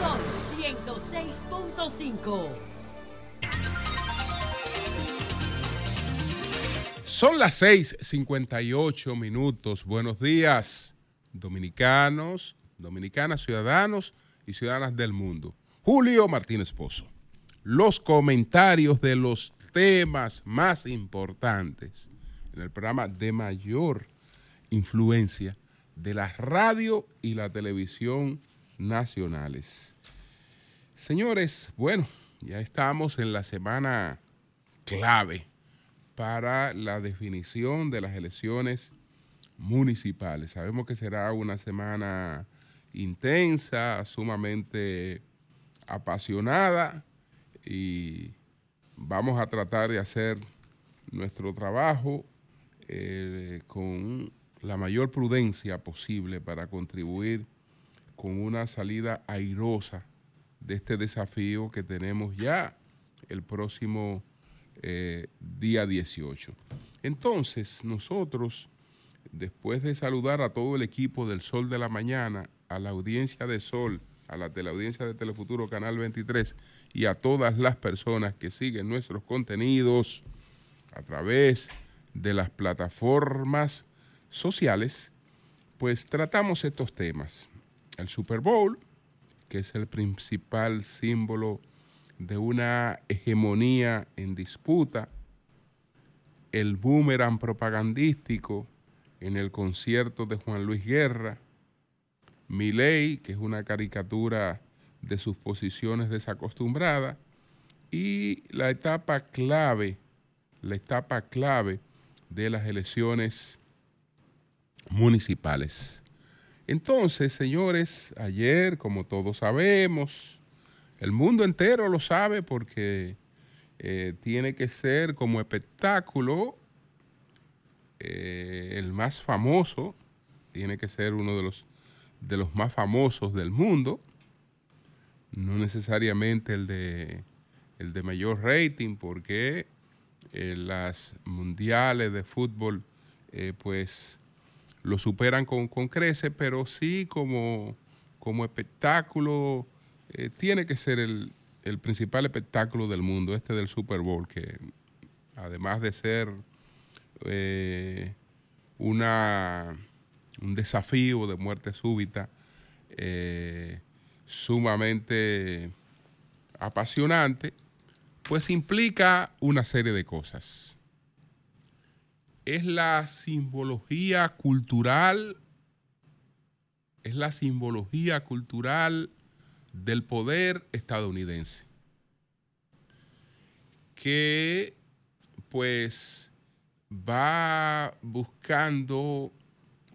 Son 106.5. Son las 6:58 minutos. Buenos días, dominicanos, dominicanas, ciudadanos y ciudadanas del mundo. Julio Martínez Pozo. Los comentarios de los temas más importantes en el programa de mayor influencia de la radio y la televisión nacionales. Señores, bueno, ya estamos en la semana clave para la definición de las elecciones municipales. Sabemos que será una semana intensa, sumamente apasionada y vamos a tratar de hacer nuestro trabajo eh, con la mayor prudencia posible para contribuir con una salida airosa de este desafío que tenemos ya el próximo eh, día 18. Entonces, nosotros, después de saludar a todo el equipo del Sol de la Mañana, a la audiencia de Sol, a la teleaudiencia de Telefuturo Canal 23 y a todas las personas que siguen nuestros contenidos a través de las plataformas sociales, pues tratamos estos temas. El Super Bowl, que es el principal símbolo de una hegemonía en disputa, el boomerang propagandístico en el concierto de Juan Luis Guerra, Milei, que es una caricatura de sus posiciones desacostumbradas, y la etapa clave, la etapa clave de las elecciones municipales. Entonces, señores, ayer, como todos sabemos, el mundo entero lo sabe porque eh, tiene que ser como espectáculo eh, el más famoso, tiene que ser uno de los, de los más famosos del mundo, no necesariamente el de, el de mayor rating, porque eh, las mundiales de fútbol pues lo superan con, con creces, pero sí como, como espectáculo eh, tiene que ser el, principal espectáculo del mundo, este del Super Bowl, que además de ser eh, una, un desafío de muerte súbita, eh, sumamente apasionante, pues implica una serie de cosas. Es la simbología cultural, es la simbología cultural del poder estadounidense, que pues va buscando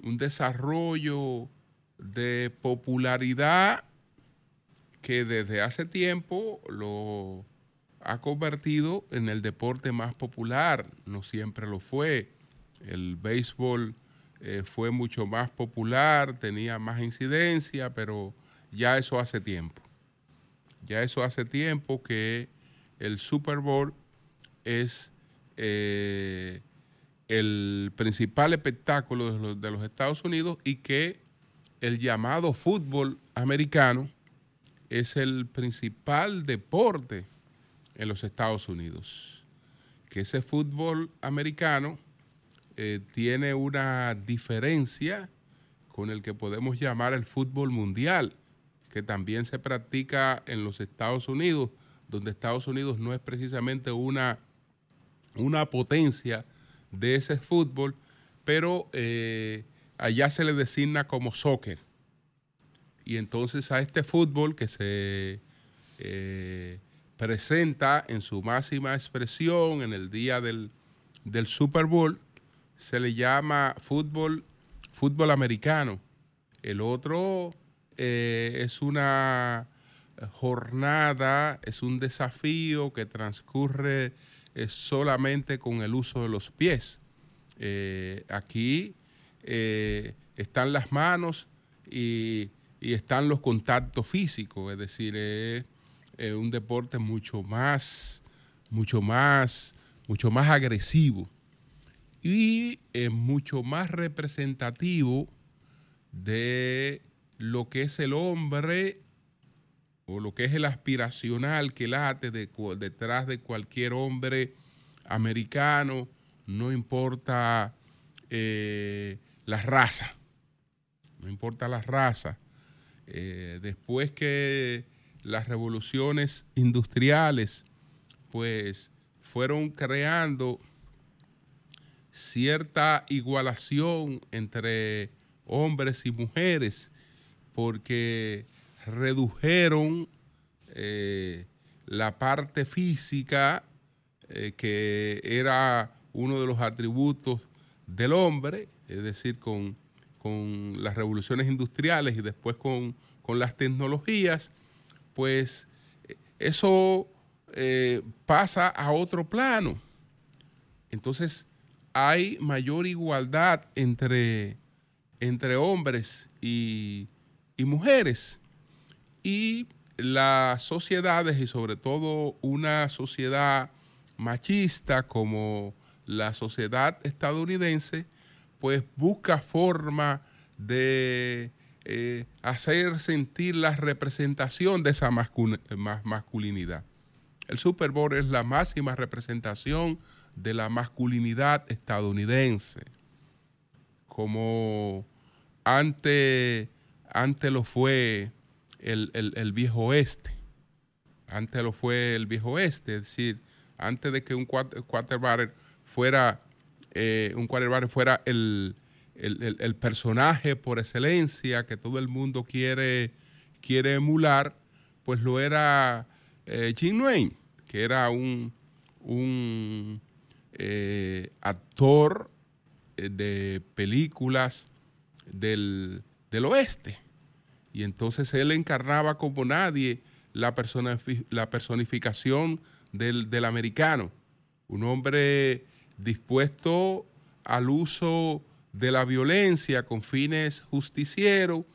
un desarrollo de popularidad que desde hace tiempo lo ha convertido en el deporte más popular, no siempre lo fue. El béisbol eh, fue mucho más popular, tenía más incidencia, pero ya eso hace tiempo. Ya eso hace tiempo que el Super Bowl es eh, el principal espectáculo de los, Estados Unidos y que el llamado fútbol americano es el principal deporte en los Estados Unidos. Que ese fútbol americano eh, tiene una diferencia con el que podemos llamar el fútbol mundial que también se practica en los Estados Unidos, donde Estados Unidos no es precisamente una, una potencia de ese fútbol, pero eh, allá se le designa como soccer. Y entonces a este fútbol que se eh, presenta en su máxima expresión en el día del, del Super Bowl, se le llama fútbol, fútbol americano. El otro eh, es una jornada, es un desafío que transcurre eh, solamente con el uso de los pies. Eh, aquí están las manos y, están los contactos físicos, es decir, es un deporte mucho más, mucho más, mucho más agresivo y es mucho más representativo de lo que es el hombre o lo que es el aspiracional que late de, detrás de cualquier hombre americano, no importa eh, la raza, no importa la raza. Eh, después que las revoluciones industriales, pues fueron creando cierta igualación entre hombres y mujeres, porque redujeron eh, la parte física, eh, que era uno de los atributos del hombre, es decir, con, las revoluciones industriales y después con, las tecnologías, pues eso eh, pasa a otro plano. Entonces hay mayor igualdad entre, entre hombres y, y mujeres. Y las sociedades y sobre todo una sociedad machista como la sociedad estadounidense, pues busca forma de eh, hacer sentir la representación de esa masculinidad. El Super Bowl es la máxima representación de la masculinidad estadounidense, como antes ante lo fue el, viejo oeste. Antes lo fue el viejo oeste, es decir, antes de que un quarterback fuera, eh, un quarterback fuera el, personaje por excelencia que todo el mundo quiere, quiere emular, pues lo era eh, Jim Wayne, que era un, un eh, actor de películas del, del oeste. Y entonces él encarnaba como nadie la, la personificación del, del americano. Un hombre dispuesto al uso de la violencia con fines justicieros,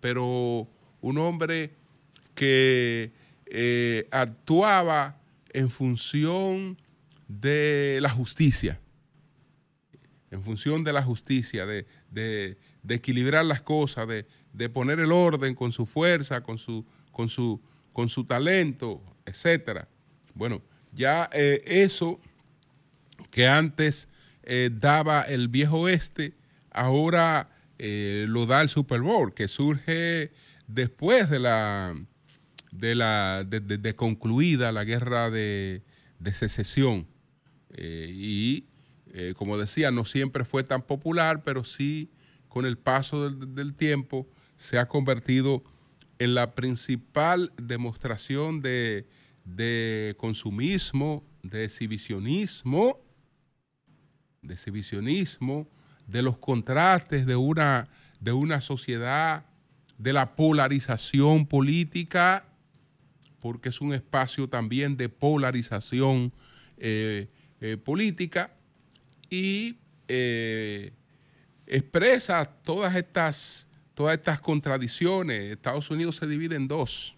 pero un hombre que eh, actuaba en función de la justicia, en función de la justicia, de, de equilibrar las cosas, de, de, poner el orden con su fuerza, con su, con su, con su talento, etcétera. Bueno, ya eh, eso que antes eh, daba el viejo oeste, ahora eh, lo da el Super Bowl, que surge después de la de la de, concluida la guerra de, secesión. y como decía, no siempre fue tan popular, pero sí con el paso del, tiempo se ha convertido en la principal demostración de, consumismo, de exhibicionismo, de exhibicionismo, de los contrastes de una, de una sociedad, de la polarización política, porque es un espacio también de polarización eh, eh, política, y eh, expresa todas estas, todas estas contradicciones. Estados Unidos se divide en dos.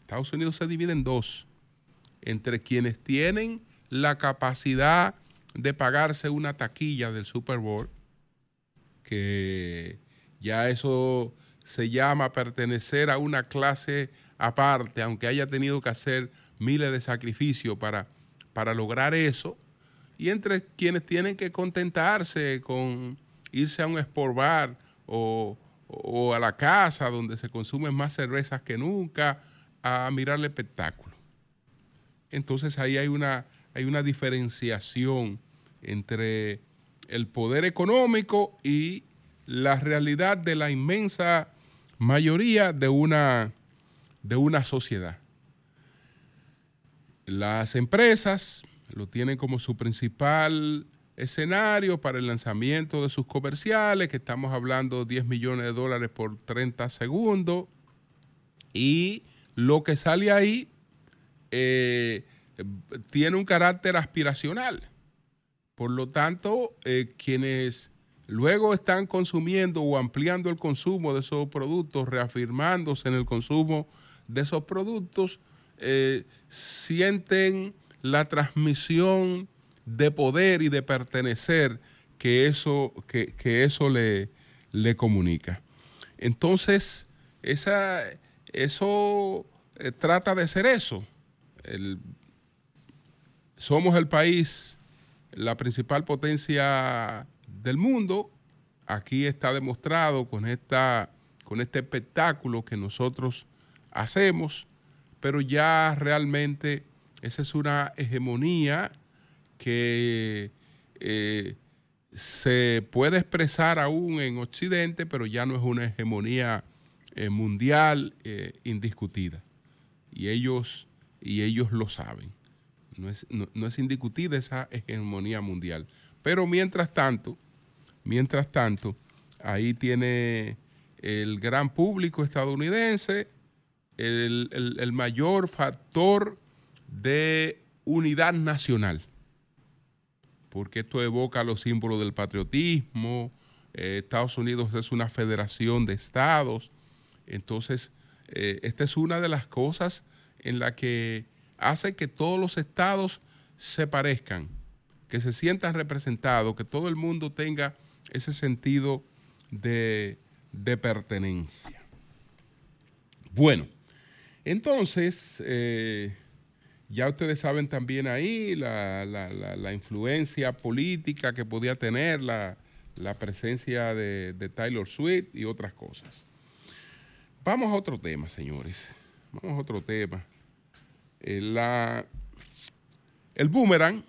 Estados Unidos se divide en dos. Entre quienes tienen la capacidad de pagarse una taquilla del Super Bowl, que ya eso se llama pertenecer a una clase aparte, aunque haya tenido que hacer miles de sacrificios para, para lograr eso, y entre quienes tienen que contentarse con irse a un sport bar o, a la casa donde se consumen más cervezas que nunca a mirar el espectáculo. Entonces ahí hay una, hay una diferenciación entre el poder económico y la realidad de la inmensa mayoría de una, de una sociedad. Las empresas lo tienen como su principal escenario para el lanzamiento de sus comerciales, que estamos hablando 10 millones de dólares por 30 segundos. Y lo que sale ahí eh, tiene un carácter aspiracional. Por lo tanto, eh, quienes luego están consumiendo o ampliando el consumo de esos productos, reafirmándose en el consumo de esos productos, eh, sienten la transmisión de poder y de pertenecer que eso, que, que eso le, le comunica. Entonces, esa, eso eh, trata de ser eso. El- somos el país, la principal potencia del mundo. Aquí está demostrado con, esta, con este espectáculo que nosotros hacemos, pero ya realmente esa es una hegemonía que eh, se puede expresar aún en Occidente, pero ya no es una hegemonía eh, mundial eh, indiscutida. Y ellos, y ellos lo saben. No es, no- es indiscutida esa hegemonía mundial. Pero mientras tanto, mientras tanto, ahí tiene el gran público estadounidense el- el mayor factor de unidad nacional porque esto evoca los símbolos del patriotismo. eh, Estados Unidos es una federación de estados. Entonces, eh, esta es una de las cosas en la que hace que todos los estados se parezcan, que se sientan representados, que todo el mundo tenga ese sentido de, de pertenencia. Bueno, entonces, eh, ya ustedes saben también ahí la, la- la- influencia política que podía tener la, la presencia de, de Taylor Swift y otras cosas. Vamos a otro tema, señores. Vamos a otro tema. Eh, la- el boomerang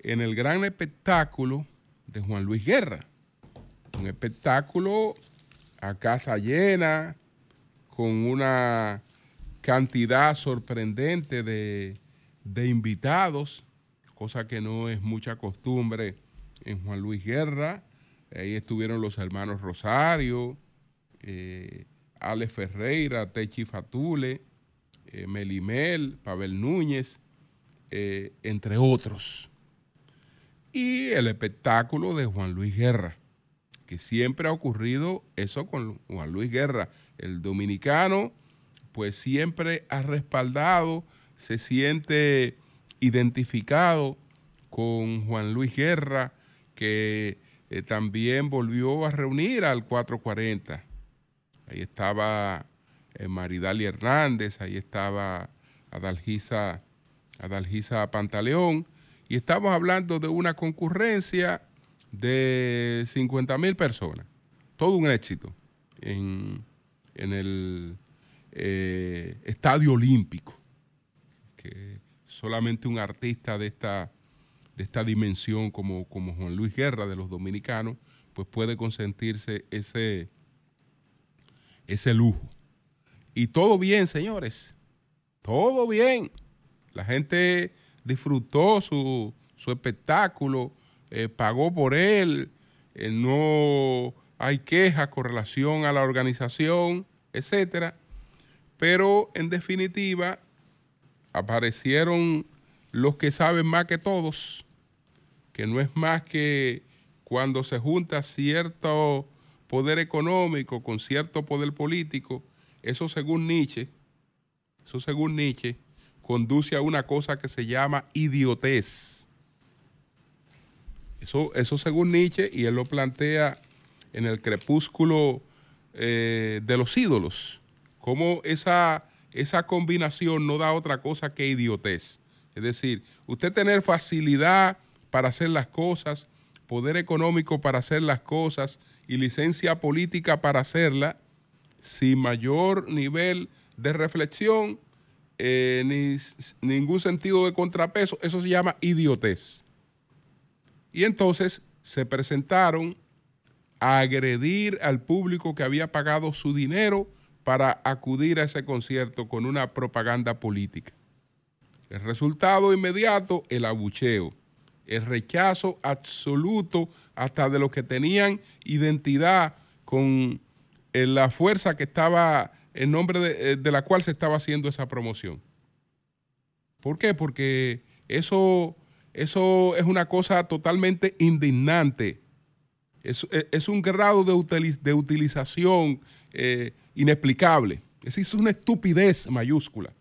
en el gran espectáculo de Juan Luis Guerra. Un espectáculo a casa llena, con una cantidad sorprendente de, de invitados, cosa que no es mucha costumbre en Juan Luis Guerra. Ahí estuvieron los hermanos Rosario, eh, Ale Ferreira, Techi Fatule, eh, Melimel, Pavel Núñez, eh, entre otros. Y el espectáculo de Juan Luis Guerra, que siempre ha ocurrido eso con Juan Luis Guerra, el dominicano, pues siempre ha respaldado, se siente identificado con Juan Luis Guerra, que eh, también volvió a reunir al 440. Ahí estaba eh, Maridali Hernández, ahí estaba Adalgisa, Adalgisa Pantaleón, y estamos hablando de una concurrencia de 50 mil personas. Todo un éxito en, en el eh, Estadio Olímpico, que solamente un artista de esta, de esta dimensión como, como Juan Luis Guerra de los dominicanos, pues puede consentirse ese, ese lujo. Y todo bien, señores. Todo bien. La gente disfrutó su, su espectáculo, eh, pagó por él, eh, no hay quejas con relación a la organización, etcétera. Pero en definitiva, aparecieron los que saben más que todos, que no es más que cuando se junta cierto poder económico con cierto poder político, eso según Nietzsche, eso según Nietzsche, conduce a una cosa que se llama idiotez. Eso, eso según Nietzsche, y él lo plantea en el crepúsculo eh, de los ídolos, cómo esa, esa combinación no da otra cosa que idiotez. Es decir, usted tener facilidad para hacer las cosas, poder económico para hacer las cosas y licencia política para hacerla, sin mayor nivel de reflexión, eh, ni ningún sentido de contrapeso, eso se llama idiotez. Y entonces se presentaron a agredir al público que había pagado su dinero para acudir a ese concierto con una propaganda política. El resultado inmediato, el abucheo, el rechazo absoluto hasta de los que tenían identidad con eh, la fuerza que estaba, en nombre de, eh, de la cual se estaba haciendo esa promoción. ¿Por qué? Porque eso, eso es una cosa totalmente indignante. Es, es un grado de, de utilización eh, inexplicable. Es decir, es una estupidez mayúscula,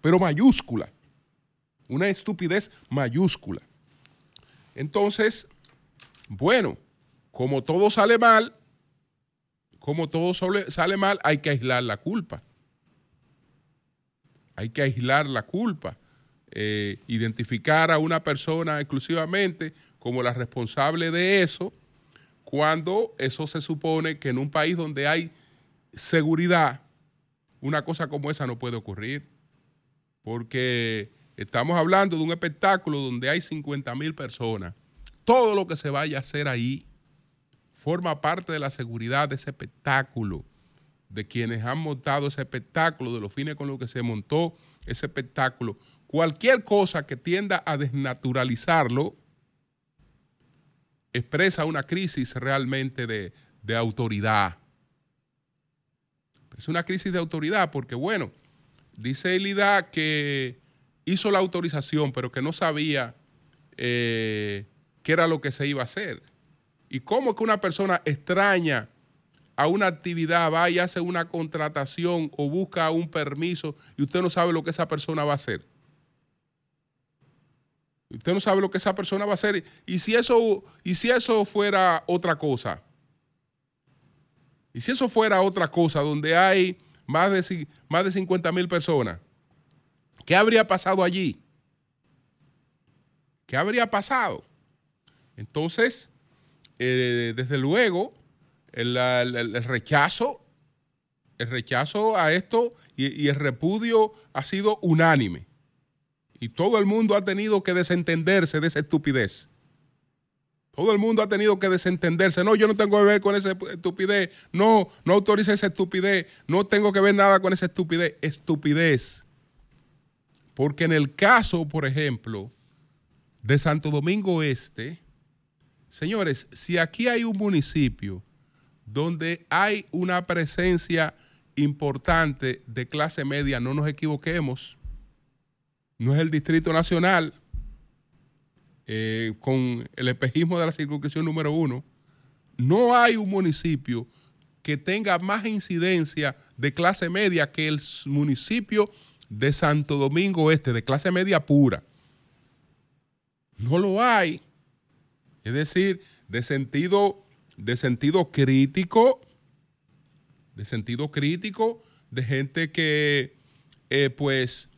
pero mayúscula. Una estupidez mayúscula. Entonces, bueno, como todo sale mal, como todo sale, sale mal, hay que aislar la culpa. Hay que aislar la culpa. Eh, identificar a una persona exclusivamente como la responsable de eso, cuando eso se supone que en un país donde hay seguridad, una cosa como esa no puede ocurrir. Porque estamos hablando de un espectáculo donde hay 50 mil personas. Todo lo que se vaya a hacer ahí forma parte de la seguridad de ese espectáculo, de quienes han montado ese espectáculo, de los fines con los que se montó ese espectáculo. Cualquier cosa que tienda a desnaturalizarlo expresa una crisis realmente de, de autoridad. Es una crisis de autoridad porque, bueno, dice Elida que hizo la autorización, pero que no sabía eh, qué era lo que se iba a hacer. ¿Y cómo que una persona extraña a una actividad va y hace una contratación o busca un permiso y usted no sabe lo que esa persona va a hacer? Usted no sabe lo que esa persona va a hacer. Y si eso, y si eso fuera otra cosa, y si eso fuera otra cosa, donde hay más de, más de 50 mil personas, ¿qué habría pasado allí? ¿Qué habría pasado? Entonces, eh, desde luego, el, rechazo, el rechazo a esto y, el repudio ha sido unánime. Y todo el mundo ha tenido que desentenderse de esa estupidez. Todo el mundo ha tenido que desentenderse. No, yo no tengo que ver con esa estupidez. No, no autorice esa estupidez. No tengo que ver nada con esa estupidez. Estupidez. Porque en el caso, por ejemplo, de Santo Domingo Este, señores, si aquí hay un municipio donde hay una presencia importante de clase media, no nos equivoquemos, no es el Distrito Nacional, eh, con el espejismo de la circunscripción número uno, no hay un municipio que tenga más incidencia de clase media que el municipio de Santo Domingo Este, de clase media pura. No lo hay. Es decir, de sentido, de sentido crítico, de sentido crítico, de gente que eh, pues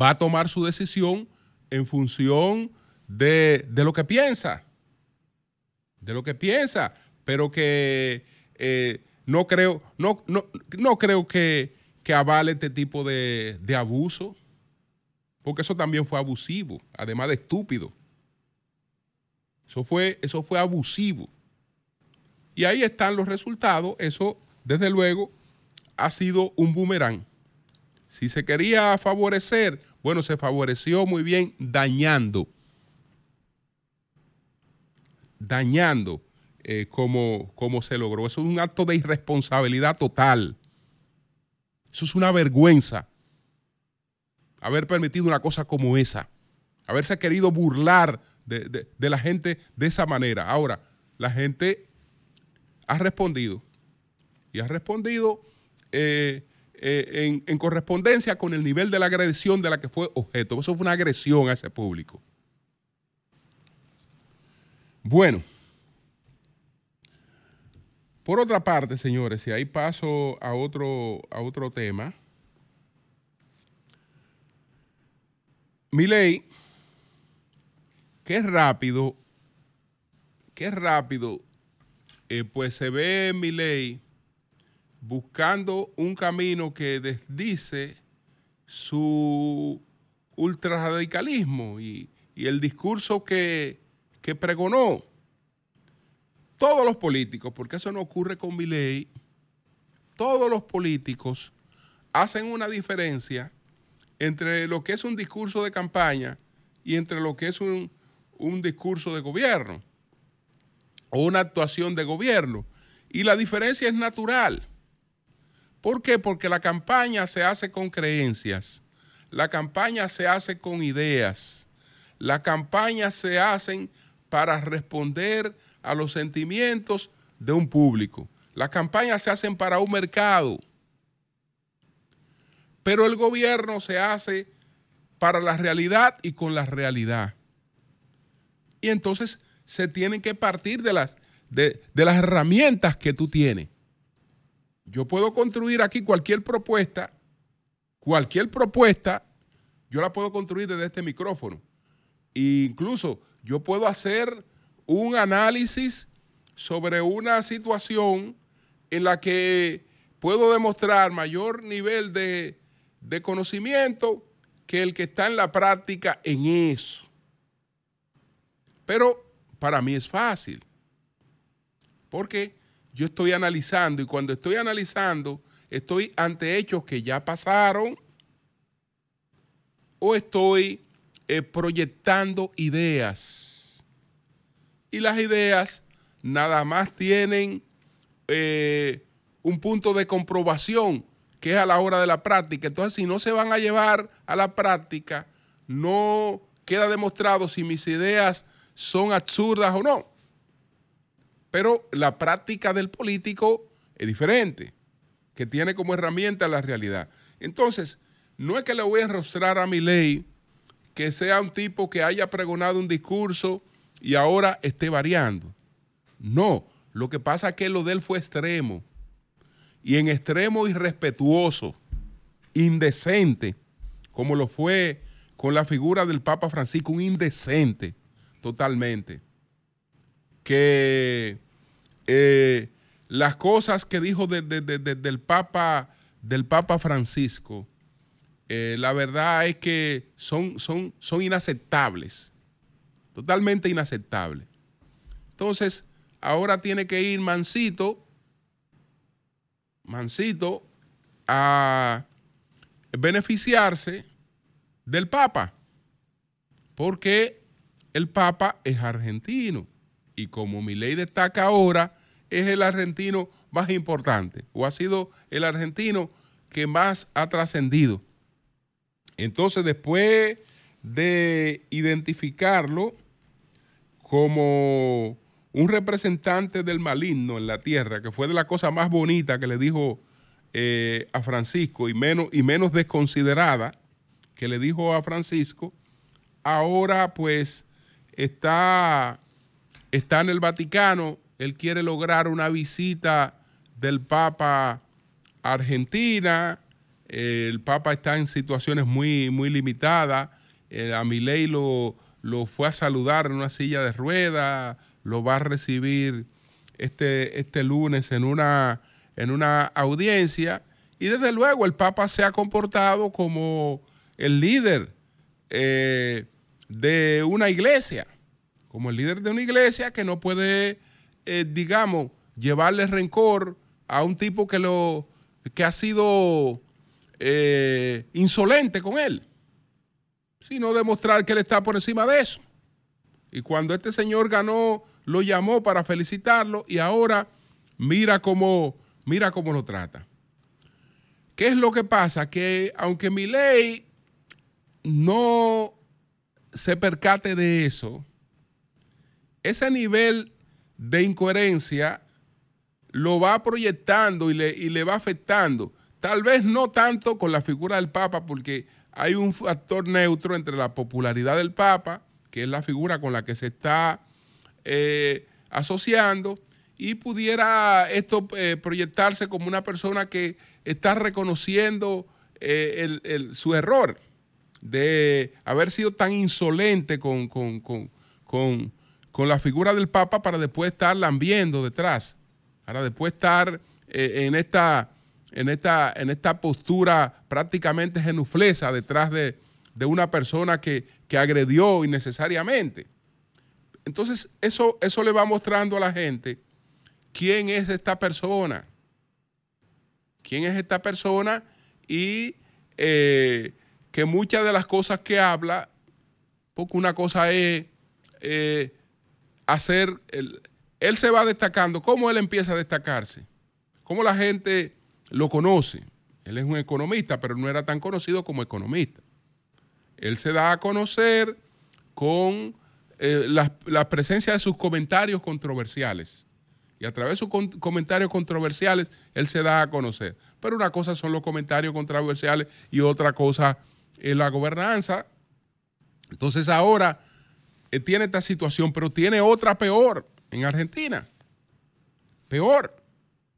va a tomar su decisión en función de, lo que piensa, de lo que piensa, pero que eh, no creo, no, no, creo que, que, avale este tipo de, de abuso, porque eso también fue abusivo, además de estúpido. Eso fue, eso fue abusivo. Y ahí están los resultados. Eso, desde luego, ha sido un boomerang. Si se quería favorecer, bueno, se favoreció muy bien dañando. Dañando eh, como, como se logró. Eso es un acto de irresponsabilidad total. Eso es una vergüenza. Haber permitido una cosa como esa. Haberse querido burlar de, la gente de esa manera. Ahora, la gente ha respondido y ha respondido eh, eh, en, correspondencia con el nivel de la agresión de la que fue objeto. Eso fue una agresión a ese público. Bueno, por otra parte, señores, y ahí paso a otro, a otro tema. Mi ley qué rápido, qué rápido, eh, pues se ve mi ley buscando un camino que desdice su ultrarradicalismo y el discurso que, que pregonó. Todos los políticos, porque eso no ocurre con mi ley, todos los políticos hacen una diferencia entre lo que es un discurso de campaña y entre lo que es un, un discurso de gobierno o una actuación de gobierno. Y la diferencia es natural. ¿Por qué? Porque la campaña se hace con creencias, la campaña se hace con ideas, la campaña se hacen para responder a los sentimientos de un público. Las campañas se hacen para un mercado. Pero el gobierno se hace para la realidad y con la realidad. Y entonces se tienen que partir de las, de, de las herramientas que tú tienes. Yo puedo construir aquí cualquier propuesta, cualquier propuesta, yo la puedo construir desde este micrófono. E incluso yo puedo hacer un análisis sobre una situación en la que puedo demostrar mayor nivel de, de conocimiento que el que está en la práctica en eso. Pero para mí es fácil. Porque yo estoy analizando y cuando estoy analizando estoy ante hechos que ya pasaron o estoy eh, proyectando ideas. Y las ideas nada más tienen eh, un punto de comprobación que es a la hora de la práctica. Entonces, si no se van a llevar a la práctica, no queda demostrado si mis ideas son absurdas o no. Pero la práctica del político es diferente, que tiene como herramienta la realidad. Entonces, no es que le voy a enrostrar a mi ley que sea un tipo que haya pregonado un discurso y ahora esté variando. No, lo que pasa es que lo de él fue extremo. Y en extremo irrespetuoso, indecente, como lo fue con la figura del Papa Francisco, un indecente totalmente. Que eh, las cosas que dijo Papa, del Papa Francisco, eh, la verdad es que son, son, son inaceptables, totalmente inaceptables. Entonces, ahora tiene que ir Mancito, Mancito, a beneficiarse del Papa, porque el Papa es argentino y como mi ley destaca ahora, es el argentino más importante o ha sido el argentino que más ha trascendido. Entonces, después de identificarlo como un representante del maligno en la tierra, que fue de la cosa más bonita que le dijo eh, a Francisco y menos, desconsiderada que le dijo a Francisco, ahora pues está, está en el Vaticano, él quiere lograr una visita del Papa a Argentina, el Papa está en situaciones muy, muy limitadas, a Milei lo, lo fue a saludar en una silla de ruedas, lo va a recibir este, este lunes en una, en una audiencia, y desde luego el Papa se ha comportado como el líder eh, de una iglesia, como el líder de una iglesia que no puede, eh, digamos, llevarle rencor a un tipo que, lo, que ha sido eh, insolente con él, sino demostrar que él está por encima de eso. Y cuando este señor ganó, lo llamó para felicitarlo y ahora mira cómo, mira cómo lo trata. ¿Qué es lo que pasa? Que aunque mi ley no se percate de eso, ese nivel de incoherencia lo va proyectando y le, y le va afectando. Tal vez no tanto con la figura del Papa, porque hay un factor neutro entre la popularidad del Papa, que es la figura con la que se está eh, asociando, y pudiera esto eh, proyectarse como una persona que está reconociendo eh, el- su error de haber sido tan insolente con, con- con- con- con la figura del Papa para después estar lambiendo detrás, para después estar en, esta, en, esta, en esta postura prácticamente genuflesa detrás de, de una persona que, que agredió innecesariamente. Entonces, eso, eso le va mostrando a la gente quién es esta persona, quién es esta persona y eh, que muchas de las cosas que habla, porque una cosa es eh, hacer, el- él se va destacando, cómo él empieza a destacarse, cómo la gente lo conoce. Él es un economista, pero no era tan conocido como economista. Él se da a conocer con eh, la, presencia de sus comentarios controversiales. Y a través de sus comentarios controversiales, él se da a conocer. Pero una cosa son los comentarios controversiales y otra cosa es la gobernanza Entonces ahora eh, tiene esta situación, pero tiene otra peor en Argentina. Peor.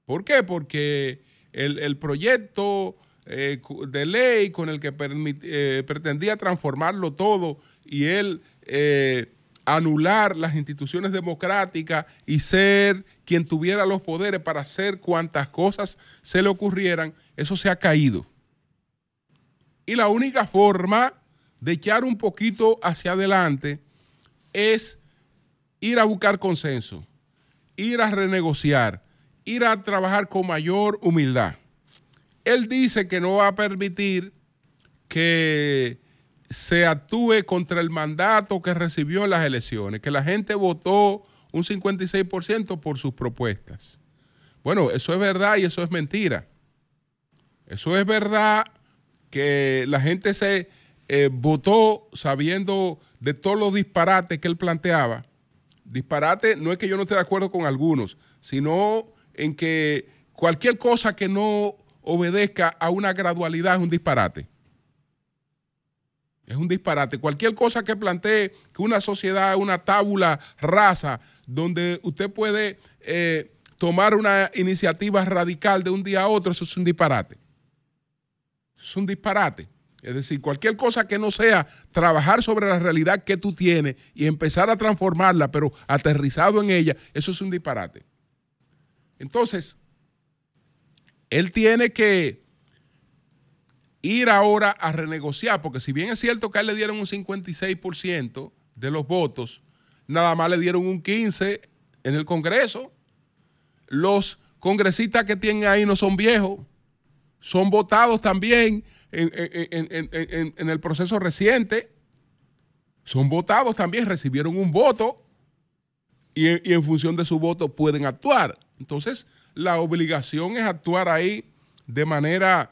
¿Por qué? Porque el, el proyecto eh, de ley con el que eh, pretendía transformarlo todo y él eh, anular las instituciones democráticas y ser quien tuviera los poderes para hacer cuantas cosas se le ocurrieran, eso se ha caído. Y la única forma de echar un poquito hacia adelante es ir a buscar consenso, ir a renegociar, ir a trabajar con mayor humildad. Él dice que no va a permitir que se actúe contra el mandato que recibió en las elecciones, que la gente votó un 56% por sus propuestas. Bueno, eso es verdad y eso es mentira. Eso es verdad que la gente se eh, votó sabiendo de todos los disparates que él planteaba. Disparate no es que yo no esté de acuerdo con algunos, sino en que cualquier cosa que no obedezca a una gradualidad es un disparate. Es un disparate. Cualquier cosa que plantee que una sociedad una tábula rasa donde usted puede eh, tomar una iniciativa radical de un día a otro, eso es un disparate. Es un disparate. Es decir, cualquier cosa que no sea trabajar sobre la realidad que tú tienes y empezar a transformarla, pero aterrizado en ella, eso es un disparate. Entonces, él tiene que ir ahora a renegociar, porque si bien es cierto que a él le dieron un 56% de los votos, nada más le dieron un 15% en el Congreso. Los congresistas que tienen ahí no son viejos, son votados también en, el proceso reciente. Son votados también, recibieron un voto y en función de su voto pueden actuar. Entonces, la obligación es actuar ahí de manera,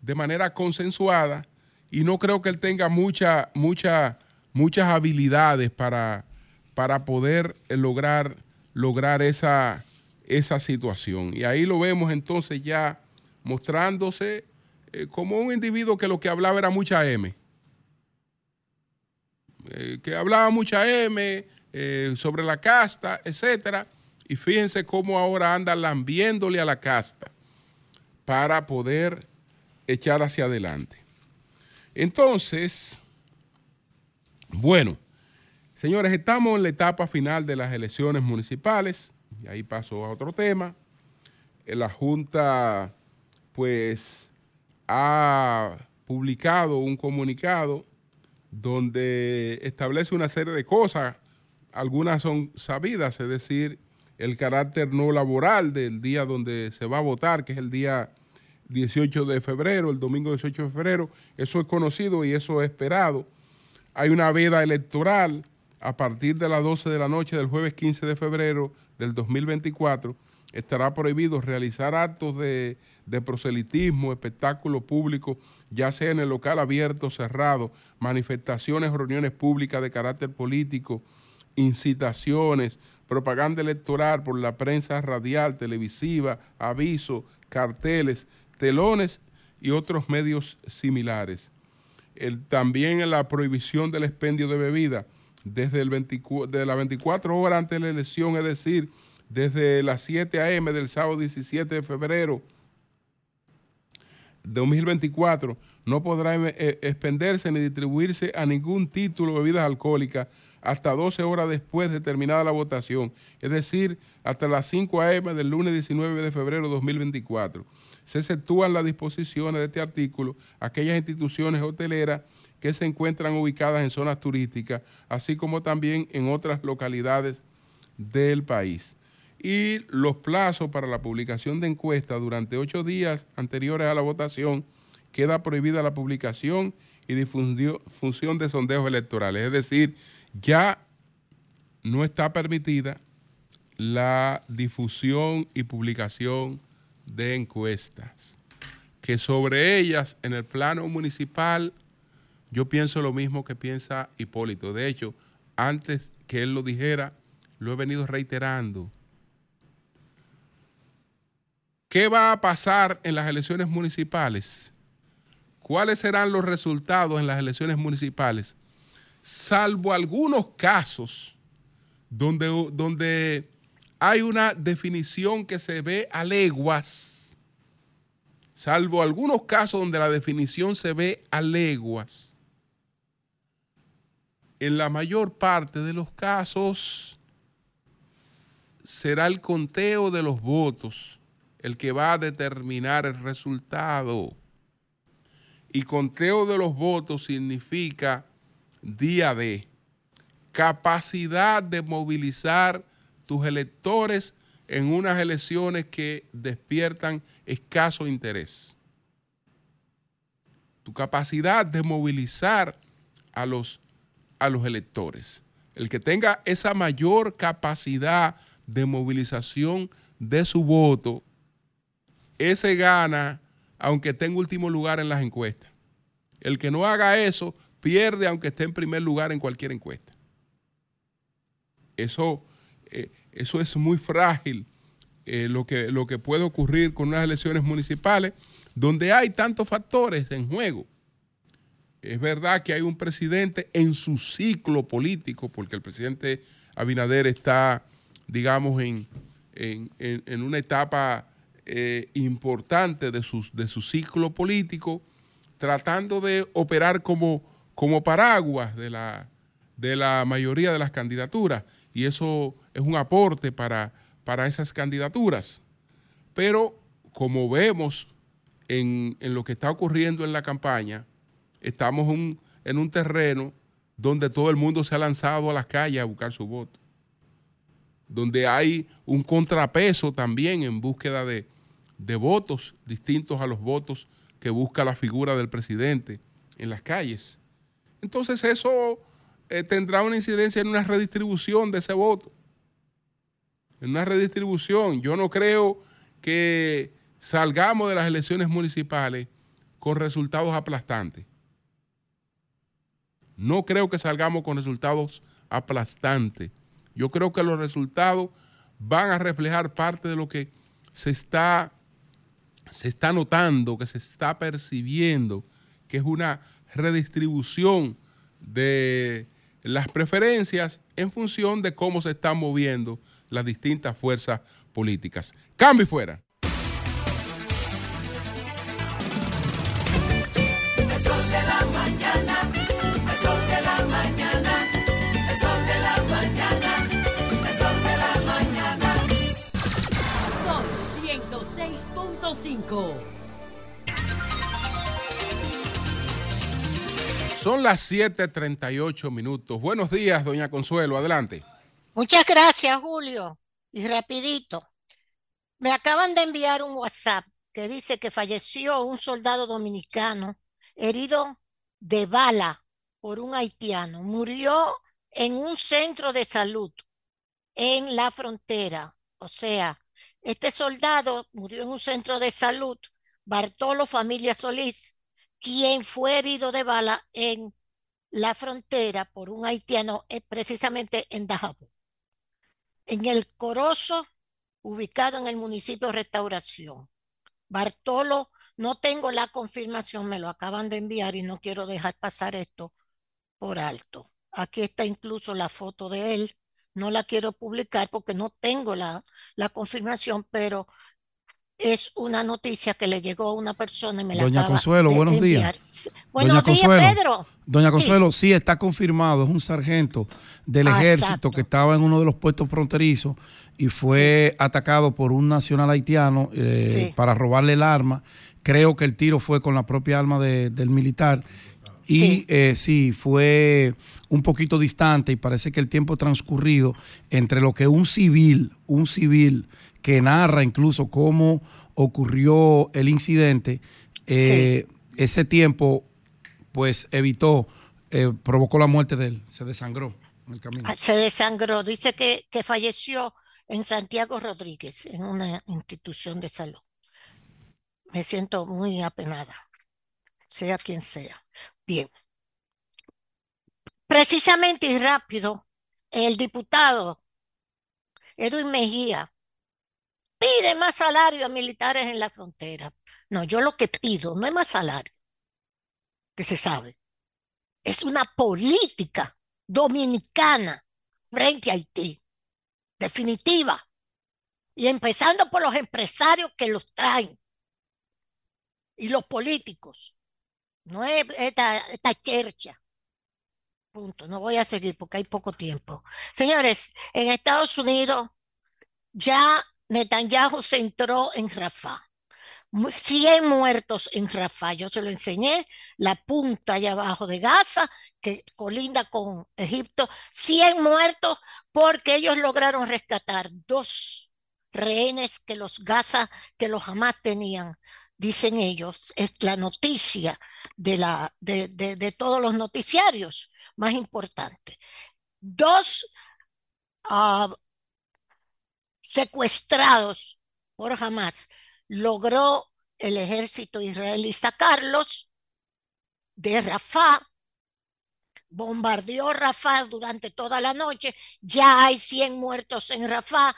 de manera consensuada y no creo que él tenga mucha, mucha, muchas habilidades para, para poder eh, lograr, lograr esa, esa situación. Y ahí lo vemos entonces ya mostrándose eh, como un individuo que lo que hablaba era mucha M. Eh, que hablaba mucha M sobre la casta, etcétera. Y fíjense cómo ahora anda lambiéndole a la casta para poder echar hacia adelante. Entonces, bueno, señores, estamos en la etapa final de las elecciones municipales. Y ahí paso a otro tema. Eh, La Junta, pues, ha publicado un comunicado donde establece una serie de cosas. Algunas son sabidas, es decir, el carácter no laboral del día donde se va a votar, que es el día 18 de febrero, el domingo 18 de febrero. Eso es conocido y eso es esperado. Hay una veda electoral a partir de las 12 de la noche del jueves 15 de febrero del 2024. Estará prohibido realizar actos de, proselitismo, espectáculo público, ya sea en el local abierto o cerrado, manifestaciones reuniones públicas de carácter político, incitaciones, propaganda electoral por la prensa radial, televisiva, avisos, carteles, telones y otros medios similares. El- también la prohibición del expendio de bebida desde el 24, de las 24 horas antes de la elección, es decir, desde las 7 a.m. del sábado 17 de febrero de 2024, no podrá eh, expenderse ni distribuirse a ningún título bebidas alcohólicas hasta 12 horas después de terminada la votación, es decir, hasta las 5 a.m. del lunes 19 de febrero de 2024. Se exceptúan las disposiciones de este artículo aquellas instituciones hoteleras que se encuentran ubicadas en zonas turísticas, así como también en otras localidades del país. Y los plazos para la publicación de encuestas durante ocho días anteriores a la votación queda prohibida la publicación y difusión de sondeos electorales. Es decir, ya no está permitida la difusión y publicación de encuestas. Que sobre ellas, en el plano municipal, yo pienso lo mismo que piensa Hipólito. De hecho, antes que él lo dijera, lo he venido reiterando. ¿Qué va a pasar en las elecciones municipales? ¿Cuáles serán los resultados en las elecciones municipales? Salvo algunos casos donde, donde hay una definición que se ve a leguas, salvo algunos casos donde la definición se ve a leguas, en la mayor parte de los casos será el conteo de los votos el que va a determinar el resultado. Y conteo de los votos significa día de capacidad de movilizar tus electores en unas elecciones que despiertan escaso interés. Tu capacidad de movilizar a los, a los electores. El que tenga esa mayor capacidad de movilización de su voto, ese gana aunque en último lugar en las encuestas. El que no haga eso pierde aunque esté en primer lugar en cualquier encuesta. Eso, eh, eso es muy frágil eh, lo, que, lo que puede ocurrir con unas elecciones municipales donde hay tantos factores en juego. Es verdad que hay un presidente en su ciclo político, porque el presidente Abinader está, digamos, en, en, una etapa eh, importante de, sus, de su ciclo político, tratando de operar como, como paraguas de la, de la mayoría de las candidaturas y eso es un aporte para, para esas candidaturas. Pero como vemos en, lo que está ocurriendo en la campaña, estamos en un terreno donde todo el mundo se ha lanzado a las calles a buscar su voto, donde hay un contrapeso también en búsqueda de, de votos distintos a los votos que busca la figura del presidente en las calles. Entonces eso eh, tendrá una incidencia en una redistribución de ese voto. En una redistribución. Yo no creo que salgamos de las elecciones municipales con resultados aplastantes. No creo que salgamos con resultados aplastantes. Yo creo que los resultados van a reflejar parte de lo que se está, se está notando, que se está percibiendo, que es una redistribución de las preferencias en función de cómo se están moviendo las distintas fuerzas políticas. Cambio y fuera. El Son las 7:38 minutos. Buenos días, doña Consuelo. Adelante. Muchas gracias, Julio. Y rapidito. Me acaban de enviar un WhatsApp que dice que falleció un soldado dominicano herido de bala por un haitiano. Murió en un centro de salud en la frontera. O sea, este soldado murió en un centro de salud, Bartolo Familia Solís, quien fue herido de bala en la frontera por un haitiano, eh, precisamente en Dajabón en el Corozo, ubicado en el municipio de Restauración. Bartolo, no tengo la confirmación, me lo acaban de enviar y no quiero dejar pasar esto por alto. Aquí está incluso la foto de él. No la quiero publicar porque no tengo la, la confirmación, pero es una noticia que le llegó a una persona y me la Doña acaba Consuelo, de buenos enviar. días. Buenos Doña días, Consuelo. Pedro. Doña. Consuelo, sí, está confirmado, es un sargento del Ah, ejército exacto. que estaba en uno de los puestos fronterizos y fue atacado por un nacional haitiano eh, Sí. para robarle el arma. Creo que el tiro fue con la propia arma de- del militar. Y Sí. eh, sí, fue un poquito distante y parece que el tiempo transcurrido entre lo que un civil, un civil que narra incluso cómo ocurrió el incidente, eh, ese tiempo pues evitó, eh, provocó la muerte de él, se desangró en el camino. Ah, Se desangró. Dice que, que falleció en Santiago Rodríguez, en una institución de salud. Me siento muy apenada, sea quien sea. Bien. Precisamente y rápido, el diputado Edwin Mejía pide más salario a militares en la frontera. No, yo lo que pido no es más salario, que se sabe. es una política dominicana frente a Haití, definitiva. Y empezando por los empresarios que los traen y los políticos. No es esta, esta chercha. Punto. No voy a seguir porque hay poco tiempo. Señores, en Estados Unidos ya Netanyahu se entró en Rafah. 100 muertos en Rafah. Yo se lo enseñé, la punta allá abajo de Gaza, que colinda con Egipto. 100 muertos porque ellos lograron rescatar dos rehenes que los Gaza, que los jamás tenían, dicen ellos. Es la noticia de, la, de, de, de todos los noticiarios más importante. Dos uh, secuestrados por Hamas logró el ejército israelí sacarlos de Rafah, bombardeó Rafah durante toda la noche, ya hay 100 muertos en Rafah.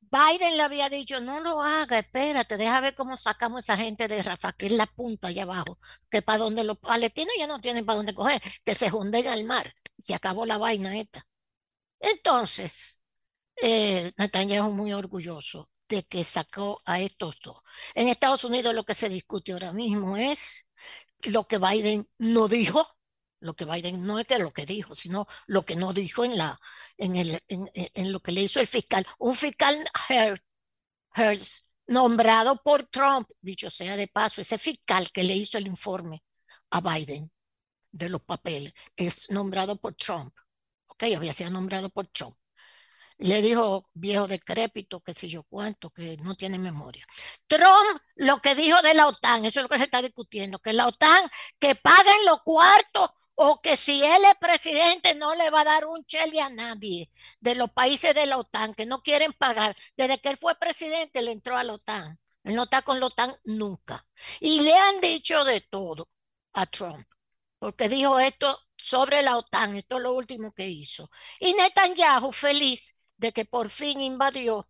Biden le había dicho, no lo haga, espérate, deja ver cómo sacamos a esa gente de Rafah, que es la punta allá abajo, que para donde los palestinos ya no tienen para dónde coger, que se hunden al mar. Se acabó la vaina esta. Entonces, eh, Netanyahu muy orgulloso de que sacó a estos dos. En Estados Unidos lo que se discute ahora mismo es lo que Biden no dijo, lo que Biden no es que lo que dijo, sino lo que no dijo en, la, en, el, en, lo que le hizo el fiscal. Un fiscal Hertz, nombrado por Trump, dicho sea de paso, ese fiscal que le hizo el informe a Biden de los papeles, es nombrado por Trump. Ok, había sido nombrado por Trump le dijo viejo decrépito, que sé yo cuánto, que no tiene memoria. Trump lo que dijo de la OTAN, eso es lo que se está discutiendo, que la OTAN que paguen los cuartos o que si él es presidente no le va a dar un cheli a nadie de los países de la OTAN que no quieren pagar. Desde que él fue presidente, le entró a la OTAN. Él no está con la OTAN nunca. Y le han dicho de todo a Trump, porque dijo esto sobre la OTAN, esto es lo último que hizo. Y Netanyahu feliz de que por fin invadió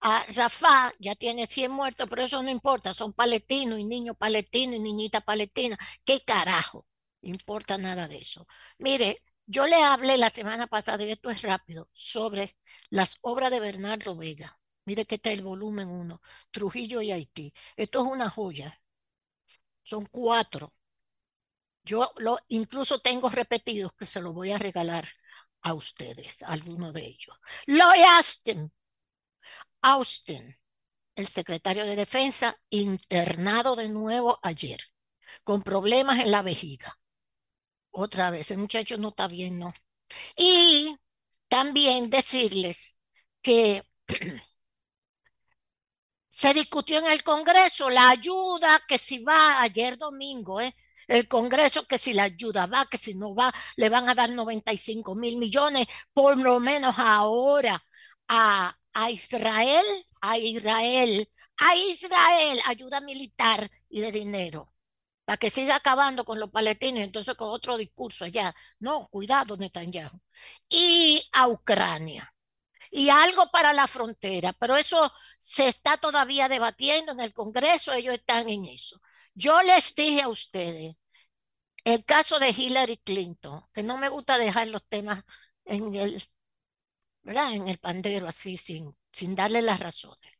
a Rafah, ya tiene 100 muertos, pero eso no importa, son palestinos y niños palestinos y niñitas palestinas. ¿Qué carajo? importa nada de eso. Mire, yo le hablé la semana pasada, y esto es rápido, sobre las obras de Bernardo Vega. Mire que está el volumen 1, Trujillo y Haití. Esto es una joya. Son cuatro. Yo lo incluso tengo repetidos que se los voy a regalar a ustedes, alguno de ellos. Lloyd Austin, Austin, el secretario de Defensa, internado de nuevo ayer, con problemas en la vejiga. Otra vez, el muchacho no está bien, ¿no? Y también decirles que se discutió en el Congreso la ayuda que si va ayer domingo, ¿eh? El Congreso que si la ayuda va, que si no va, le van a dar 95 mil millones, por lo menos ahora, a, a Israel, a Israel, a Israel, ayuda militar y de dinero para que siga acabando con los palestinos, entonces con otro discurso allá. No, cuidado, Netanyahu. Y a Ucrania. Y algo para la frontera, pero eso se está todavía debatiendo en el Congreso, ellos están en eso. Yo les dije a ustedes, el caso de Hillary Clinton, que no me gusta dejar los temas en el, ¿verdad? En el pandero así, sin, sin darle las razones.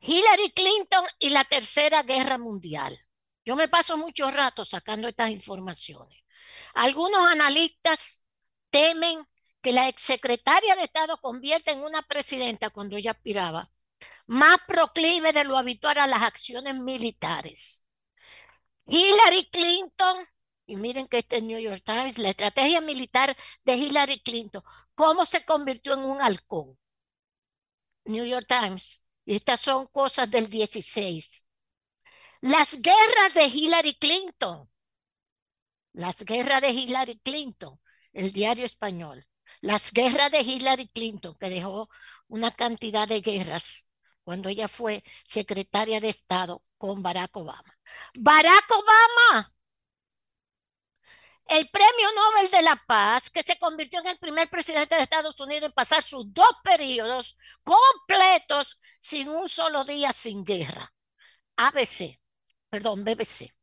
Hillary Clinton y la Tercera Guerra Mundial. Yo me paso mucho rato sacando estas informaciones. Algunos analistas temen que la exsecretaria de Estado convierta en una presidenta cuando ella aspiraba más proclive de lo habitual a las acciones militares. Hillary Clinton, y miren que este New York Times, la estrategia militar de Hillary Clinton, cómo se convirtió en un halcón. New York Times, estas son cosas del 16. Las guerras de Hillary Clinton, las guerras de Hillary Clinton, el diario español, las guerras de Hillary Clinton, que dejó una cantidad de guerras cuando ella fue secretaria de Estado con Barack Obama. Barack Obama, el premio Nobel de la Paz, que se convirtió en el primer presidente de Estados Unidos en pasar sus dos periodos completos sin un solo día sin guerra. ABC, perdón, BBC.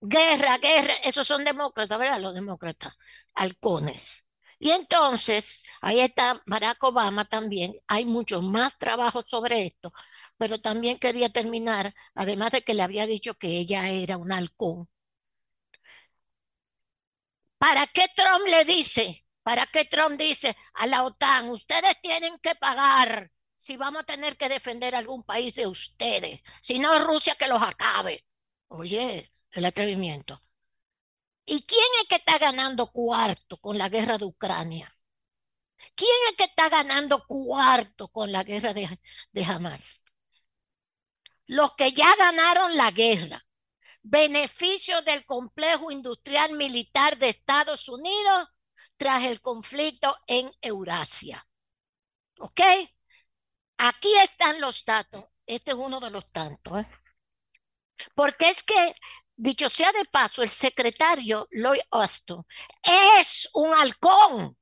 Guerra, guerra, esos son demócratas, ¿verdad? Los demócratas, halcones. Y entonces, ahí está Barack Obama también. Hay muchos más trabajos sobre esto, pero también quería terminar, además de que le había dicho que ella era un halcón. ¿Para qué Trump le dice? ¿Para qué Trump dice a la OTAN, ustedes tienen que pagar si vamos a tener que defender algún país de ustedes? Si no, Rusia que los acabe. Oye, el atrevimiento. ¿Y quién es que está ganando cuarto con la guerra de Ucrania? ¿Quién es que está ganando cuarto con la guerra de, de Hamas? Los que ya ganaron la guerra. Beneficio del complejo industrial militar de Estados Unidos tras el conflicto en Eurasia. ¿Ok? Aquí están los datos. Este es uno de los tantos. ¿eh? Porque es que Dicho sea de paso, el secretario Lloyd Austin es un halcón,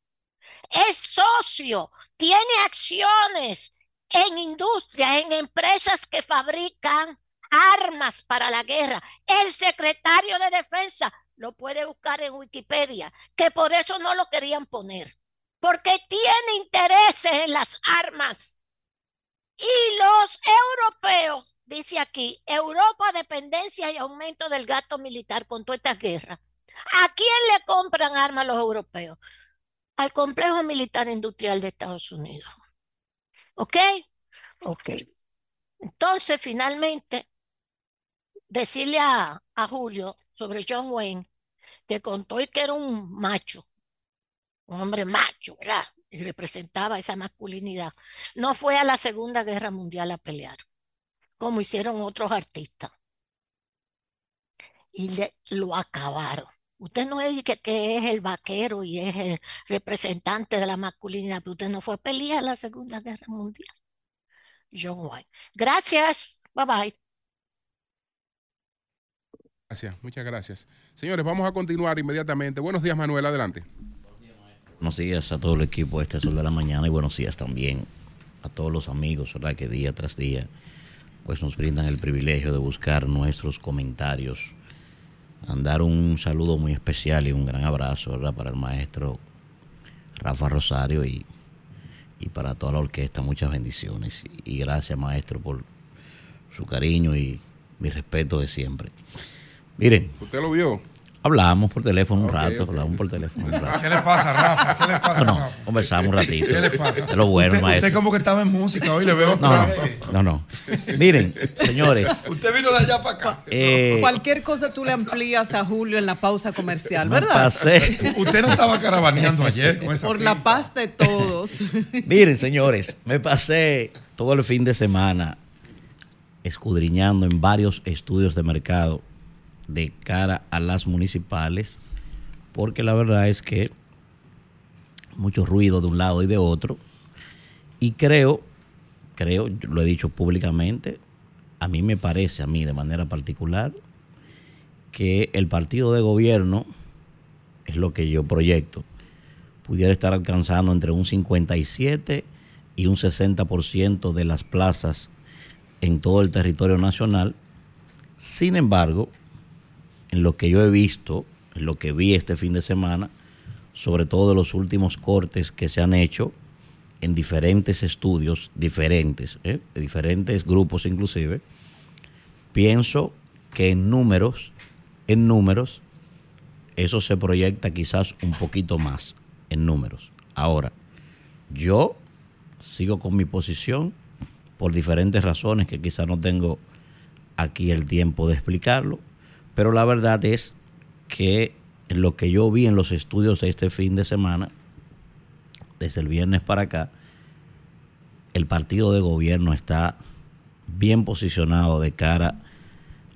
es socio, tiene acciones en industria, en empresas que fabrican armas para la guerra. El secretario de defensa lo puede buscar en Wikipedia, que por eso no lo querían poner, porque tiene intereses en las armas. Y los europeos dice aquí, Europa dependencia y aumento del gasto militar con toda esta guerra. ¿A quién le compran armas los europeos? Al complejo militar industrial de Estados Unidos. ¿Ok? Ok. Entonces, finalmente, decirle a, a Julio sobre John Wayne que contó y que era un macho, un hombre macho, ¿verdad? Y representaba esa masculinidad. No fue a la Segunda Guerra Mundial a pelear como hicieron otros artistas. Y le, lo acabaron. Usted no es que, que, es el vaquero y es el representante de la masculinidad, pero usted no fue a pelear en la Segunda Guerra Mundial. John Wayne. Gracias. Bye bye. Gracias, muchas gracias. Señores, vamos a continuar inmediatamente. Buenos días, Manuel, adelante. Buenos días a todo el equipo de este Sol de la Mañana y buenos días también a todos los amigos, ¿verdad? Que día tras día pues nos brindan el privilegio de buscar nuestros comentarios. Andar un saludo muy especial y un gran abrazo ¿verdad? para el maestro Rafa Rosario y, y para toda la orquesta. Muchas bendiciones. Y gracias, maestro, por su cariño y mi respeto de siempre. Miren. ¿Usted lo vio? Hablamos por teléfono un rato, okay. hablamos por teléfono un rato. ¿Qué le pasa, Rafa? ¿Qué le pasa, no, no, Rafa? conversamos un ratito. ¿Qué le pasa? De lo bueno, usted, maestro. Usted como que estaba en música hoy, le veo. No, no, no, Miren, señores. Usted vino de allá para acá. Eh, Cualquier cosa tú le amplías a Julio en la pausa comercial, ¿verdad? Pasé. Usted no estaba caravaneando ayer con esa Por pinta. la paz de todos. Miren, señores, me pasé todo el fin de semana escudriñando en varios estudios de mercado de cara a las municipales porque la verdad es que mucho ruido de un lado y de otro. Y creo, creo, lo he dicho públicamente, a mí me parece, a mí de manera particular, que el partido de gobierno, es lo que yo proyecto, pudiera estar alcanzando entre un 57 y un 60% de las plazas en todo el territorio nacional. Sin embargo, en lo que yo he visto, lo que vi este fin de semana, sobre todo de los últimos cortes que se han hecho en diferentes estudios, diferentes, ¿eh? de diferentes grupos inclusive, pienso que en números, en números, eso se proyecta quizás un poquito más en números. Ahora, yo sigo con mi posición por diferentes razones que quizás no tengo aquí el tiempo de explicarlo, pero la verdad es que lo que yo vi en los estudios de este fin de semana, desde el viernes para acá, el partido de gobierno está bien posicionado de cara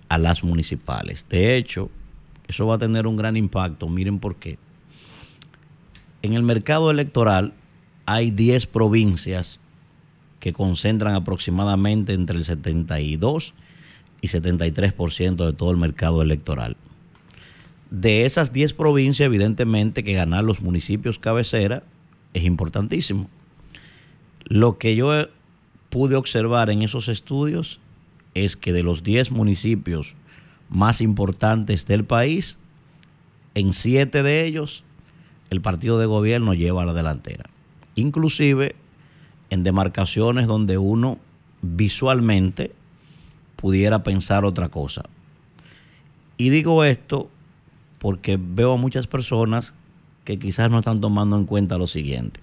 a las municipales. De hecho, eso va a tener un gran impacto. Miren por qué. En el mercado electoral hay 10 provincias que concentran aproximadamente entre el 72 y 73% de todo el mercado electoral de esas 10 provincias, evidentemente que ganar los municipios cabecera es importantísimo. Lo que yo pude observar en esos estudios es que de los 10 municipios más importantes del país, en siete de ellos el partido de gobierno lleva la delantera. Inclusive en demarcaciones donde uno visualmente pudiera pensar otra cosa. Y digo esto porque veo a muchas personas que quizás no están tomando en cuenta lo siguiente.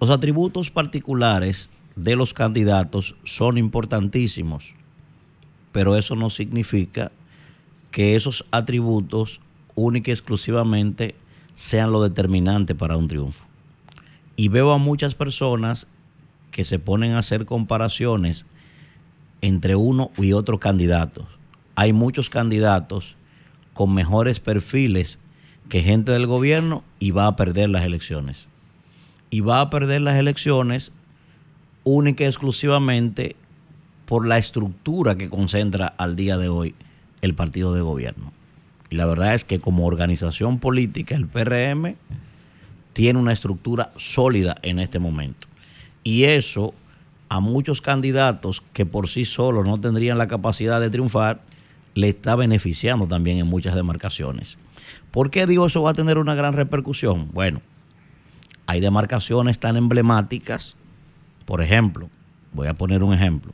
Los atributos particulares de los candidatos son importantísimos, pero eso no significa que esos atributos única y exclusivamente sean lo determinante para un triunfo. Y veo a muchas personas que se ponen a hacer comparaciones entre uno y otro candidato. Hay muchos candidatos con mejores perfiles que gente del gobierno y va a perder las elecciones. Y va a perder las elecciones única y exclusivamente por la estructura que concentra al día de hoy el partido de gobierno. Y la verdad es que como organización política, el PRM tiene una estructura sólida en este momento. Y eso a muchos candidatos que por sí solos no tendrían la capacidad de triunfar, le está beneficiando también en muchas demarcaciones. ¿Por qué digo eso va a tener una gran repercusión? Bueno, hay demarcaciones tan emblemáticas, por ejemplo, voy a poner un ejemplo,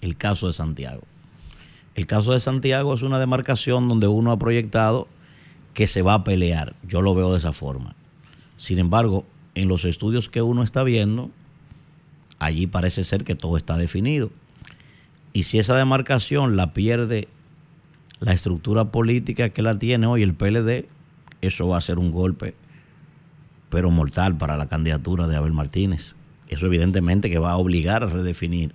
el caso de Santiago. El caso de Santiago es una demarcación donde uno ha proyectado que se va a pelear. Yo lo veo de esa forma. Sin embargo, en los estudios que uno está viendo, allí parece ser que todo está definido. Y si esa demarcación la pierde la estructura política que la tiene hoy el PLD, eso va a ser un golpe, pero mortal para la candidatura de Abel Martínez. Eso evidentemente que va a obligar a redefinir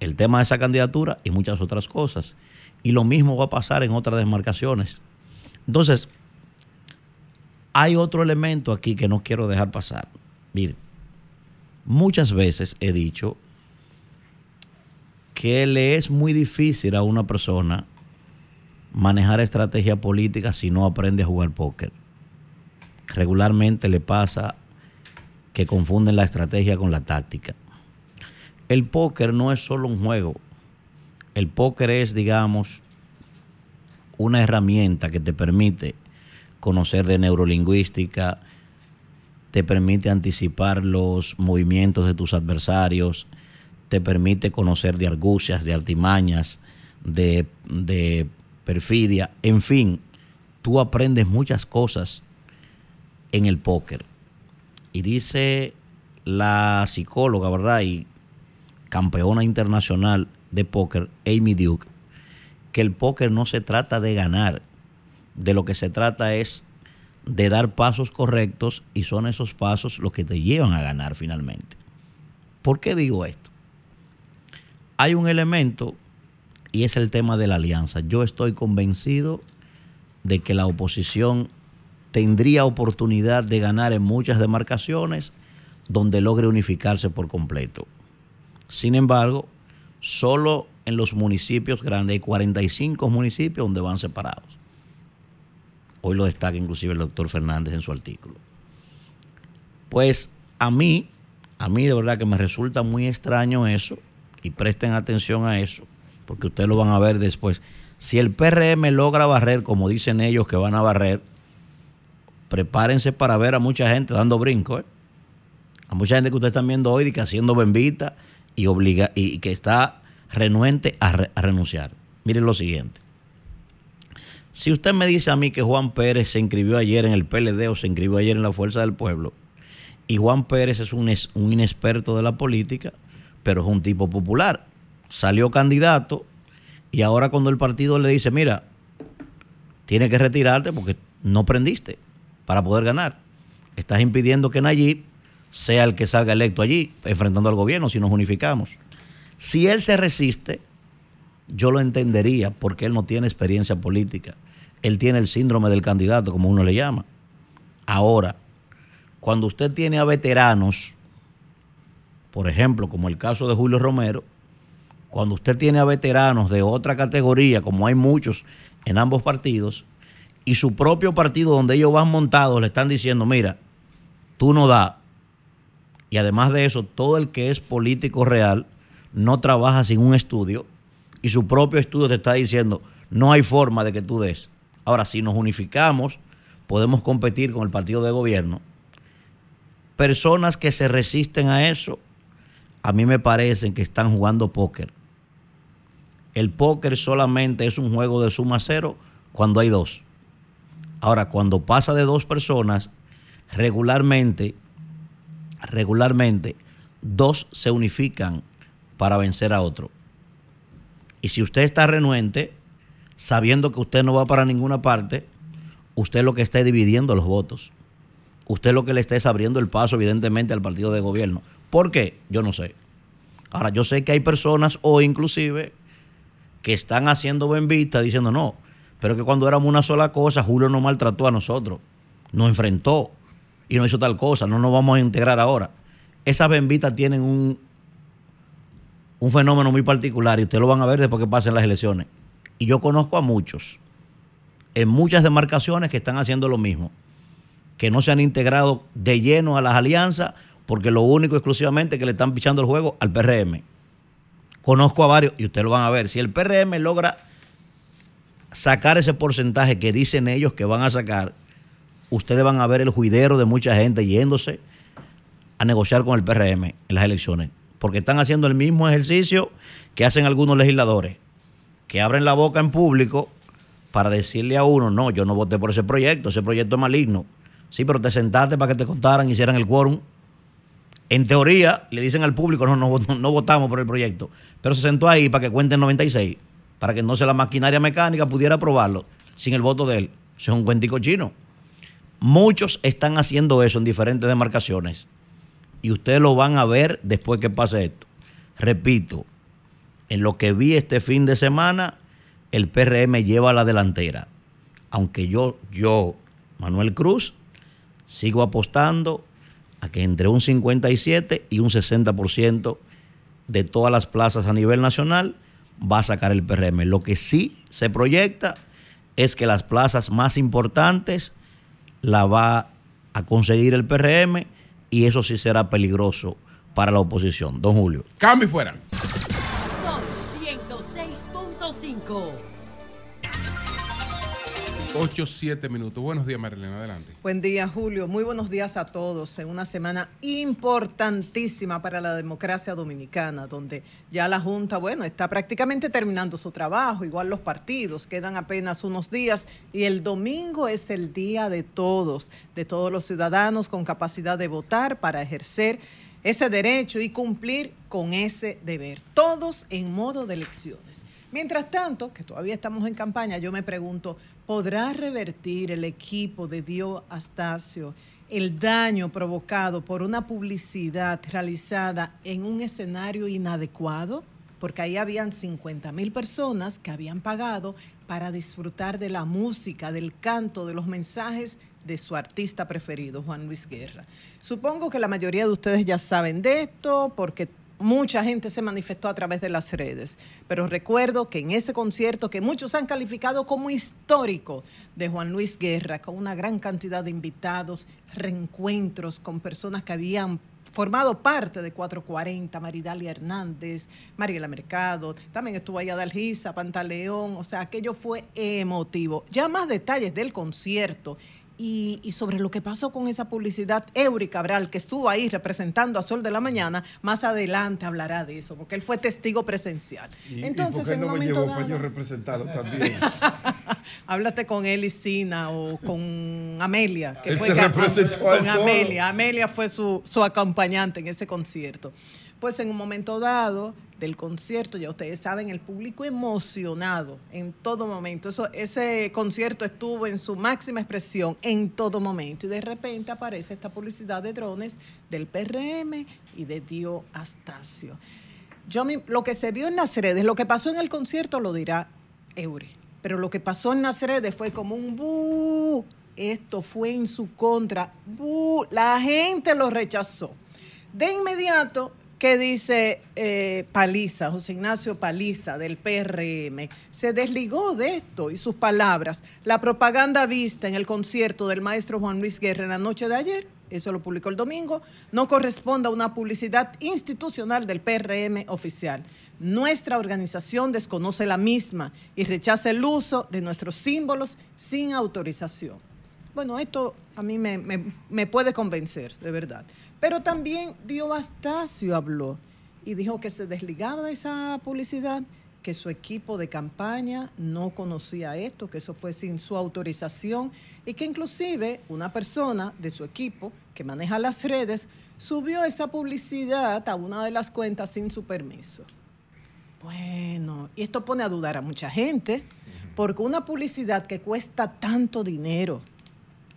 el tema de esa candidatura y muchas otras cosas. Y lo mismo va a pasar en otras demarcaciones. Entonces, hay otro elemento aquí que no quiero dejar pasar. Miren, muchas veces he dicho que le es muy difícil a una persona manejar estrategia política si no aprende a jugar póker. Regularmente le pasa que confunden la estrategia con la táctica el póker no es solo un juego. El póker es, digamos, una herramienta que te permite conocer de neurolingüística, te permite anticipar los movimientos de tus adversarios, te permite conocer de argucias, de artimañas, de, de perfidia, en fin, tú aprendes muchas cosas en el póker. Y dice la psicóloga, ¿verdad? Y campeona internacional de póker, Amy Duke, que el póker no se trata de ganar, de lo que se trata es de dar pasos correctos y son esos pasos los que te llevan a ganar finalmente. ¿Por qué digo esto? Hay un elemento y es el tema de la alianza. Yo estoy convencido de que la oposición tendría oportunidad de ganar en muchas demarcaciones donde logre unificarse por completo. Sin embargo, solo en los municipios grandes hay 45 municipios donde van separados. Hoy lo destaca inclusive el doctor Fernández en su artículo. Pues a mí, a mí de verdad que me resulta muy extraño eso, y presten atención a eso, porque ustedes lo van a ver después. Si el PRM logra barrer, como dicen ellos que van a barrer, prepárense para ver a mucha gente dando brinco, ¿eh? A mucha gente que ustedes están viendo hoy que haciendo bembita y, obliga, y que está renuente a renunciar. Miren lo siguiente. Si usted me dice a mí que Juan Pérez se inscribió ayer en el PLD o se inscribió ayer en la Fuerza del Pueblo, y Juan Pérez es un, un inexperto de la política, pero es un tipo popular, salió candidato y ahora cuando el partido le dice, mira, tienes que retirarte porque no prendiste para poder ganar. Estás impidiendo que Nayib sea el que salga electo allí, enfrentando al gobierno, si nos unificamos. Si él se resiste, yo lo entendería porque él no tiene experiencia política. Él tiene el síndrome del candidato, como uno le llama. Ahora, cuando usted tiene a veteranos, por ejemplo, como el caso de Julio Romero, cuando usted tiene a veteranos de otra categoría, como hay muchos en ambos partidos, y su propio partido donde ellos van montados le están diciendo, mira, tú no da. Y además de eso, todo el que es político real no trabaja sin un estudio. y su propio estudio te está diciendo, no hay forma de que tú des. Ahora, si nos unificamos, podemos competir con el partido de gobierno. Personas que se resisten a eso, a mí me parecen que están jugando póker. El póker solamente es un juego de suma cero cuando hay dos. Ahora, cuando pasa de dos personas, regularmente, regularmente, dos se unifican para vencer a otro. Y si usted está renuente, sabiendo que usted no va para ninguna parte, usted lo que está es dividiendo los votos. Usted lo que le está es abriendo el paso, evidentemente, al partido de gobierno. ¿Por qué? Yo no sé. Ahora, yo sé que hay personas o inclusive que están haciendo buen diciendo no, pero que cuando éramos una sola cosa, Julio nos maltrató a nosotros, nos enfrentó y nos hizo tal cosa, no nos vamos a integrar ahora. Esas benvitas tienen un, un fenómeno muy particular y ustedes lo van a ver después que pasen las elecciones. Y yo conozco a muchos, en muchas demarcaciones que están haciendo lo mismo, que no se han integrado de lleno a las alianzas porque lo único exclusivamente que le están pichando el juego al PRM. Conozco a varios y ustedes lo van a ver. Si el PRM logra sacar ese porcentaje que dicen ellos que van a sacar, ustedes van a ver el juidero de mucha gente yéndose a negociar con el PRM en las elecciones. Porque están haciendo el mismo ejercicio que hacen algunos legisladores, que abren la boca en público para decirle a uno, no, yo no voté por ese proyecto, ese proyecto es maligno. Sí, pero te sentaste para que te contaran, hicieran el quórum. En teoría, le dicen al público, no, no, no votamos por el proyecto, pero se sentó ahí para que cuenten 96, para que entonces la maquinaria mecánica pudiera aprobarlo sin el voto de él. Eso es un cuentico chino. Muchos están haciendo eso en diferentes demarcaciones y ustedes lo van a ver después que pase esto. Repito, en lo que vi este fin de semana, el PRM lleva la delantera. Aunque yo, yo, Manuel Cruz, sigo apostando a que entre un 57 y un 60% de todas las plazas a nivel nacional va a sacar el PRM. Lo que sí se proyecta es que las plazas más importantes la va a conseguir el PRM y eso sí será peligroso para la oposición. Don Julio. Cambio fuera. Son 106.5. 8, 7 minutos. Buenos días, Marilena. Adelante. Buen día, Julio. Muy buenos días a todos en una semana importantísima para la democracia dominicana, donde ya la Junta, bueno, está prácticamente terminando su trabajo, igual los partidos, quedan apenas unos días y el domingo es el día de todos, de todos los ciudadanos con capacidad de votar para ejercer ese derecho y cumplir con ese deber, todos en modo de elecciones. Mientras tanto, que todavía estamos en campaña, yo me pregunto, ¿podrá revertir el equipo de Dio Astacio el daño provocado por una publicidad realizada en un escenario inadecuado? Porque ahí habían 50 mil personas que habían pagado para disfrutar de la música, del canto, de los mensajes de su artista preferido, Juan Luis Guerra. Supongo que la mayoría de ustedes ya saben de esto porque mucha gente se manifestó a través de las redes, pero recuerdo que en ese concierto que muchos han calificado como histórico de Juan Luis Guerra, con una gran cantidad de invitados, reencuentros con personas que habían formado parte de 440, Maridalia Hernández, Mariela Mercado, también estuvo allá Dalgisa, Pantaleón, o sea, aquello fue emotivo. Ya más detalles del concierto y, y, sobre lo que pasó con esa publicidad, Eury Cabral, que estuvo ahí representando a Sol de la Mañana, más adelante hablará de eso, porque él fue testigo presencial. Y, Entonces, ¿y por qué en no un me llevó para yo representarlo también? Háblate con él y Sina o con Amelia, que Él fue se representó con solo. Amelia. Amelia fue su, su acompañante en ese concierto. Pues en un momento dado del concierto, ya ustedes saben, el público emocionado en todo momento. Eso, ese concierto estuvo en su máxima expresión en todo momento. Y de repente aparece esta publicidad de drones del PRM y de Dio Astacio. Yo lo que se vio en las redes, lo que pasó en el concierto lo dirá Eury, pero lo que pasó en las redes fue como un bu. Esto fue en su contra. Bu. La gente lo rechazó. De inmediato, ¿qué dice eh, Paliza, José Ignacio Paliza del PRM? Se desligó de esto y sus palabras. La propaganda vista en el concierto del maestro Juan Luis Guerra en la noche de ayer eso lo publicó el domingo, no corresponde a una publicidad institucional del PRM oficial. Nuestra organización desconoce la misma y rechaza el uso de nuestros símbolos sin autorización. Bueno, esto a mí me, puede convencer, de verdad. Pero también Dio Astacio habló y dijo que se desligaba de esa publicidad, que su equipo de campaña no conocía esto, que eso fue sin su autorización y que inclusive una persona de su equipo que maneja las redes subió esa publicidad a una de las cuentas sin su permiso. Bueno, y esto pone a dudar a mucha gente, porque una publicidad que cuesta tanto dinero,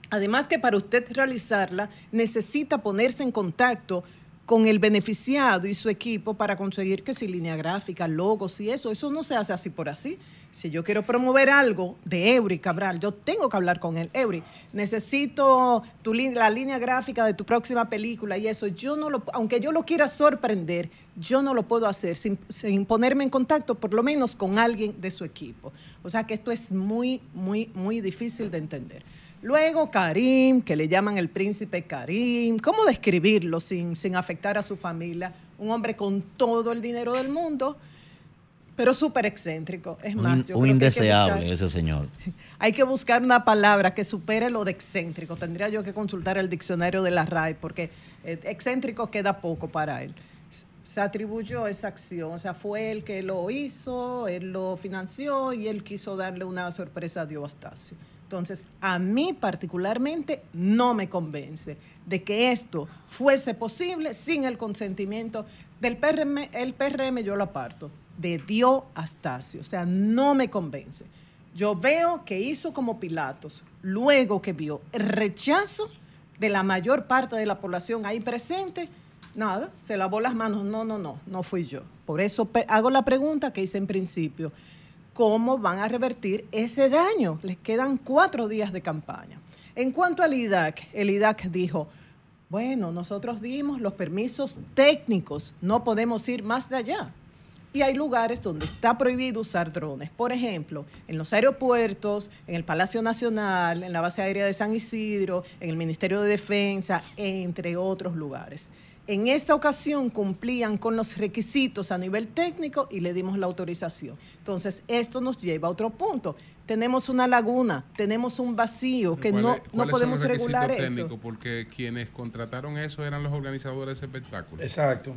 Además que para usted realizarla necesita ponerse en contacto con el beneficiado y su equipo para conseguir que si línea gráfica, logos y eso, eso no se hace así por así. Si yo quiero promover algo de Eury Cabral, yo tengo que hablar con él. Eury, necesito tu, la línea gráfica de tu próxima película y eso. Yo no lo, aunque yo lo quiera sorprender, yo no lo puedo hacer sin, sin ponerme en contacto por lo menos con alguien de su equipo. O sea que esto es muy, muy, muy difícil de entender. Luego Karim, que le llaman el príncipe Karim. ¿Cómo describirlo sin, sin afectar a su familia? Un hombre con todo el dinero del mundo, pero súper excéntrico. Es más, Un, yo un creo que hay que indeseable buscar- ese señor. hay que buscar una palabra que supere lo de excéntrico. Tendría yo que consultar el diccionario de la RAE porque eh, excéntrico queda poco para él. Se atribuyó esa acción, o sea, fue él que lo hizo, él lo financió y él quiso darle una sorpresa a Dio Astacio. Entonces, a mí particularmente no me convence de que esto fuese posible sin el consentimiento del PRM, el PRM yo lo aparto, de Dio Astacio. O sea, no me convence. Yo veo que hizo como Pilatos, luego que vio el rechazo de la mayor parte de la población ahí presente, nada, se lavó las manos. No, no, no, no fui yo. Por eso hago la pregunta que hice en principio. ¿Cómo van a revertir ese daño? Les quedan cuatro días de campaña. En cuanto al IDAC, el IDAC dijo, bueno, nosotros dimos los permisos técnicos, no podemos ir más de allá. Y hay lugares donde está prohibido usar drones. Por ejemplo, en los aeropuertos, en el Palacio Nacional, en la base aérea de San Isidro, en el Ministerio de Defensa, entre otros lugares. En esta ocasión cumplían con los requisitos a nivel técnico y le dimos la autorización. Entonces, esto nos lleva a otro punto. Tenemos una laguna, tenemos un vacío que ¿Cuál no, no son podemos los regular eso. técnicos? Porque quienes contrataron eso eran los organizadores de ese espectáculo. Exacto.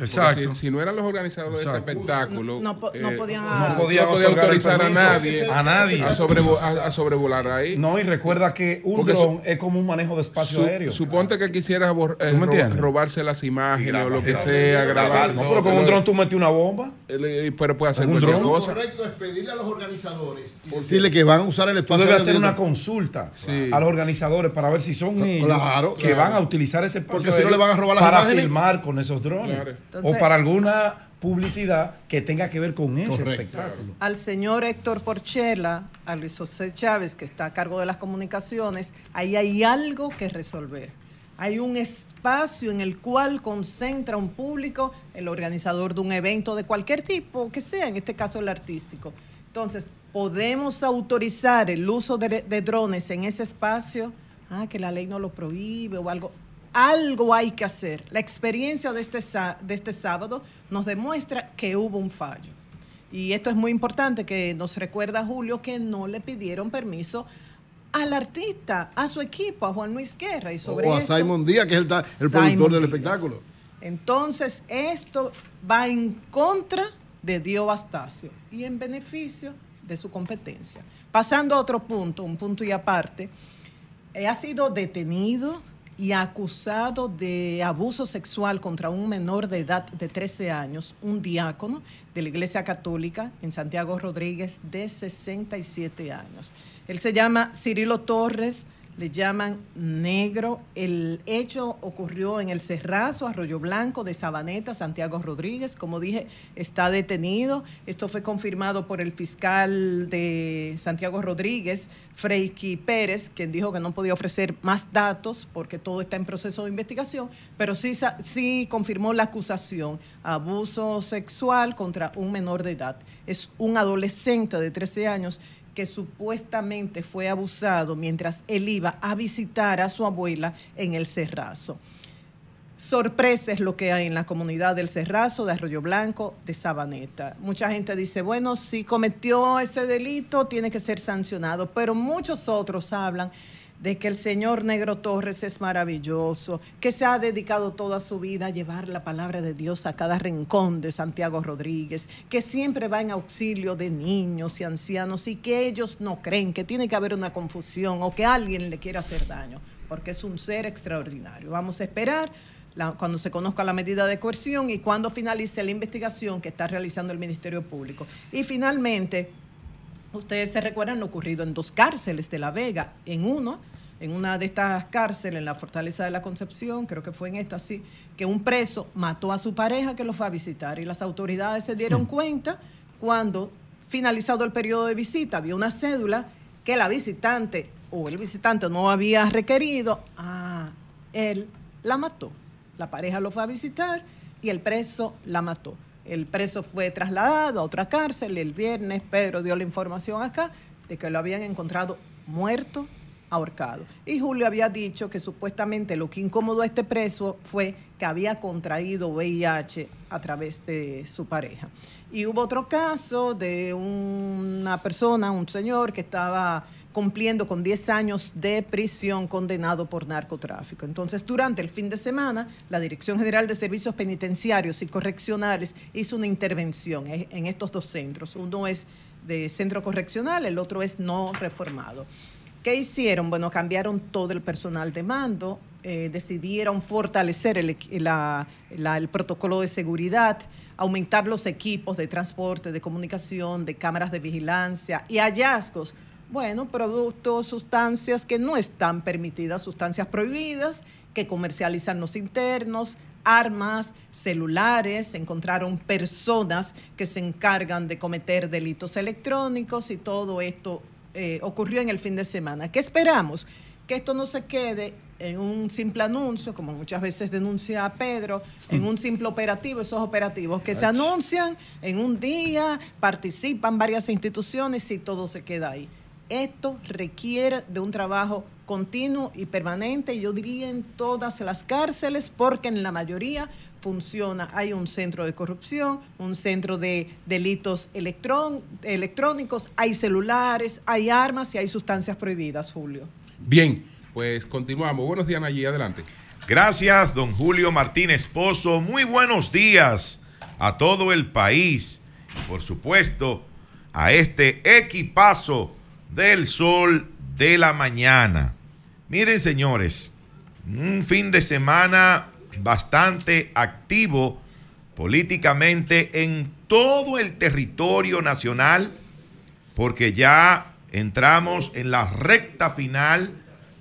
Exacto. Si, si no eran los organizadores Exacto. de ese espectáculo, No po- no eh, podían- No No podían podía autorizar a nadie a nadie. a, sobrevo- a- a sobrevolar ahí. No, y recuerda que un Porque dron es como un manejo de espacio Su- aéreo. Suponte que quisieras eh, ¿Tú ro- robarse las imágenes o lo que sea, grabar. No, pero con un dron tú metes una bomba. Eh, Pero puede hacer ¿Un cualquier dron? Lo cosa. correcto es pedirle a los organizadores y decirle que van a usar el Tú espacio. debes aéreo hacer una consulta Sí. a los organizadores para ver si son ellos Claro, que claro. van a utilizar ese espacio Porque si no aéreo le van a robar las para imágenes. filmar con esos drones Claro. Entonces- o para alguna publicidad que tenga que ver con ese Correcto. espectáculo. al señor Héctor Porchela, a Luis José Chávez, que está a cargo de las comunicaciones, ahí hay algo que resolver. Hay un espacio en el cual concentra un público el organizador de un evento de cualquier tipo, que sea, en este caso el artístico. Entonces, ¿podemos autorizar el uso de, de drones en ese espacio? Ah, que la ley no lo prohíbe o algo. Algo hay que hacer. La experiencia de este, de este sábado nos demuestra que hubo un fallo. Y esto es muy importante que nos recuerda Julio que no le pidieron permiso al artista, a su equipo, a Juan Luis Guerra. Y sobre O a esto- Simon Díaz, que es el, productor del Díaz. espectáculo. Entonces, esto va en contra de Dio Astacio y en beneficio de su competencia. Pasando a otro punto, un punto y aparte, eh, ha sido detenido y acusado de abuso sexual contra un menor de edad de 13 años, un diácono de la Iglesia Católica en Santiago Rodríguez de 67 años. Él se llama Cirilo Torres, le llaman negro. El hecho ocurrió en el Cerrazo, Arroyo Blanco de Sabaneta, Santiago Rodríguez. Como dije, está detenido. Esto fue confirmado por el fiscal de Santiago Rodríguez, Freiki Pérez, quien dijo que no podía ofrecer más datos porque todo está en proceso de investigación, pero sí, sí confirmó la acusación, abuso sexual contra un menor de edad. Es un adolescente de 13 años que supuestamente fue abusado mientras él iba a visitar a su abuela en el Cerrazo. Sorpresa es lo que hay en la comunidad del Cerrazo, de Arroyo Blanco, de Sabaneta. Mucha gente dice, bueno, si cometió ese delito, tiene que ser sancionado, pero muchos otros hablan de que el señor Negro Torres es maravilloso, que se ha dedicado toda su vida a llevar la palabra de Dios a cada rincón de Santiago Rodríguez, que siempre va en auxilio de niños y ancianos y que ellos no creen que tiene que haber una confusión o que alguien le quiera hacer daño, porque es un ser extraordinario. Vamos a esperar cuando se conozca la medida de coerción y cuando finalice la investigación que está realizando el Ministerio Público. Y finalmente, Ustedes se recuerdan lo ocurrido en dos cárceles de La Vega. En uno, en una de estas cárceles, en la Fortaleza de la Concepción, creo que fue en esta, sí, que un preso mató a su pareja que lo fue a visitar y las autoridades se dieron cuenta cuando, finalizado el periodo de visita, había una cédula que la visitante o el visitante no había requerido. Ah, él la mató. La pareja lo fue a visitar y el preso la mató. El preso fue trasladado a otra cárcel. El viernes Pedro dio la información acá de que lo habían encontrado muerto, ahorcado. Y Julio había dicho que supuestamente lo que incomodó a este preso fue que había contraído VIH a través de su pareja. Y hubo otro caso de una persona, un señor que estaba cumpliendo con 10 años de prisión condenado por narcotráfico. Entonces, durante el fin de semana, la Dirección General de Servicios Penitenciarios y Correccionales hizo una intervención en estos dos centros. Uno es de centro correccional, el otro es no reformado. ¿Qué hicieron? Bueno, cambiaron todo el personal de mando, eh, decidieron fortalecer el protocolo de seguridad, aumentar los equipos de transporte, de comunicación, de cámaras de vigilancia y hallazgos. Bueno, productos, sustancias que no están permitidas, sustancias prohibidas, que comercializan los internos, armas, celulares, encontraron personas que se encargan de cometer delitos electrónicos y todo esto eh, ocurrió en el fin de semana. ¿Qué esperamos? Que esto no se quede en un simple anuncio, como muchas veces denuncia Pedro, en un simple operativo, esos operativos que se anuncian en un día, participan varias instituciones y todo se queda ahí. Esto requiere de un trabajo continuo y permanente, yo diría en todas las cárceles, porque en la mayoría funciona. Hay un centro de corrupción, un centro de delitos electrón- electrónicos, hay celulares, hay armas y hay sustancias prohibidas, Julio. Bien, pues continuamos. Buenos días, allí adelante. Gracias, don Julio Martínez Pozo. Muy buenos días a todo el país. Por supuesto, a este equipazo del sol de la mañana. Miren, señores, un fin de semana bastante activo políticamente en todo el territorio nacional, porque ya entramos en la recta final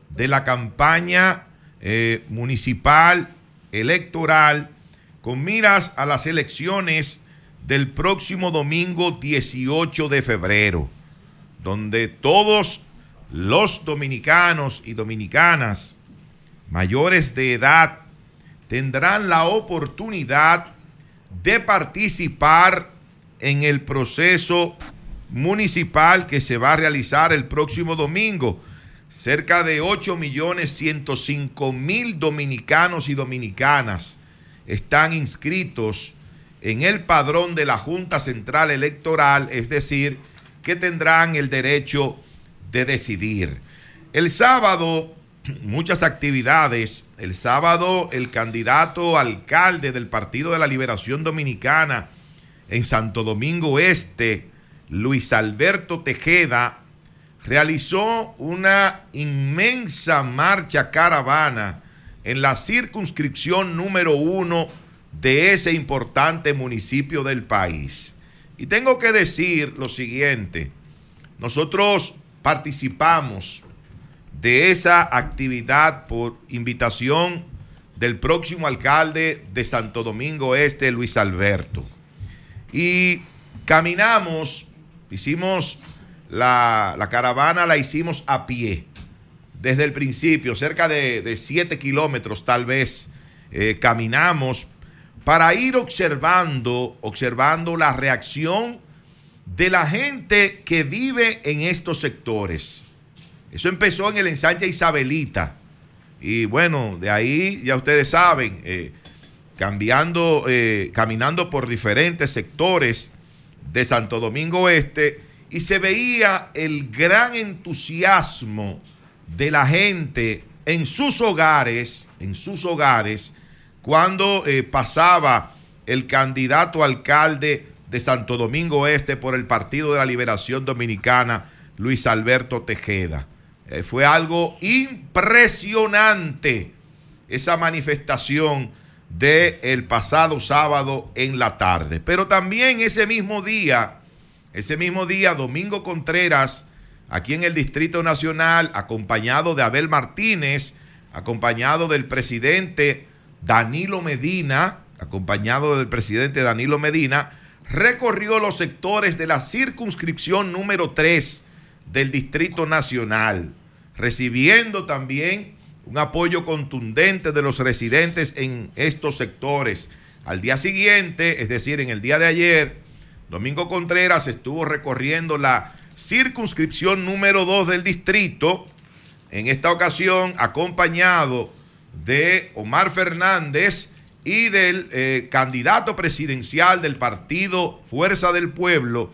de la campaña eh, municipal electoral con miras a las elecciones del próximo domingo 18 de febrero, donde todos los dominicanos y dominicanas mayores de edad tendrán la oportunidad de participar en el proceso municipal que se va a realizar el próximo domingo. Cerca de 8 millones 105 mil dominicanos y dominicanas están inscritos en el padrón de la Junta Central Electoral, es decir, que tendrán el derecho de decidir. El sábado, muchas actividades. El sábado, el candidato alcalde del Partido de la Liberación Dominicana en Santo Domingo Este, Luis Alberto Tejeda, realizó una inmensa marcha caravana en la circunscripción número uno de ese importante municipio del país. Y tengo que decir lo siguiente, nosotros participamos de esa actividad por invitación del próximo alcalde de Santo Domingo Este, Luis Alberto. Y caminamos, hicimos la, la caravana, la hicimos a pie, desde el principio, cerca de 7 kilómetros tal vez, eh, caminamos para ir observando, observando la reacción de la gente que vive en estos sectores. Eso empezó en el ensanche Isabelita. Y bueno, de ahí ya ustedes saben, eh, cambiando, eh, caminando por diferentes sectores de Santo Domingo Este, y se veía el gran entusiasmo de la gente en sus hogares, en sus hogares, cuando eh, pasaba el candidato alcalde de Santo Domingo Este por el Partido de la Liberación Dominicana, Luis Alberto Tejeda. Eh, fue algo impresionante esa manifestación del el pasado sábado en la tarde. Pero también ese mismo día, ese mismo día, Domingo Contreras, aquí en el Distrito Nacional, acompañado de Abel Martínez, acompañado del presidente Danilo Medina, acompañado del presidente Danilo Medina, recorrió los sectores de la circunscripción número 3 del Distrito Nacional, recibiendo también un apoyo contundente de los residentes en estos sectores. Al día siguiente, es decir, en el día de ayer, Domingo Contreras estuvo recorriendo la circunscripción número 2 del distrito, en esta ocasión acompañado de Omar Fernández y del eh, candidato presidencial del partido Fuerza del Pueblo,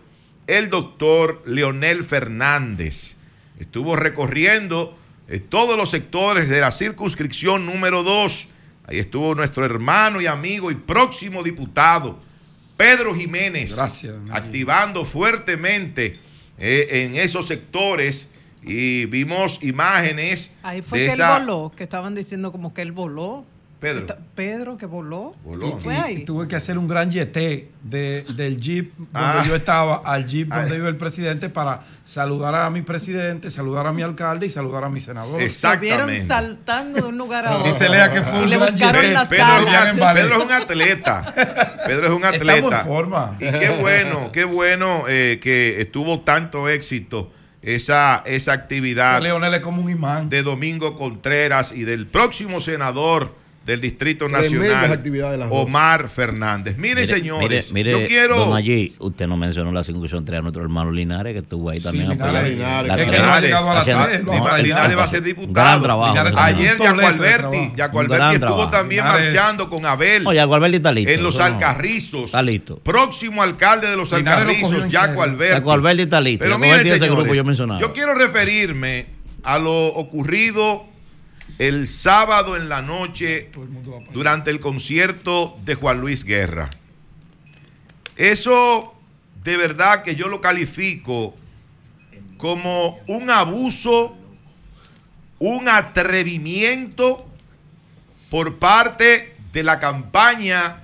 el doctor Leonel Fernández. Estuvo recorriendo eh, todos los sectores de la circunscripción número 2. Ahí estuvo nuestro hermano y amigo y próximo diputado, Pedro Jiménez, Gracias, activando fuertemente eh, en esos sectores y vimos imágenes Ahí fue de que esa... él voló, que estaban diciendo como que él voló. Pedro. Pedro que voló. Voló. Y fue Y- ahí. y tuve que hacer un gran yeté de, del jeep donde Ah. yo estaba al jeep donde Ay. iba el presidente para saludar a mi presidente, saludar a mi alcalde y saludar a mi senador. Vieron Exactamente. saltando de un lugar a otro. Dice Lea que fue Y un le gran buscaron yeté. la Pedro, es un, sala. en ballet. Pedro es un atleta. Pedro es un Estamos atleta. en forma. Y qué bueno, qué bueno eh, que estuvo tanto éxito esa, esa actividad Leonel es como un imán. de Domingo Contreras y del próximo senador del Distrito Nacional, actividades las dos. Omar Fernández. Mire, señores, mire, yo quiero... Don allí, usted no mencionó la circunscripción 3 a nuestro hermano Linares, que estuvo ahí Sí, también Linares. Linares. Es que no ha llegado a la haciendo- tarde. no, no, para Linares va a ser un diputado. gran trabajo. Linares Ayer Yaco Alberti. Yaco Alberti estuvo trabajo. también Linares- marchando con Abel Oye, Algo Alberti está listo. en los Alcarrizos. Está listo. Próximo alcalde de los Alcarrizos, Yaco. Alberti. Jaco Alberti está listo. Pero ese señores, grupo yo mencionaba. yo quiero referirme a lo ocurrido el sábado en la noche el durante el concierto de Juan Luis Guerra. Eso de verdad que yo lo califico como un abuso, un atrevimiento por parte de la campaña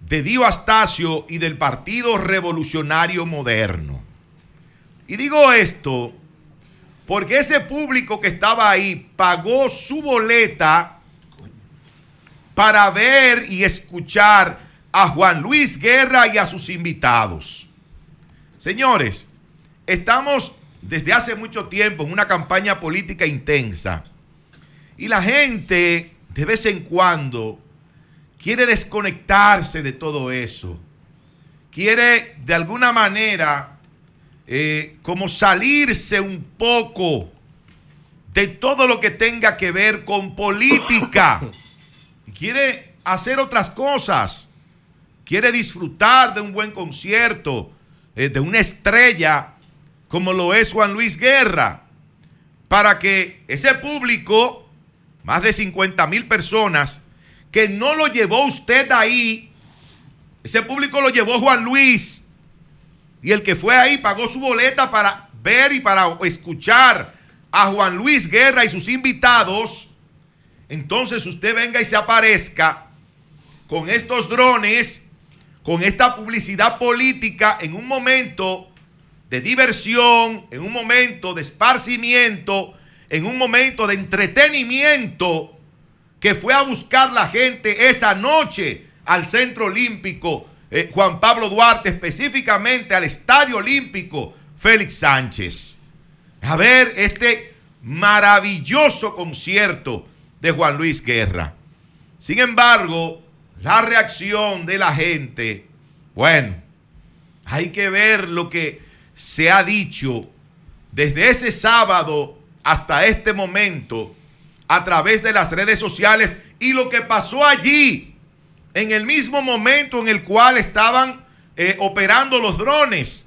de Dio Astacio y del Partido Revolucionario Moderno. Y digo esto porque ese público que estaba ahí pagó su boleta para ver y escuchar a Juan Luis Guerra y a sus invitados. Señores, estamos desde hace mucho tiempo en una campaña política intensa y la gente de vez en cuando quiere desconectarse de todo eso. Quiere de alguna manera eh, como salirse un poco de todo lo que tenga que ver con política. Quiere hacer otras cosas. Quiere disfrutar de un buen concierto, eh, de una estrella como lo es Juan Luis Guerra, para que ese público, más de 50 mil personas, que no lo llevó usted ahí, ese público lo llevó Juan Luis, y el que fue ahí pagó su boleta para ver y para escuchar a Juan Luis Guerra y sus invitados, entonces usted venga y se aparezca con estos drones, con esta publicidad política en un momento de diversión, en un momento de esparcimiento, en un momento de entretenimiento que fue a buscar la gente esa noche al Centro Olímpico eh, Juan Pablo Duarte, específicamente al Estadio Olímpico Félix Sánchez. A ver este maravilloso concierto de Juan Luis Guerra. Sin embargo, la reacción de la gente, bueno, Hay que ver lo que se ha dicho desde ese sábado hasta este momento a través de las redes sociales y lo que pasó allí en el mismo momento en el cual estaban eh, operando los drones.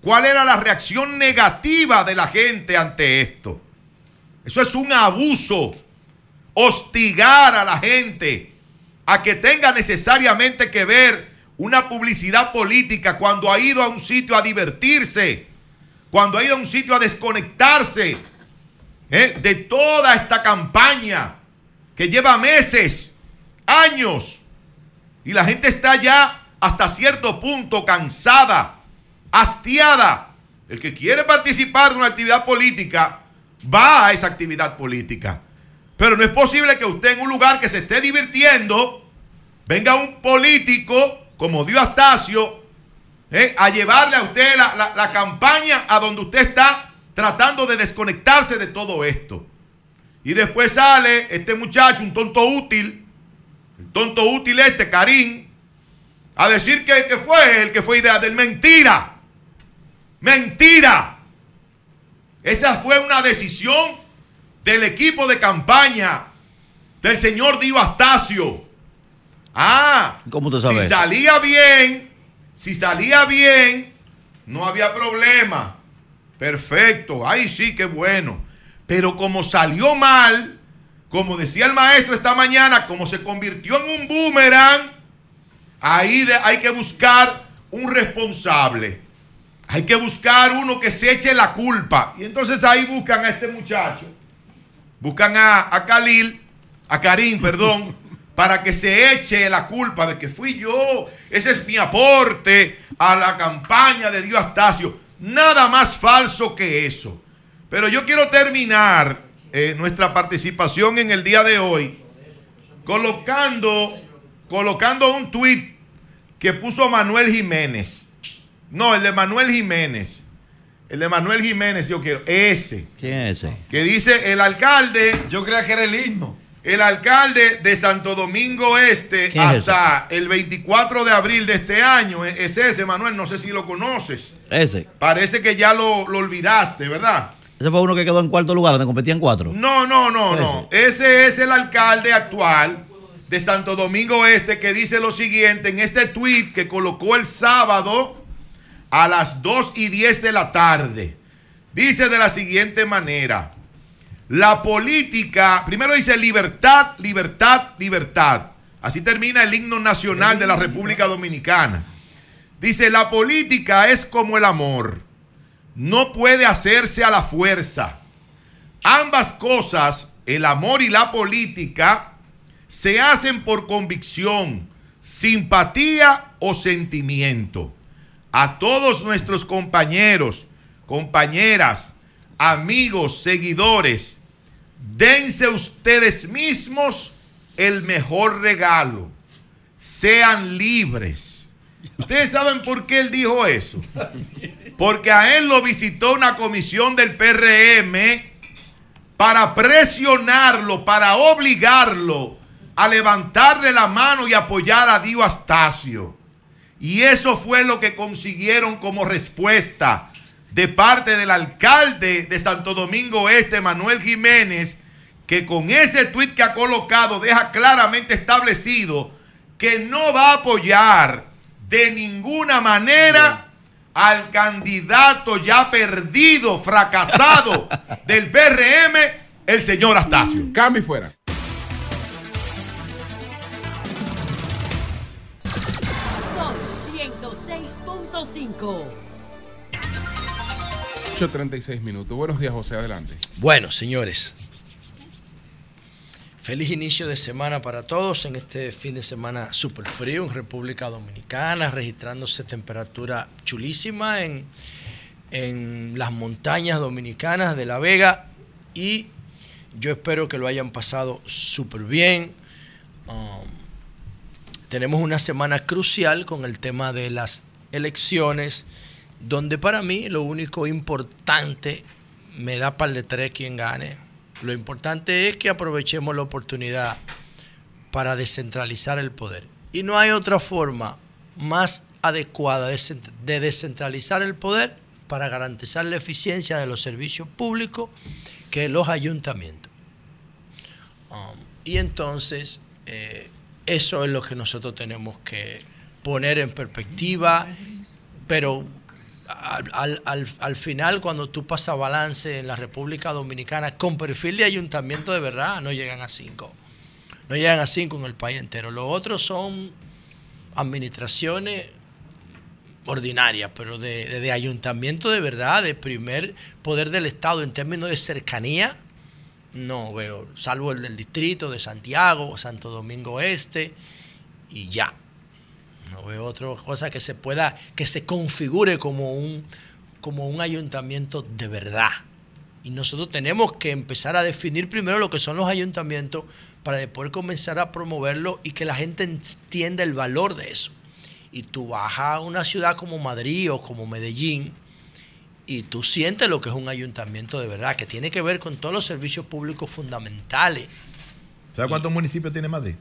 ¿Cuál era la reacción negativa de la gente ante esto? Eso es un abuso. Hostigar a la gente a que tenga necesariamente que ver una publicidad política cuando ha ido a un sitio a divertirse, cuando ha ido a un sitio a desconectarse ¿eh? de toda esta campaña que lleva meses, años, y la gente está ya hasta cierto punto cansada, hastiada. El que quiere participar de una actividad política va a esa actividad política. Pero no es posible que usted en un lugar que se esté divirtiendo, venga un político como Dio Astacio ¿eh? a llevarle a usted la- la campaña a donde usted está tratando de desconectarse de todo esto. Y después sale este muchacho, un tonto útil, el tonto útil este, Karim, a decir que, que fue el que fue idea del mentira. Mentira. Esa fue una decisión del equipo de campaña del señor Dio Astacio. Ah, ¿Cómo usted sabe si salía bien, si salía bien, no había problema. Perfecto, ay sí, qué bueno. Pero como salió mal, como decía el maestro esta mañana, como se convirtió en un boomerang, ahí de- hay que buscar un responsable. Hay que buscar uno que se eche la culpa. Y entonces ahí buscan a este muchacho. Buscan a, a Khalil, a Karim, perdón, para que se eche la culpa de que fui yo. Ese es mi aporte a la campaña de Dios Astacio. Nada más falso que eso. Pero yo quiero terminar eh, nuestra participación en el día de hoy colocando, colocando un tuit que puso Manuel Jiménez. No, el de Manuel Jiménez. El de Manuel Jiménez, yo quiero. Ese. ¿Quién es ese? Que dice el alcalde. Yo creía que era el himno. El alcalde de Santo Domingo Este ¿Quién es hasta el 24 de abril de este año. e- Es ese, Manuel. No sé si lo conoces. Ese. Parece que ya lo, lo olvidaste, ¿verdad? Ese fue uno que quedó en cuarto lugar, donde competían cuatro. No, no, no, no. Ese es el alcalde actual de Santo Domingo Este que dice lo siguiente en este tweet que colocó el sábado a las 2 y 10 de la tarde. Dice de la siguiente manera. La política, primero dice libertad, libertad, libertad. Así termina el himno nacional de la República Dominicana. Dice, la política es como el amor. No puede hacerse a la fuerza. Ambas cosas, el amor y la política, se hacen por convicción, simpatía o sentimiento. A todos nuestros compañeros, compañeras, amigos, seguidores, dense ustedes mismos el mejor regalo. Sean libres. ¿Ustedes saben por qué él dijo eso? Porque a él lo visitó una comisión del PRM para presionarlo, para obligarlo a levantarle la mano y apoyar a Dio Astacio. Y eso fue lo que consiguieron como respuesta de parte del alcalde de Santo Domingo Este, Manuel Jiménez, que con ese tuit que ha colocado deja claramente establecido que no va a apoyar de ninguna manera al candidato ya perdido, fracasado del PRM, el señor Astacio. Cambio y fuera. Son 106.5. 8.36 minutos. Buenos días, José. Adelante. Bueno, señores. Feliz inicio de semana para todos en este fin de semana súper frío en República Dominicana, registrándose temperatura chulísima en, en las montañas dominicanas de La Vega y yo espero que lo hayan pasado súper bien. Um, tenemos una semana crucial con el tema de las elecciones, donde para mí lo único importante, me da par de tres quien gane, lo importante es que aprovechemos la oportunidad para descentralizar el poder. Y no hay otra forma más adecuada de cent- de descentralizar el poder para garantizar la eficiencia de los servicios públicos que los ayuntamientos. Um, y entonces, eh, eso es lo que nosotros tenemos que poner en perspectiva, pero al, al- al- al final, cuando tú pasas balance en la República Dominicana, con perfil de ayuntamiento de verdad, no llegan a cinco. No llegan a cinco en el país entero. Los otros son administraciones ordinarias, pero de, de- de ayuntamiento de verdad, de primer poder del Estado en términos de cercanía, no veo, salvo el del distrito de Santiago, Santo Domingo Este, y ya. No veo otra cosa que se pueda, que se configure como un, como un ayuntamiento de verdad. Y nosotros tenemos que empezar a definir primero lo que son los ayuntamientos para después comenzar a promoverlo y que la gente entienda el valor de eso. Y tú vas a una ciudad como Madrid o como Medellín y tú sientes lo que es un ayuntamiento de verdad, que tiene que ver con todos los servicios públicos fundamentales, ¿Sabes cuántos municipios tiene Madrid?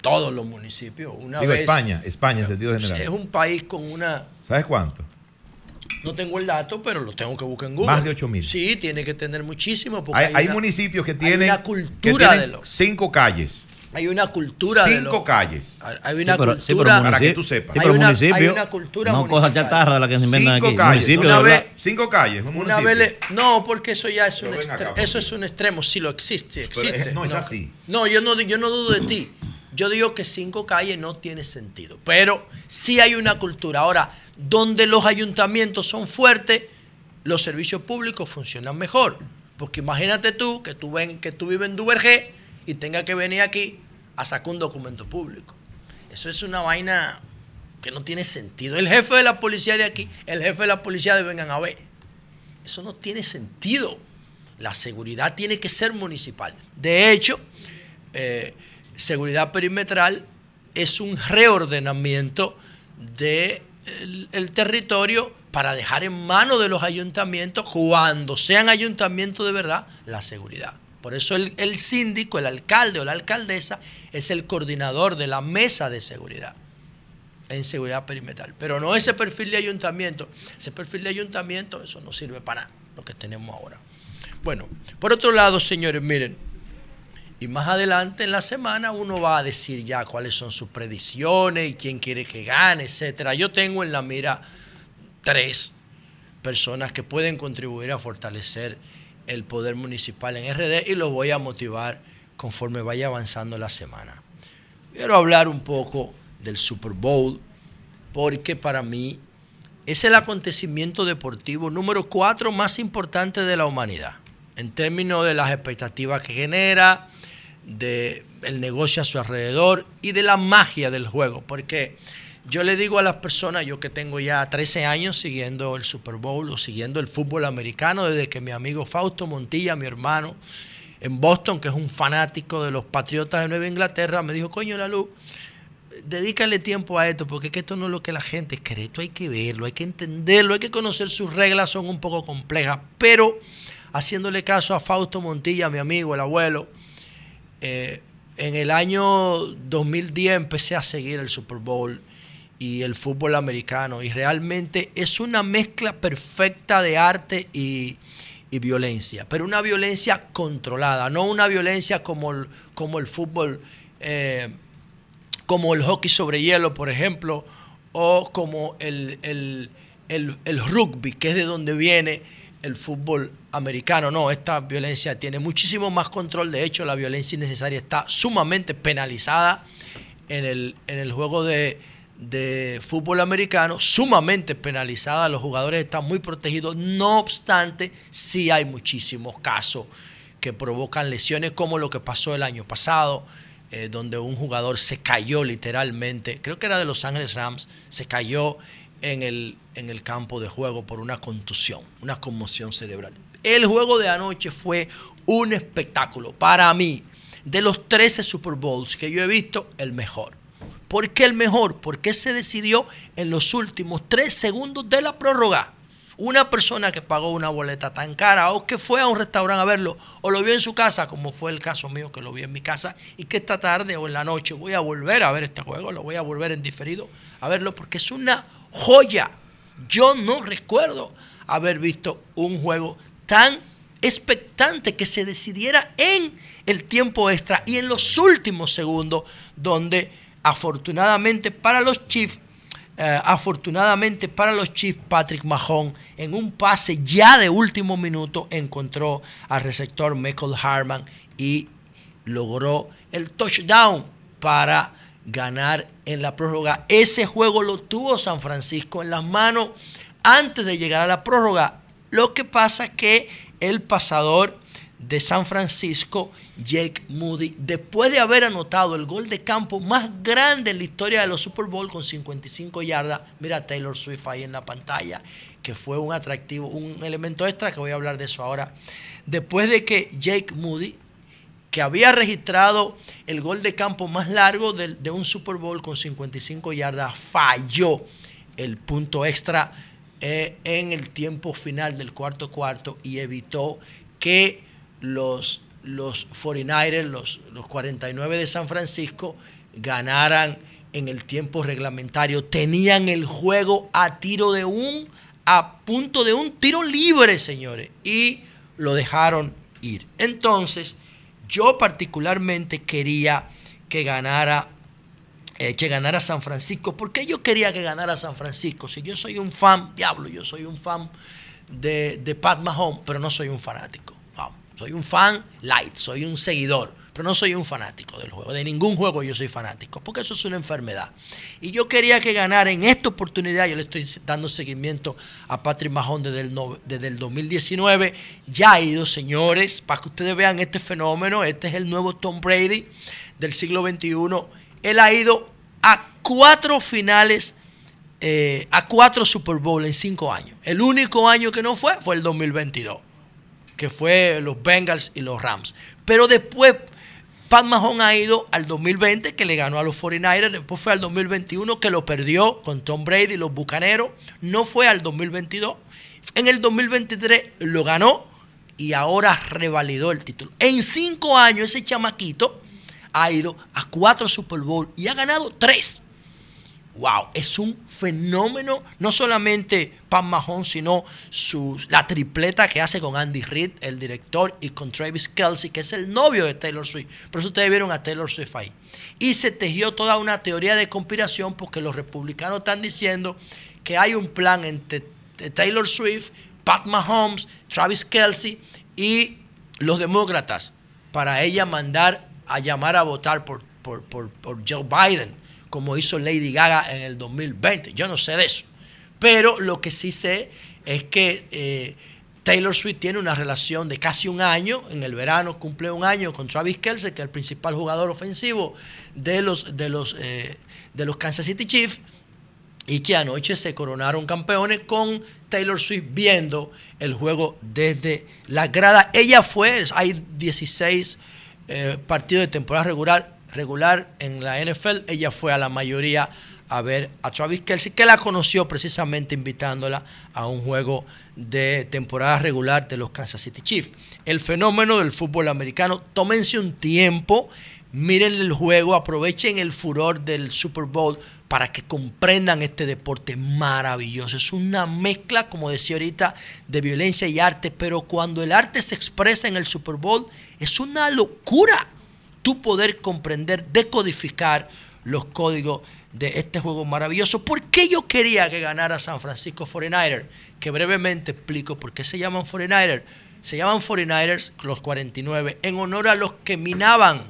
Todos los municipios. Una Digo vez- España, España en sentido general. Es un país con una ¿Sabes cuánto? No tengo el dato, pero lo tengo que buscar en Google. Más de 8.000. Sí, tiene que tener muchísimo. Porque Hay, hay, hay una- municipios que hay tienen, una que cultura tienen de lo- cinco calles. Hay una cultura de Cinco lo- calles. Hay una Sí, pero- sí, pero cultura. Para que tú sepas. Sí, Hay una- municipio, hay una cultura no cosas chatarras de las que se inventan Cinco aquí. calles. Una de vez-. Cinco calles. Un Una vez le- no, porque eso ya es Pero un ven acá, extre- eso es un extremo, si lo existe, Pero es- existe. no es así. No, yo no, yo no dudo de ti. Yo digo que cinco calles no tiene sentido, pero sí hay una cultura. Ahora, donde los ayuntamientos son fuertes, los servicios públicos funcionan mejor. Porque imagínate tú que tú, ven, que tú vives en Duvergé y tengas que venir aquí a sacar un documento público. Eso es una vaina que no tiene sentido. El jefe de la policía de aquí, el jefe de la policía de Vengan a ver. Eso no tiene sentido. La seguridad tiene que ser municipal. De hecho, eh, seguridad perimetral es un reordenamiento del el territorio para dejar en manos de los ayuntamientos, cuando sean ayuntamientos de verdad, la seguridad. Por eso el, el síndico, el alcalde o la alcaldesa es el coordinador de la mesa de seguridad en seguridad perimetral. Pero no ese perfil de ayuntamiento. Ese perfil de ayuntamiento, eso no sirve para lo que tenemos ahora. Bueno, por otro lado, señores, miren, y más adelante en la semana uno va a decir ya cuáles son sus predicciones y quién quiere que gane, etcétera. Yo tengo en la mira tres personas que pueden contribuir a fortalecer el poder municipal en RD y los voy a motivar conforme vaya avanzando la semana. Quiero hablar un poco del Super Bowl porque para mí es el acontecimiento deportivo número cuatro más importante de la humanidad en términos de las expectativas que genera, de el negocio a su alrededor y de la magia del juego, porque yo le digo a las personas, yo que tengo ya 13 años siguiendo el Super Bowl o siguiendo el fútbol americano, desde que mi amigo Fausto Montilla, mi hermano, en Boston, que es un fanático de los Patriotas de Nueva Inglaterra, me dijo, coño, la luz, dedícale tiempo a esto, porque es que esto no es lo que la gente cree, esto hay que verlo, hay que entenderlo, hay que conocer sus reglas, son un poco complejas, pero haciéndole caso a Fausto Montilla, mi amigo, el abuelo, eh, en el año 2010 empecé a seguir el Super Bowl y el fútbol americano y realmente es una mezcla perfecta de arte y, violencia, pero una violencia controlada, no una violencia como el, como el fútbol, eh, como el hockey sobre hielo, por ejemplo, o como el, el rugby, que es de donde viene el fútbol americano. No, esta violencia tiene muchísimo más control. De hecho, la violencia innecesaria está sumamente penalizada en el, en el juego de, fútbol americano, sumamente penalizada. Los jugadores están muy protegidos. No obstante, sí hay muchísimos casos que provocan lesiones, como lo que pasó el año pasado, eh, donde un jugador se cayó literalmente, creo que era de Los Ángeles Rams, se cayó en el, en el campo de juego por una contusión, una conmoción cerebral. El juego de anoche fue un espectáculo. Para mí, de los 13 Super Bowls que yo he visto, el mejor. ¿Por qué el mejor? Porque se decidió en los últimos tres segundos de la prórroga. Una persona que pagó una boleta tan cara o que fue a un restaurante a verlo o lo vio en su casa, como fue el caso mío que lo vi en mi casa y que esta tarde o en la noche voy a volver a ver este juego, lo voy a volver en diferido a verlo porque es una joya. Yo no recuerdo haber visto un juego tan expectante que se decidiera en el tiempo extra y en los últimos segundos donde afortunadamente para los Chiefs eh, afortunadamente para los Chiefs, Patrick Mahon en un pase ya de último minuto encontró al receptor Michael Harman y logró el touchdown para ganar en la prórroga. Ese juego lo tuvo San Francisco en las manos antes de llegar a la prórroga. Lo que pasa que el pasador de San Francisco, Jake Moody, después de haber anotado el gol de campo más grande en la historia de los Super Bowl con 55 yardas, mira a Taylor Swift ahí en la pantalla, que fue un atractivo, un elemento extra, que voy a hablar de eso ahora. Después de que Jake Moody, que había registrado el gol de campo más largo de, un Super Bowl con 55 yardas, falló el punto extra eh, en el tiempo final del cuarto cuarto y evitó que los, los 49ers, los, los 49 de San Francisco, ganaran en el tiempo reglamentario. Tenían el juego a tiro de un, a punto de un tiro libre, señores, y lo dejaron ir. Entonces, yo particularmente quería que ganara eh, que ganara San Francisco. ¿Por qué yo quería que ganara San Francisco? Si yo soy un fan, diablo, yo soy un fan de, de Pat Mahomes, pero no soy un fanático. Soy un fan light, soy un seguidor, pero no soy un fanático del juego. De ningún juego yo soy fanático, porque eso es una enfermedad. Y yo quería que ganara en esta oportunidad, yo le estoy dando seguimiento a Patrick Mahomes desde el, desde el 2019. Ya ha ido, señores, para que ustedes vean este fenómeno. Este es el nuevo Tom Brady del siglo XXI. Él ha ido a cuatro finales, eh, a cuatro Super Bowl en cinco años. El único año que no fue fue el 2022 que fue los Bengals y los Rams. Pero después Pat Mahomes ha ido al 2020 que le ganó a los 49ers, después fue al 2021 que lo perdió con Tom Brady y los Bucaneros, no fue al 2022. En el 2023 lo ganó y ahora revalidó el título. En cinco años ese chamaquito ha ido a cuatro Super Bowl y ha ganado tres. Wow, es un fenómeno, no solamente Pat Mahomes, sino su, la tripleta que hace con Andy Reid, el director, y con Travis Kelsey, que es el novio de Taylor Swift. Por eso ustedes vieron a Taylor Swift ahí. Y se tejió toda una teoría de conspiración porque los republicanos están diciendo que hay un plan entre Taylor Swift, Pat Mahomes, Travis Kelsey y los demócratas para ella mandar a llamar a votar por, por, por, por Joe Biden como hizo Lady Gaga en el 2020. Yo no sé de eso. Pero lo que sí sé es que eh, Taylor Swift tiene una relación de casi un año. En el verano cumple un año con Travis Kelsey, que es el principal jugador ofensivo de los, de los, eh, de los Kansas City Chiefs. Y que anoche se coronaron campeones con Taylor Swift viendo el juego desde la grada. Ella fue, hay 16 eh, partidos de temporada regular regular en la NFL, ella fue a la mayoría a ver a Travis Kelsey, que la conoció precisamente invitándola a un juego de temporada regular de los Kansas City Chiefs. El fenómeno del fútbol americano, tómense un tiempo, miren el juego, aprovechen el furor del Super Bowl para que comprendan este deporte maravilloso. Es una mezcla, como decía ahorita, de violencia y arte, pero cuando el arte se expresa en el Super Bowl, es una locura tú poder comprender, decodificar los códigos de este juego maravilloso. ¿Por qué yo quería que ganara San Francisco 49ers? Que brevemente explico por qué se llaman 49ers. Se llaman 49ers los 49 en honor a los que minaban,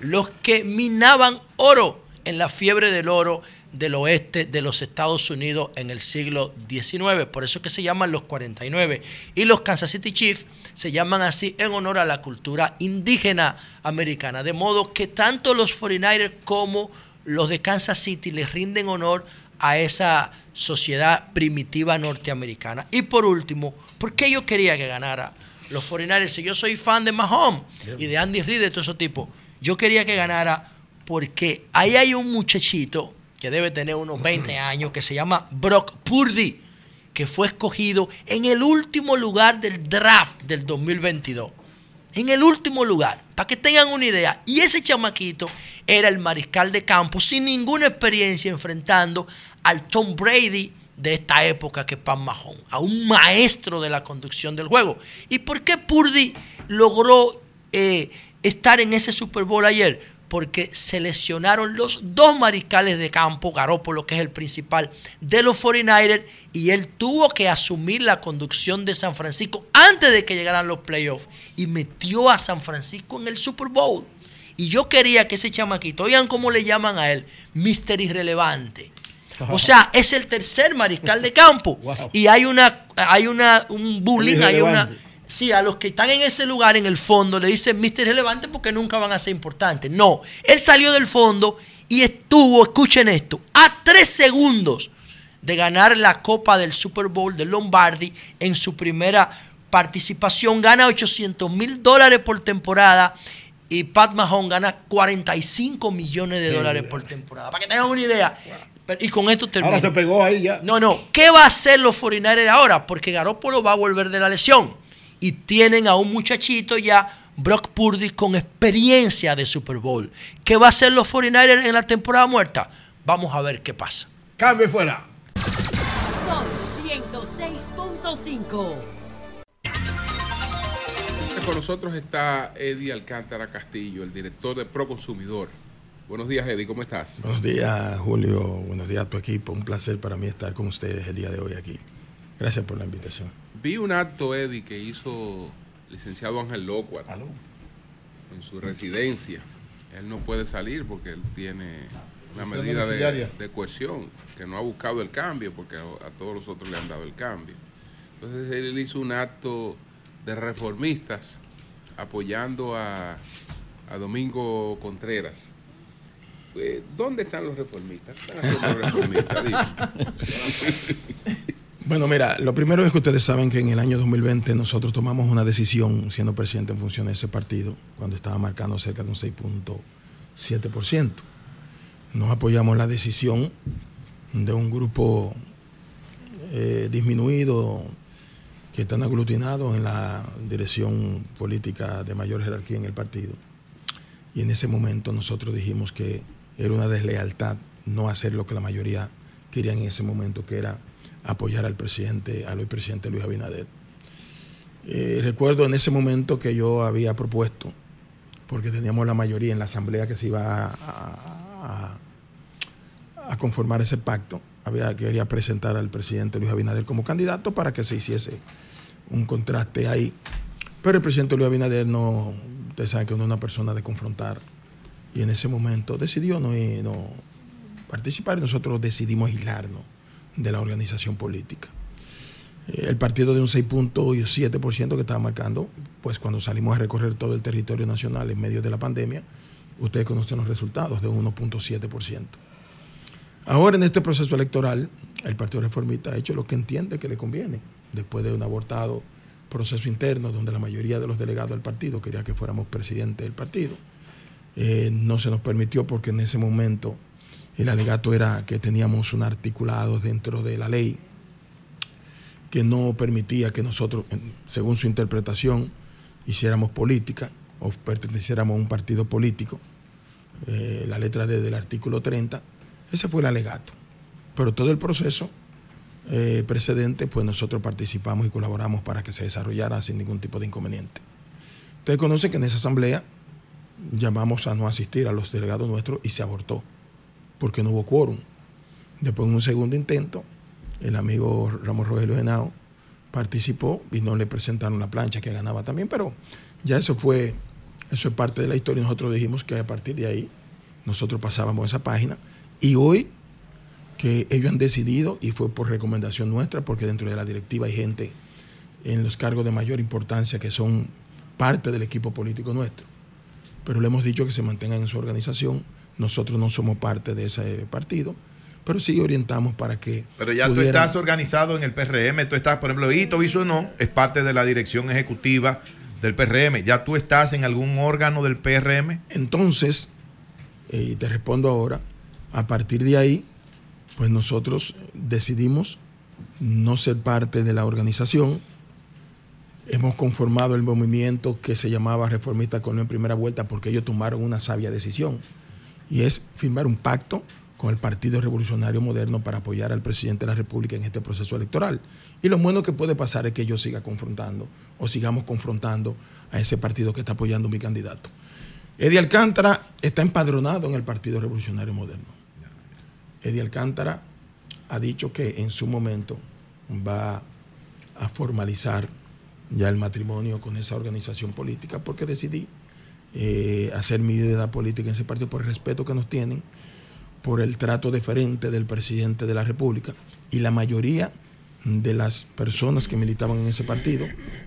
los que minaban oro en la fiebre del oro del oeste de los Estados Unidos en el siglo XIX. Por eso es que se llaman los 49. Y los Kansas City Chiefs se llaman así en honor a la cultura indígena americana. De modo que tanto los 49ers como los de Kansas City les rinden honor a esa sociedad primitiva norteamericana. Y por último, ¿por qué yo quería que ganara los 49ers? Si yo soy fan de Mahomes y de Andy Reid, de todo ese tipo, yo quería que ganara porque ahí hay un muchachito que debe tener unos 20 años, que se llama Brock Purdy, que fue escogido en el último lugar del draft del 2022. En el último lugar, para que tengan una idea. Y ese chamaquito era el mariscal de campo sin ninguna experiencia enfrentando al Tom Brady de esta época que es Pan Mahon, a un maestro de la conducción del juego. ¿Y por qué Purdy logró eh, estar en ese Super Bowl ayer? Porque se lesionaron los dos mariscales de campo, Garoppolo, que es el principal de los 49ers, y él tuvo que asumir la conducción de San Francisco antes de que llegaran los playoffs y metió a San Francisco en el Super Bowl. Y yo quería que ese chamaquito, oigan cómo le llaman a él, Mister Irrelevante. O sea, es el tercer mariscal de campo. Y hay una, hay una, un bullying, hay una. Sí, a los que están en ese lugar, en el fondo, le dicen Mister Relevante porque nunca van a ser importantes. No, él salió del fondo y estuvo, escuchen esto, a tres segundos de ganar la Copa del Super Bowl de Lombardi en su primera participación. Gana 800 mil dólares por temporada y Pat Mahon gana 45 millones de dólares por temporada. Para que tengan una idea. Y con esto termino. Ahora se pegó ahí ya. No, no. ¿Qué va a hacer los 49ers ahora? Porque Garoppolo va a volver de la lesión. Y tienen a un muchachito ya, Brock Purdy, con experiencia de Super Bowl. ¿Qué va a hacer los 49ers en la temporada muerta? Vamos a ver qué pasa. Cambio fuera. Sol 106.5. Con nosotros está Eddie Alcántara Castillo, el director de Proconsumidor. Buenos días, Eddie, ¿cómo estás? Buenos días, Julio. Buenos días a tu equipo. Un placer para mí estar con ustedes el día de hoy aquí. Gracias por la invitación. Vi un acto, Eddie, que hizo el licenciado Ángel Locuar en su residencia. Él no puede salir porque él tiene una medida de, de cohesión, que no ha buscado el cambio porque a, a todos los otros le han dado el cambio. Entonces él hizo un acto de reformistas apoyando a, a Domingo Contreras. Eh, ¿Dónde están los reformistas? ¿Qué están los reformistas? Bueno, mira, lo primero es que ustedes saben que en el año 2020 nosotros tomamos una decisión, siendo presidente en función de ese partido, cuando estaba marcando cerca de un 6.7%. Nos apoyamos la decisión de un grupo eh, disminuido que están aglutinados en la dirección política de mayor jerarquía en el partido. Y en ese momento nosotros dijimos que era una deslealtad no hacer lo que la mayoría querían en ese momento, que era apoyar al presidente, al hoy presidente Luis Abinader. Eh, recuerdo en ese momento que yo había propuesto, porque teníamos la mayoría en la asamblea que se iba a, conformar ese pacto, había, quería presentar al presidente Luis Abinader como candidato para que se hiciese un contraste ahí. Pero el presidente Luis Abinader no, ustedes saben que no es una persona de confrontar, y en ese momento decidió no, no participar y nosotros decidimos aislarnos de la organización política. Eh, El partido de un 6.7% que estaba marcando, pues cuando salimos a recorrer todo el territorio nacional en medio de la pandemia, ustedes conocen los resultados de un 1.7%. Ahora en este proceso electoral, el Partido Reformista ha hecho lo que entiende que le conviene, después de un abortado proceso interno donde la mayoría de los delegados del partido quería que fuéramos presidente del partido. Eh, no se nos permitió porque en ese momento el alegato era que teníamos un articulado dentro de la ley que no permitía que nosotros, según su interpretación, hiciéramos política o perteneciéramos a un partido político. Eh, la letra D del artículo 30, ese fue el alegato. Pero todo el proceso eh, precedente, pues nosotros participamos y colaboramos para que se desarrollara sin ningún tipo de inconveniente. Ustedes conocen que en esa asamblea llamamos a no asistir a los delegados nuestros y se abortó, porque no hubo quórum. Después, en un segundo intento, el amigo Ramón Rogelio Henao participó y no le presentaron la plancha que ganaba también, pero ya eso fue, eso es parte de la historia. Nosotros dijimos que a partir de ahí nosotros pasábamos esa página y hoy que ellos han decidido y fue por recomendación nuestra, porque dentro de la directiva hay gente en los cargos de mayor importancia que son parte del equipo político nuestro. Pero le hemos dicho que se mantengan en su organización. Nosotros no somos parte de ese partido, pero sí orientamos para que. Pero ya tú pudieran- estás organizado en el PRM, tú estás, por ejemplo, Viso no, es parte de la dirección ejecutiva del PRM. ¿Ya tú estás en algún órgano del PRM? Entonces, eh, y te respondo ahora, a partir de ahí, pues nosotros decidimos no ser parte de la organización. Hemos conformado el movimiento que se llamaba Reformista con en primera vuelta porque ellos tomaron una sabia decisión y es firmar un pacto con el Partido Revolucionario Moderno para apoyar al presidente de la República en este proceso electoral. Y lo bueno que puede pasar es que yo siga confrontando o sigamos confrontando a ese partido que está apoyando mi candidato. Eddie Alcántara está empadronado en el Partido Revolucionario Moderno. Eddie Alcántara ha dicho que en su momento va a formalizar ya el matrimonio con esa organización política porque decidí eh, hacer mi vida política en ese partido por el respeto que nos tienen, por el trato deferente del presidente de la República y la mayoría de las personas que militaban en ese partido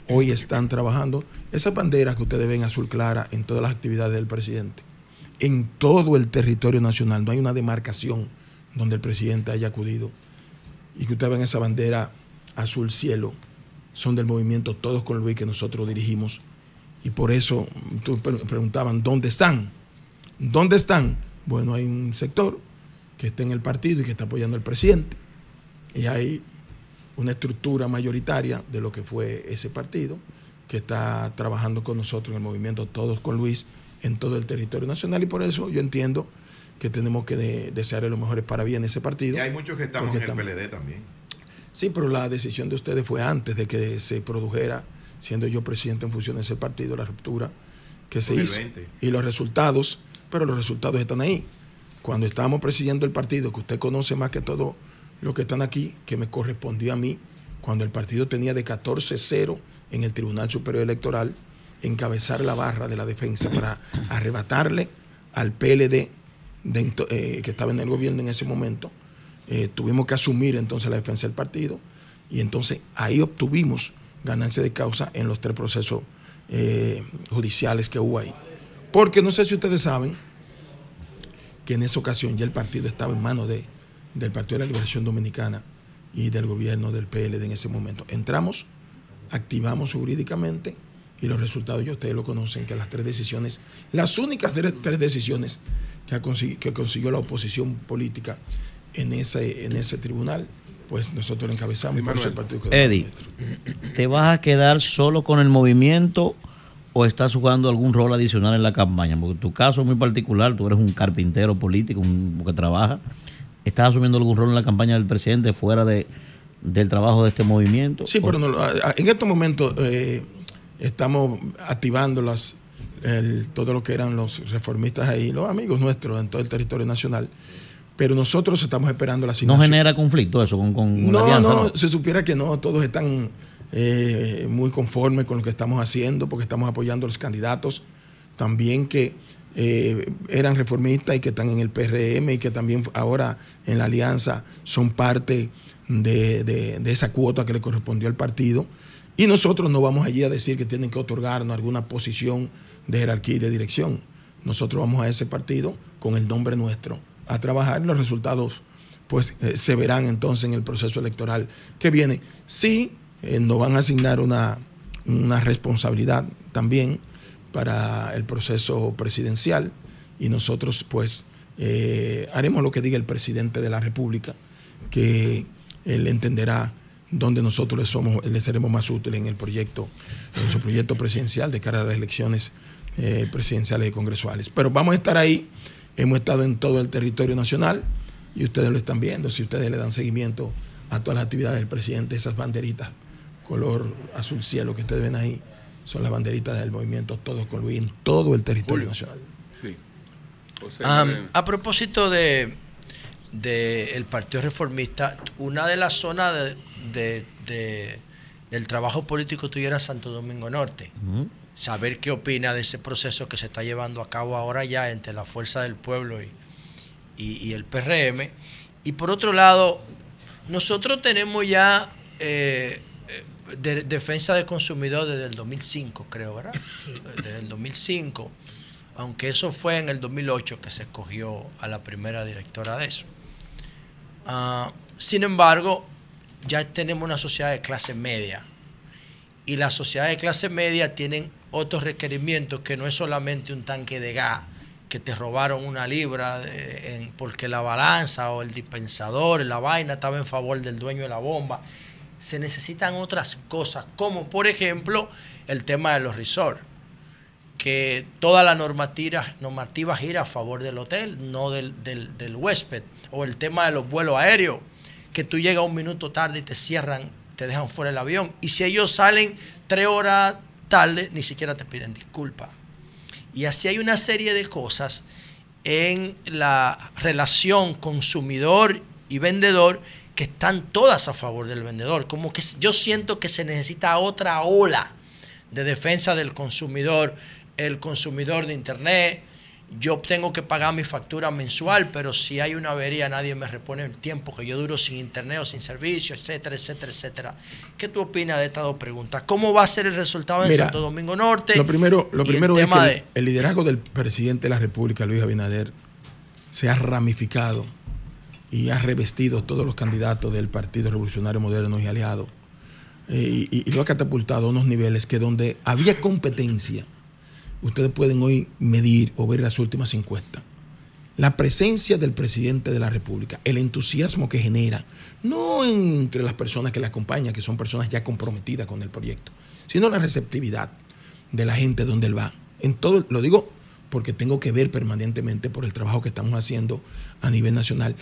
hoy están trabajando. Esa bandera que ustedes ven azul clara en todas las actividades del presidente, en todo el territorio nacional, no hay una demarcación donde el presidente haya acudido y que ustedes ven esa bandera azul cielo, son del movimiento Todos con Luis que nosotros dirigimos. Y por eso tú pre- preguntaban, ¿dónde están? ¿Dónde están? Bueno, hay un sector que está en el partido y que está apoyando al presidente. Y hay una estructura mayoritaria de lo que fue ese partido que está trabajando con nosotros en el movimiento Todos con Luis en todo el territorio nacional. Y por eso yo entiendo que tenemos que de- desearle lo mejores para bien a ese partido. Y hay muchos que estamos en el estamos- PLD también. Sí, pero la decisión de ustedes fue antes de que se produjera, siendo yo presidente en función de ese partido, la ruptura que se hizo. 2020. Y los resultados, pero los resultados están ahí. Cuando estábamos presidiendo el partido, que usted conoce más que todo lo que están aquí, que me correspondió a mí, cuando el partido tenía de 14-0 en el Tribunal Superior Electoral, encabezar la barra de la defensa para arrebatarle al PLD de eh, que estaba en el gobierno en ese momento. Eh, tuvimos que asumir entonces la defensa del partido y entonces ahí obtuvimos ganancia de causa en los tres procesos eh, judiciales que hubo ahí. Porque no sé si ustedes saben que en esa ocasión ya el partido estaba en manos de, del Partido de la Liberación Dominicana y del gobierno del PLD en ese momento. Entramos, activamos jurídicamente y los resultados ya ustedes lo conocen, que las tres decisiones, las únicas tres, decisiones que, consiguió la oposición política en ese tribunal, pues nosotros lo encabezamos y por eso el partido quedó Eddie, ¿te vas a quedar solo con el movimiento o estás jugando algún rol adicional en la campaña? Porque tu caso es muy particular, tú eres un carpintero político un, que trabaja. ¿Estás asumiendo algún rol en la campaña del presidente fuera de, del trabajo de este movimiento? Sí, pero no en estos momentos eh, estamos activando las, el- todo lo que eran los reformistas ahí, los amigos nuestros en todo el territorio nacional. Pero nosotros estamos esperando la ¿No asignación. genera conflicto eso con, con No, alianza? no, se supiera que no, todos están eh, muy conformes con lo que estamos haciendo, porque estamos apoyando a los candidatos también que eh, eran reformistas y que están en el PRM y que también ahora en la alianza son parte de, de- de esa cuota que le correspondió al partido. Y nosotros no vamos allí a decir que tienen que otorgarnos alguna posición de jerarquía y de dirección. Nosotros vamos a ese partido con el nombre nuestro a trabajar los resultados pues eh, se verán entonces en el proceso electoral que viene. Sí, eh, nos van a asignar una, una responsabilidad también para el proceso presidencial y nosotros pues eh, haremos lo que diga el presidente de la República, que él entenderá dónde nosotros le, somos, le seremos más útiles en el proyecto, en su proyecto presidencial de cara a las elecciones presidenciales y congresuales. Pero vamos a estar ahí, hemos estado en todo el territorio nacional y ustedes lo están viendo, si ustedes le dan seguimiento a todas las actividades del presidente, esas banderitas color azul cielo que ustedes ven ahí, son las banderitas del movimiento Todos con Luis en todo el territorio nacional. Sí. A propósito de, de el Partido Reformista, una de las zonas de, de- de- del trabajo político tuyo era Santo Domingo Norte. Saber qué opina de ese proceso que se está llevando a cabo ahora ya entre la Fuerza del Pueblo y, y- y el PRM. Y por otro lado, nosotros tenemos ya eh, eh, de- defensa del consumidor desde el 2005, creo, ¿verdad? Desde el 2005, aunque eso fue en el 2008 que se escogió a la primera directora de eso. Ah, sin embargo, ya tenemos una sociedad de clase media y las sociedades de clase media tienen otros requerimientos que no es solamente un tanque de gas que te robaron una libra en- porque la balanza o el dispensador, la vaina estaba en favor del dueño de la bomba. Se necesitan otras cosas, como por ejemplo el tema de los resorts que toda la normativa, normativa gira a favor del hotel, no del, del- del huésped. O el tema de los vuelos aéreos, que tú llegas un minuto tarde y te cierran, te dejan fuera el avión. Y si ellos salen tres horas tarde, ni siquiera te piden disculpas. Y así hay una serie de cosas en la relación consumidor y vendedor que están todas a favor del vendedor. Como que yo siento que se necesita otra ola de defensa del consumidor, el consumidor de internet. Yo tengo que pagar mi factura mensual, pero si hay una avería nadie me repone el tiempo que yo duro sin internet o sin servicio, etcétera, etcétera, etcétera. ¿Qué tú opinas de estas dos preguntas? ¿Cómo va a ser el resultado en Mira, Santo Domingo Norte? Lo primero, lo primero es que tema el, liderazgo del presidente de la República, Luis Abinader, se ha ramificado y ha revestido todos los candidatos del Partido Revolucionario Moderno y aliado. Eh, y, y- y lo ha catapultado a unos niveles que donde había competencia, ustedes pueden hoy medir o ver las últimas encuestas. La presencia del presidente de la República, el entusiasmo que genera, no entre las personas que le acompañan, que son personas ya comprometidas con el proyecto, sino la receptividad de la gente donde él va. En todo, lo digo porque tengo que ver permanentemente por el trabajo que estamos haciendo a nivel nacional.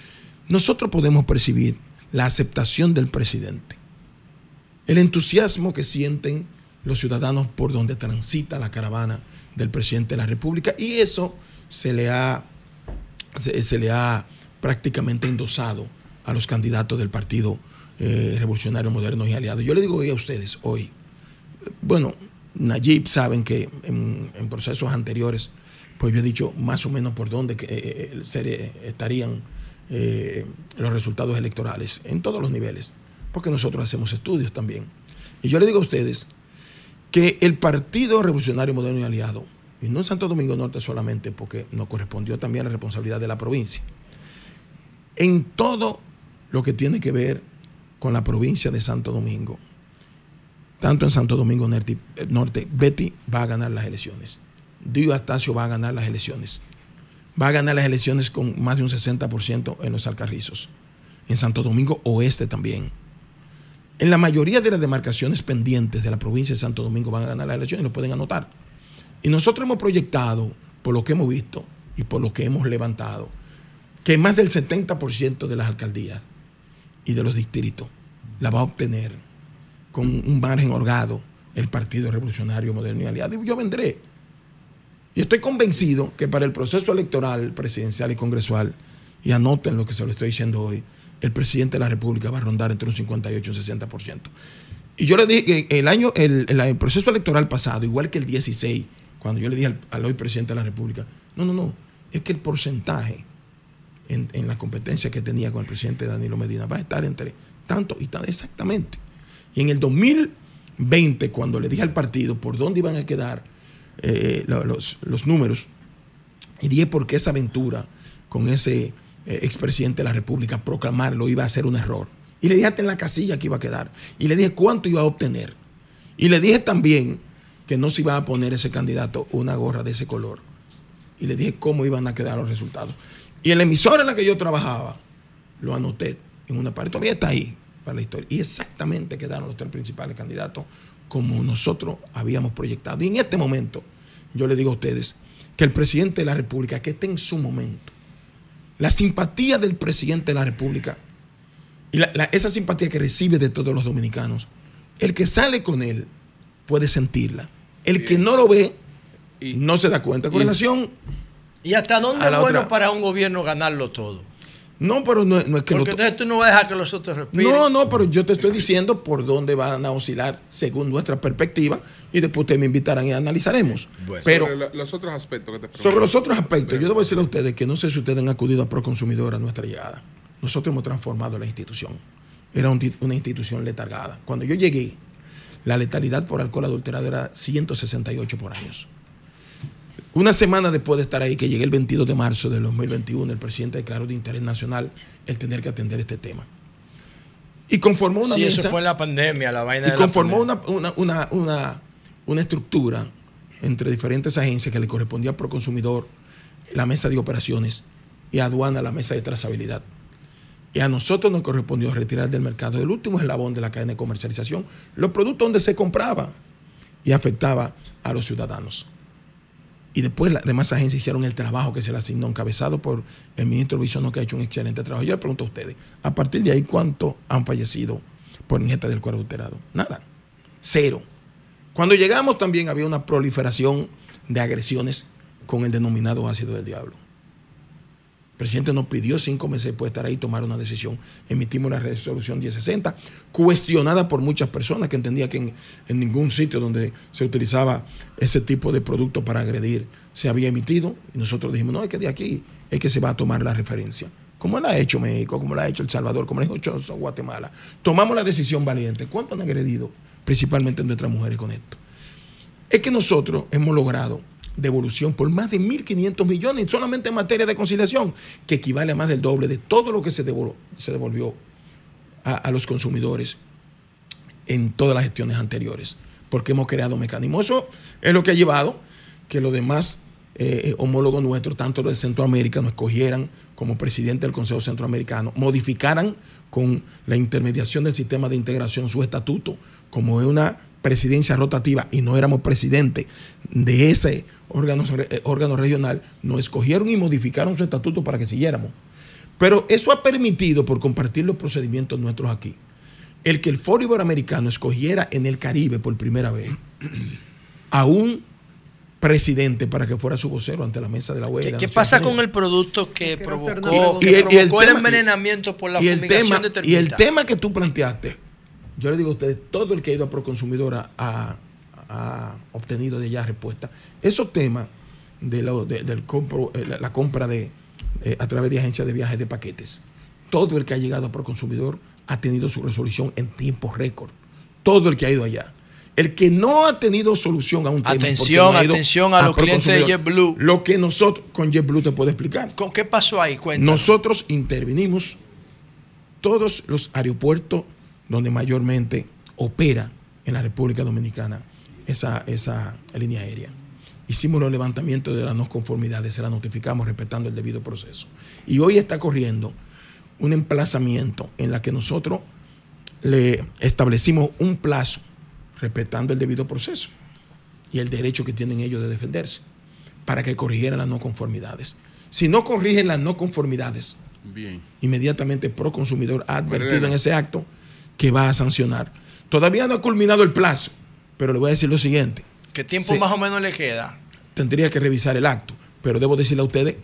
Nosotros podemos percibir la aceptación del presidente, el entusiasmo que sienten los ciudadanos por donde transita la caravana del presidente de la República y eso se le ha, se, le ha prácticamente endosado a los candidatos del Partido eh, Revolucionario Moderno y Aliado. Yo le digo a ustedes, hoy, bueno, Nayib saben que en, procesos anteriores, pues yo he dicho más o menos por dónde eh, se- estarían eh, los resultados electorales, en todos los niveles, porque nosotros hacemos estudios también. Y yo le digo a ustedes que el Partido Revolucionario Moderno y Aliado, y no en Santo Domingo Norte solamente, porque nos correspondió también la responsabilidad de la provincia, en todo lo que tiene que ver con la provincia de Santo Domingo, tanto en Santo Domingo Norte, Norte, Betty va a ganar las elecciones. Dio Astacio va a ganar las elecciones. Va a ganar las elecciones con más de un 60% en los Alcarrizos. En Santo Domingo Oeste también. En la mayoría de las demarcaciones pendientes de la provincia de Santo Domingo van a ganar las elecciones, lo pueden anotar. Y nosotros hemos proyectado, por lo que hemos visto y por lo que hemos levantado, que más del 70% de las alcaldías y de los distritos la va a obtener con un margen holgado el Partido Revolucionario Moderno y Aliado. Y yo vendré. Y estoy convencido que para el proceso electoral presidencial y congresual, y anoten lo que se lo estoy diciendo hoy, el presidente de la República va a rondar entre un 58 y un 60%. Y yo le dije que el año, el, el- proceso electoral pasado, igual que el 16, cuando yo le dije al, al hoy presidente de la República, no, no, no, es que el porcentaje en, en la competencia que tenía con el presidente Danilo Medina va a estar entre tanto y tanto, exactamente. Y en el 2020, cuando le dije al partido por dónde iban a quedar eh, lo- los, los números, y dije por qué esa aventura con ese eh, expresidente de la República, proclamarlo iba a ser un error. Y le dije hasta en la casilla que iba a quedar. Y le dije cuánto iba a obtener. Y le dije también que no se iba a poner ese candidato una gorra de ese color. Y le dije cómo iban a quedar los resultados. Y en la emisora en la que yo trabajaba, lo anoté en una parte, todavía está ahí para la historia. Y exactamente quedaron los tres principales candidatos como nosotros habíamos proyectado. Y en este momento, yo le digo a ustedes que el presidente de la República, que esté en su momento, la simpatía del presidente de la República y la- la- esa simpatía que recibe de todos los dominicanos, el que sale con él puede sentirla. El que no lo ve no se da cuenta. Con y- relación ¿Y hasta dónde es bueno otra- para un gobierno ganarlo todo? No, pero no, no es que Porque lo- entonces tú no vas a dejar que los otros respiren. No, no, pero yo te estoy diciendo por dónde van a oscilar según nuestra perspectiva y después ustedes me invitarán y analizaremos. Pero Sobre los otros aspectos que te sobre los otros aspectos, yo debo decirle a ustedes que no sé si ustedes han acudido a Proconsumidor a nuestra llegada. Nosotros hemos transformado la institución. Era un una institución letargada. Cuando yo llegué, la letalidad por alcohol adulterado era 168 por años. Una semana después de estar ahí, que llegué el 22 de marzo del 2021, el presidente declaró de interés nacional el tener que atender este tema. Y conformó una sí, mesa eso fue en la pandemia, la vaina y de la conformó pandemia. una, una, una, una, estructura entre diferentes agencias que le correspondía a Proconsumidor la mesa de operaciones y aduana la mesa de trazabilidad. Y a nosotros nos correspondió retirar del mercado el último eslabón de la cadena de comercialización, los productos donde se compraba y afectaba a los ciudadanos. Y después las demás agencias hicieron el trabajo que se le asignó, encabezado por el ministro Bisono, que ha hecho un excelente trabajo. Yo le pregunto a ustedes, a partir de ahí, ¿cuántos han fallecido por ingesta del cuero adulterado? Nada. Cero. Cuando llegamos también había una proliferación de agresiones con el denominado ácido del diablo. Presidente nos pidió cinco meses después de estar ahí tomar una decisión. Emitimos la resolución 1060, cuestionada por muchas personas que entendían que en, ningún sitio donde se utilizaba ese tipo de producto para agredir se había emitido. Y nosotros dijimos, no, es que de aquí es que se va a tomar la referencia. Como lo ha hecho México, como lo ha hecho El Salvador, como lo ha hecho Guatemala. Tomamos la decisión valiente. ¿Cuánto han agredido principalmente nuestras mujeres con esto? Es que nosotros hemos logrado devolución por más de 1.500 millones solamente en materia de conciliación, que equivale a más del doble de todo lo que se devolvió, se devolvió a, a los consumidores en todas las gestiones anteriores, porque hemos creado mecanismos. Eso es lo que ha llevado que los demás eh, homólogos nuestros, tanto de Centroamérica, nos escogieran como presidente del Consejo Centroamericano, modificaran con la intermediación del sistema de integración su estatuto, como es una presidencia rotativa y no éramos presidente de ese órgano, eh, órgano regional, nos escogieron y modificaron su estatuto para que siguiéramos. Pero eso ha permitido, por compartir los procedimientos nuestros aquí, el que el Foro Iberoamericano escogiera en el Caribe por primera vez a un presidente para que fuera su vocero ante la mesa de la ¿Qué, huelga. qué pasa con el producto que Quiero provocó, una que Y el- y el provocó el, tema- envenenamiento por la y el fumigación tema, de y el tema que tú planteaste, yo le digo a ustedes, todo el que ha ido a Proconsumidora ha, ha obtenido de ya respuesta. Esos temas de, lo- de- del compro- eh, la, la compra de eh, a través de agencias de viajes de paquetes, todo el que ha llegado a Proconsumidor ha tenido su resolución en tiempo récord. Todo el que ha ido allá. El que no ha tenido solución a un tema. Atención, no atención a los clientes de JetBlue. Lo que nosotros, con JetBlue te puedo explicar. ¿Con qué pasó ahí? Cuéntanos. Nosotros intervenimos todos los aeropuertos donde mayormente opera en la República Dominicana esa, esa línea aérea. Hicimos los levantamientos de las no conformidades, se las notificamos respetando el debido proceso. Y hoy está corriendo un emplazamiento en la que nosotros le establecimos un plazo respetando el debido proceso y el derecho que tienen ellos de defenderse para que corrigieran las no conformidades. Si no corrigen las no conformidades, Bien. inmediatamente Proconsumidor ha advertido en ese acto que va a sancionar. Todavía no ha culminado el plazo, pero le voy a decir lo siguiente. ¿Qué tiempo más o menos le queda? Tendría que revisar el acto, pero debo decirle a ustedes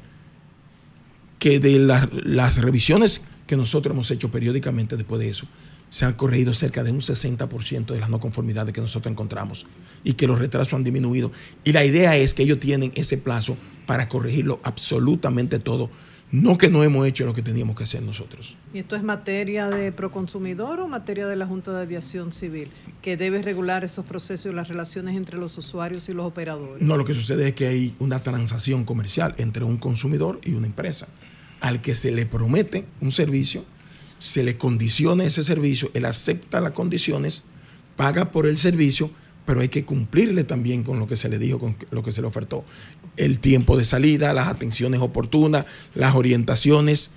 que de la- las revisiones que nosotros hemos hecho periódicamente después de eso, se han corregido cerca de un 60% de las no conformidades que nosotros encontramos y que los retrasos han disminuido. Y la idea es que ellos tienen ese plazo para corregirlo absolutamente todo, no que no hemos hecho lo que teníamos que hacer nosotros. ¿Y esto es materia de Proconsumidor o materia de la Junta de Aviación Civil, que debe regular esos procesos y las relaciones entre los usuarios y los operadores? No, lo que sucede es que hay una transacción comercial entre un consumidor y una empresa, al que se le promete un servicio, se le condiciona ese servicio, él acepta las condiciones, paga por el servicio, pero hay que cumplirle también con lo que se le dijo, con lo que se le ofertó. El tiempo de salida, las atenciones oportunas, las orientaciones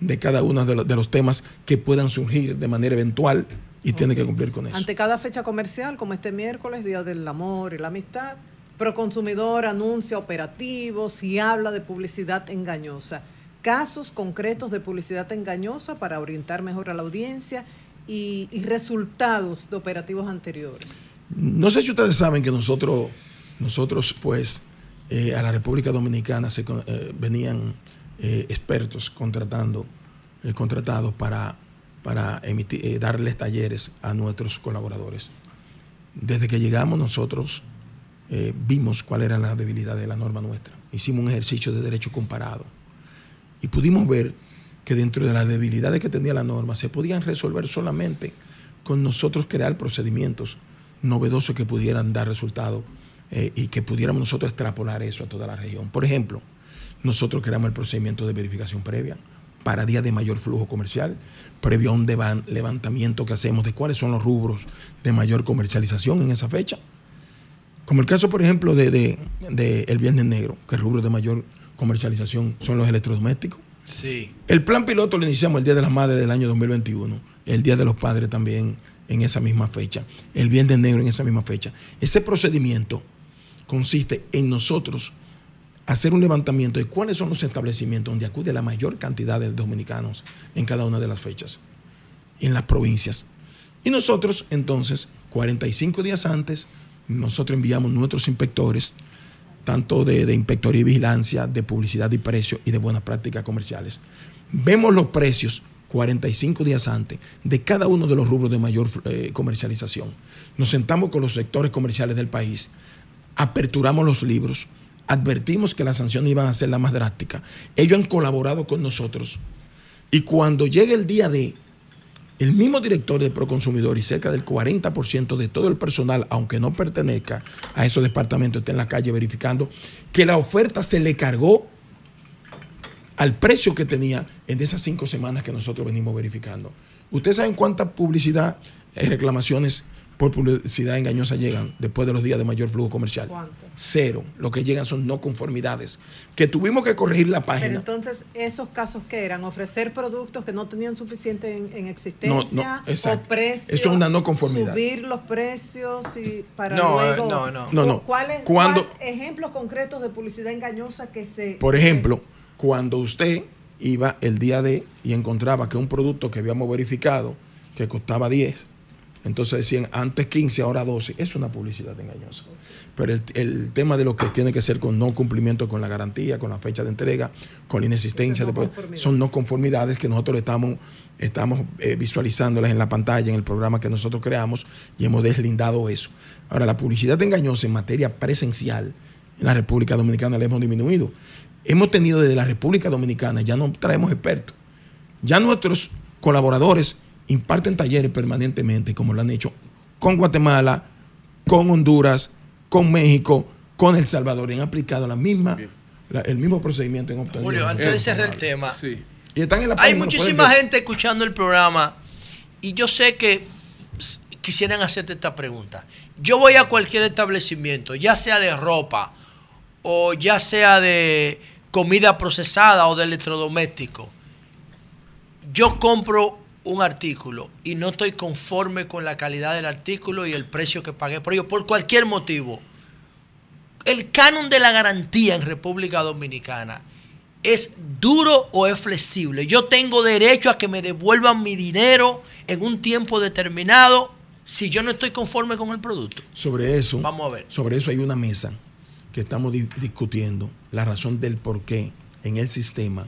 de cada uno de los, de los temas que puedan surgir de manera eventual y tiene que cumplir con eso. Ante cada fecha comercial, como este miércoles, Día del Amor y la Amistad, Proconsumidor anuncia operativos y habla de publicidad engañosa. Casos concretos de publicidad engañosa para orientar mejor a la audiencia y, resultados de operativos anteriores. No sé si ustedes saben que nosotros, nosotros pues, eh, a la República Dominicana se, eh, venían eh, expertos contratando, contratados para, para emitir- darles talleres a nuestros colaboradores. Desde que llegamos nosotros vimos cuál era la debilidad de la norma nuestra. Hicimos un ejercicio de derecho comparado y pudimos ver que dentro de las debilidades que tenía la norma se podían resolver solamente con nosotros crear procedimientos novedosos que pudieran dar resultados eh, y que pudiéramos nosotros extrapolar eso a toda la región. Por ejemplo, nosotros creamos el procedimiento de verificación previa para días de mayor flujo comercial, previo a un levantamiento que hacemos de cuáles son los rubros de mayor comercialización en esa fecha. Como el caso, por ejemplo, de, de- de el Viernes Negro, que es rubro de mayor comercialización son los electrodomésticos. Sí. El plan piloto lo iniciamos el Día de las Madres del año 2021, el Día de los Padres también en esa misma fecha, el Viernes Negro en esa misma fecha. Ese procedimiento consiste en nosotros hacer un levantamiento de cuáles son los establecimientos donde acude la mayor cantidad de dominicanos en cada una de las fechas, en las provincias. Y nosotros entonces, 45 días antes, nosotros enviamos nuestros inspectores, tanto de, de inspectoría y vigilancia, de publicidad y precios y de buenas prácticas comerciales. Vemos los precios 45 días antes de cada uno de los rubros de mayor eh, comercialización. Nos sentamos con los sectores comerciales del país, aperturamos los libros, advertimos que las sanciones iban a ser las más drásticas. Ellos han colaborado con nosotros. Y cuando llegue el día de el mismo director de Proconsumidor y cerca del 40% de todo el personal, aunque no pertenezca a esos departamentos, está en la calle verificando que la oferta se le cargó al precio que tenía en esas cinco semanas que nosotros venimos verificando. ¿Ustedes saben cuánta publicidad y reclamaciones por publicidad engañosa llegan después de los días de mayor flujo comercial? ¿Cuánto? Cero. Lo que llegan son no conformidades. Que tuvimos que corregir la Pero página. entonces, ¿esos casos qué eran? ¿Ofrecer productos que no tenían suficiente en, en No, existencia? no, exacto. ¿O precios? Eso es una no conformidad. ¿Subir los precios y para No, luego... eh, no, no. No, no. ¿Cuáles Cuando- cuál- ejemplos concretos de publicidad engañosa que se... Por ejemplo, cuando usted iba el día de y encontraba que un producto que habíamos verificado que costaba 10, entonces decían antes 15, ahora 12, es una publicidad engañosa. Pero el, el tema de lo que tiene que ser con no cumplimiento con la garantía, con la fecha de entrega, con la inexistencia, no de- son no conformidades que nosotros estamos, estamos eh, visualizándolas en la pantalla, en el programa que nosotros creamos y hemos deslindado eso. Ahora, la publicidad engañosa en materia presencial en la República Dominicana la hemos disminuido. Hemos tenido desde la República Dominicana, ya no traemos expertos, ya nuestros colaboradores imparten talleres permanentemente, como lo han hecho con Guatemala, con Honduras, con México, con El Salvador, y han aplicado la misma, la- el mismo procedimiento en obtener Julio, antes de cerrar el tema, Sí. Y están en la hay muchísima gente escuchando el programa y yo sé que quisieran hacerte esta pregunta. Yo voy a cualquier establecimiento, ya sea de ropa o ya sea de comida procesada o de electrodoméstico. Yo compro un artículo y no estoy conforme con la calidad del artículo y el precio que pagué por ello, por cualquier motivo. El canon de la garantía en República Dominicana es duro o es flexible. Yo tengo derecho a que me devuelvan mi dinero en un tiempo determinado si yo no estoy conforme con el producto. Sobre eso, Vamos a ver. sobre eso hay una mesa que estamos di- discutiendo la razón del por qué en el sistema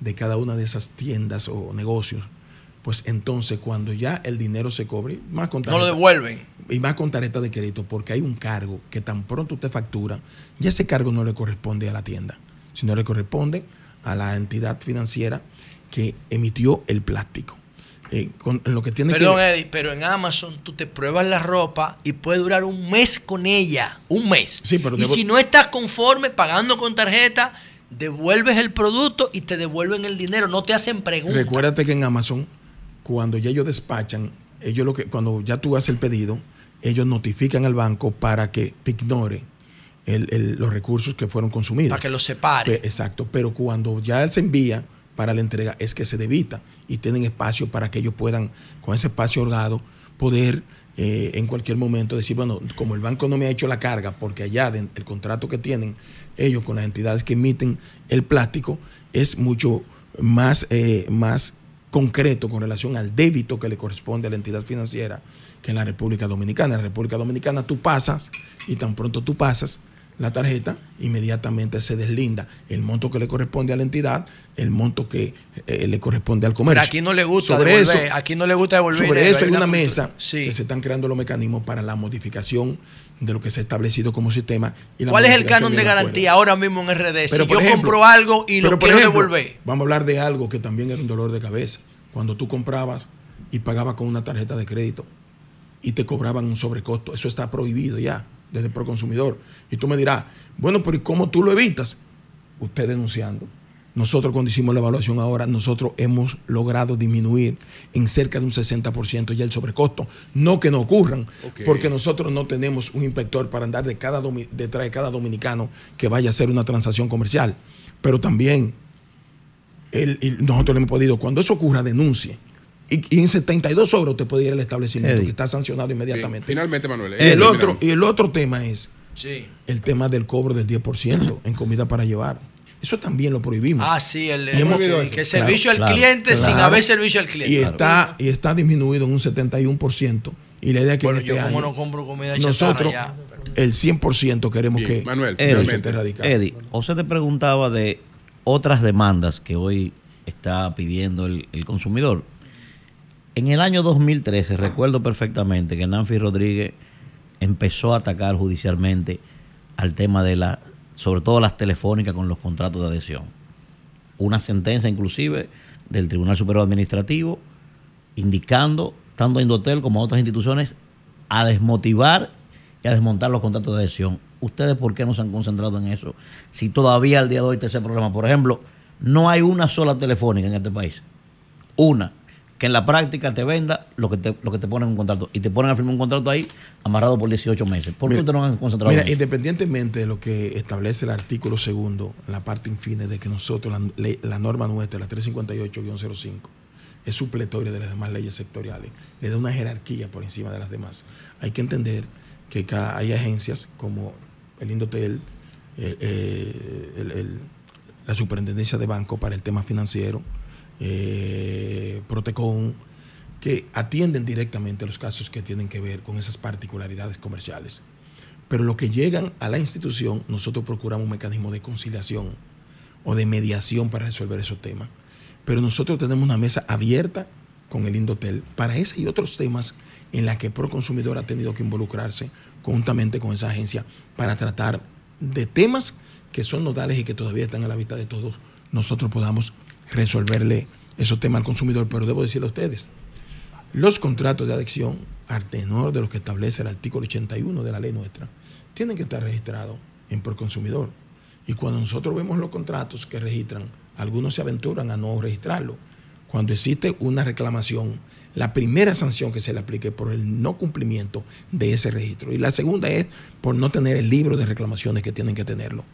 de cada una de esas tiendas o negocios, pues entonces cuando ya el dinero se cobre, más con No lo tarjeta- devuelven. y más con tarjeta de crédito, porque hay un cargo que tan pronto usted factura, ya ese cargo no le corresponde a la tienda, sino le corresponde a la entidad financiera que emitió el plástico. Eh, con, lo que tiene Perdón, que Eddie, pero en Amazon tú te pruebas la ropa y puede durar un mes con ella. Un mes. Sí, pero y debo- si no estás conforme pagando con tarjeta, devuelves el producto y te devuelven el dinero. No te hacen preguntas. Recuérdate que en Amazon, cuando ya ellos despachan, ellos lo que, cuando ya tú haces el pedido, ellos notifican al banco para que te ignore el- el- los recursos que fueron consumidos. Para que lo separe. Exacto, pero cuando ya él se envía para la entrega es que se debita y tienen espacio para que ellos puedan, con ese espacio holgado, poder eh, en cualquier momento decir, bueno, como el banco no me ha hecho la carga, porque allá den- el contrato que tienen ellos con las entidades que emiten el plástico es mucho más, eh, más concreto con relación al débito que le corresponde a la entidad financiera que en la República Dominicana. En la República Dominicana tú pasas y tan pronto tú pasas la tarjeta, inmediatamente se deslinda el monto que le corresponde a la entidad, el monto que eh, le corresponde al comercio. Pero aquí no le gusta Sobre devolver. eso- aquí no le gusta devolver. Sobre eso hay una mesa Sí. que se están creando los mecanismos para la modificación de lo que se ha establecido como sistema. y la ¿Cuál es el canon de el acuerdo. garantía ahora mismo en RD? Pero, si yo ejemplo- compro algo y lo quiero ejemplo, devolver. Vamos a hablar de algo que también era un dolor de cabeza. Cuando tú comprabas y pagabas con una tarjeta de crédito y te cobraban un sobrecosto. Eso está prohibido ya desde Proconsumidor. Y tú me dirás, bueno, pero ¿y cómo tú lo evitas? Usted denunciando. Nosotros cuando hicimos la evaluación ahora, nosotros hemos logrado disminuir en cerca de un 60% ya el sobrecosto. No que no ocurran, porque nosotros no tenemos un inspector para andar de cada domi- detrás de cada dominicano que vaya a hacer una transacción comercial. Pero también el- el- nosotros le hemos podido, cuando eso ocurra, denuncie. Y, y en 72 horas usted puede ir al establecimiento Eddie. que está sancionado inmediatamente. finalmente, Manuel. Y el, otro, y el otro tema es Sí. el tema del cobro del 10% en comida para llevar. Eso también lo prohibimos. Ah, sí, el, que, que servicio Claro, al cliente sin claro. haber servicio al cliente. y está y está disminuido en un 71% y la idea es que Bueno, en yo este como año no compro comida nosotros el 100% queremos Bien, que Manuel, esté erradicado. Eddie, José te preguntaba de otras demandas que hoy está pidiendo el, el consumidor. En el año 2013, recuerdo perfectamente que Nancy Rodríguez empezó a atacar judicialmente al tema de la, sobre todo las telefónicas con los contratos de adhesión. Una sentencia inclusive del Tribunal Superior Administrativo indicando, tanto a Indotel como a otras instituciones, a desmotivar y a desmontar los contratos de adhesión. ¿Ustedes por qué no se han concentrado en eso? Si todavía al día de hoy está ese problema. Por ejemplo, no hay una sola telefónica en este país. Una, que en la práctica te venda lo que te, lo que te ponen en un contrato. Y te ponen a firmar un contrato ahí amarrado por 18 meses. ¿Por qué ustedes no han concentrado Mira, en eso? independientemente de lo que establece el artículo segundo, la parte infine de que nosotros, la, norma nuestra, la 358-05, es supletoria de las demás leyes sectoriales, le da una jerarquía por encima de las demás. Hay que entender que cada- hay agencias como el Indotel, eh, eh, el- el- la Superintendencia de Banco para el tema financiero, eh, Protecon, que atienden directamente los casos que tienen que ver con esas particularidades comerciales. Pero lo que llegan a la institución, nosotros procuramos un mecanismo de conciliación o de mediación para resolver esos temas. Pero nosotros tenemos una mesa abierta con el Indotel para ese y otros temas en la que Proconsumidor ha tenido que involucrarse conjuntamente con esa agencia para tratar de temas que son nodales y que todavía están a la vista de todos, nosotros podamos resolverle esos temas al consumidor. Pero debo decirle a ustedes, los contratos de adhesión, al tenor de lo que establece el artículo 81 de la ley nuestra, tienen que estar registrados en Proconsumidor. Y cuando nosotros vemos los contratos que registran, algunos se aventuran a no registrarlo. Cuando existe una reclamación, la primera sanción que se le aplique por el no cumplimiento de ese registro. Y la segunda es por no tener el libro de reclamaciones que tienen que tenerlo.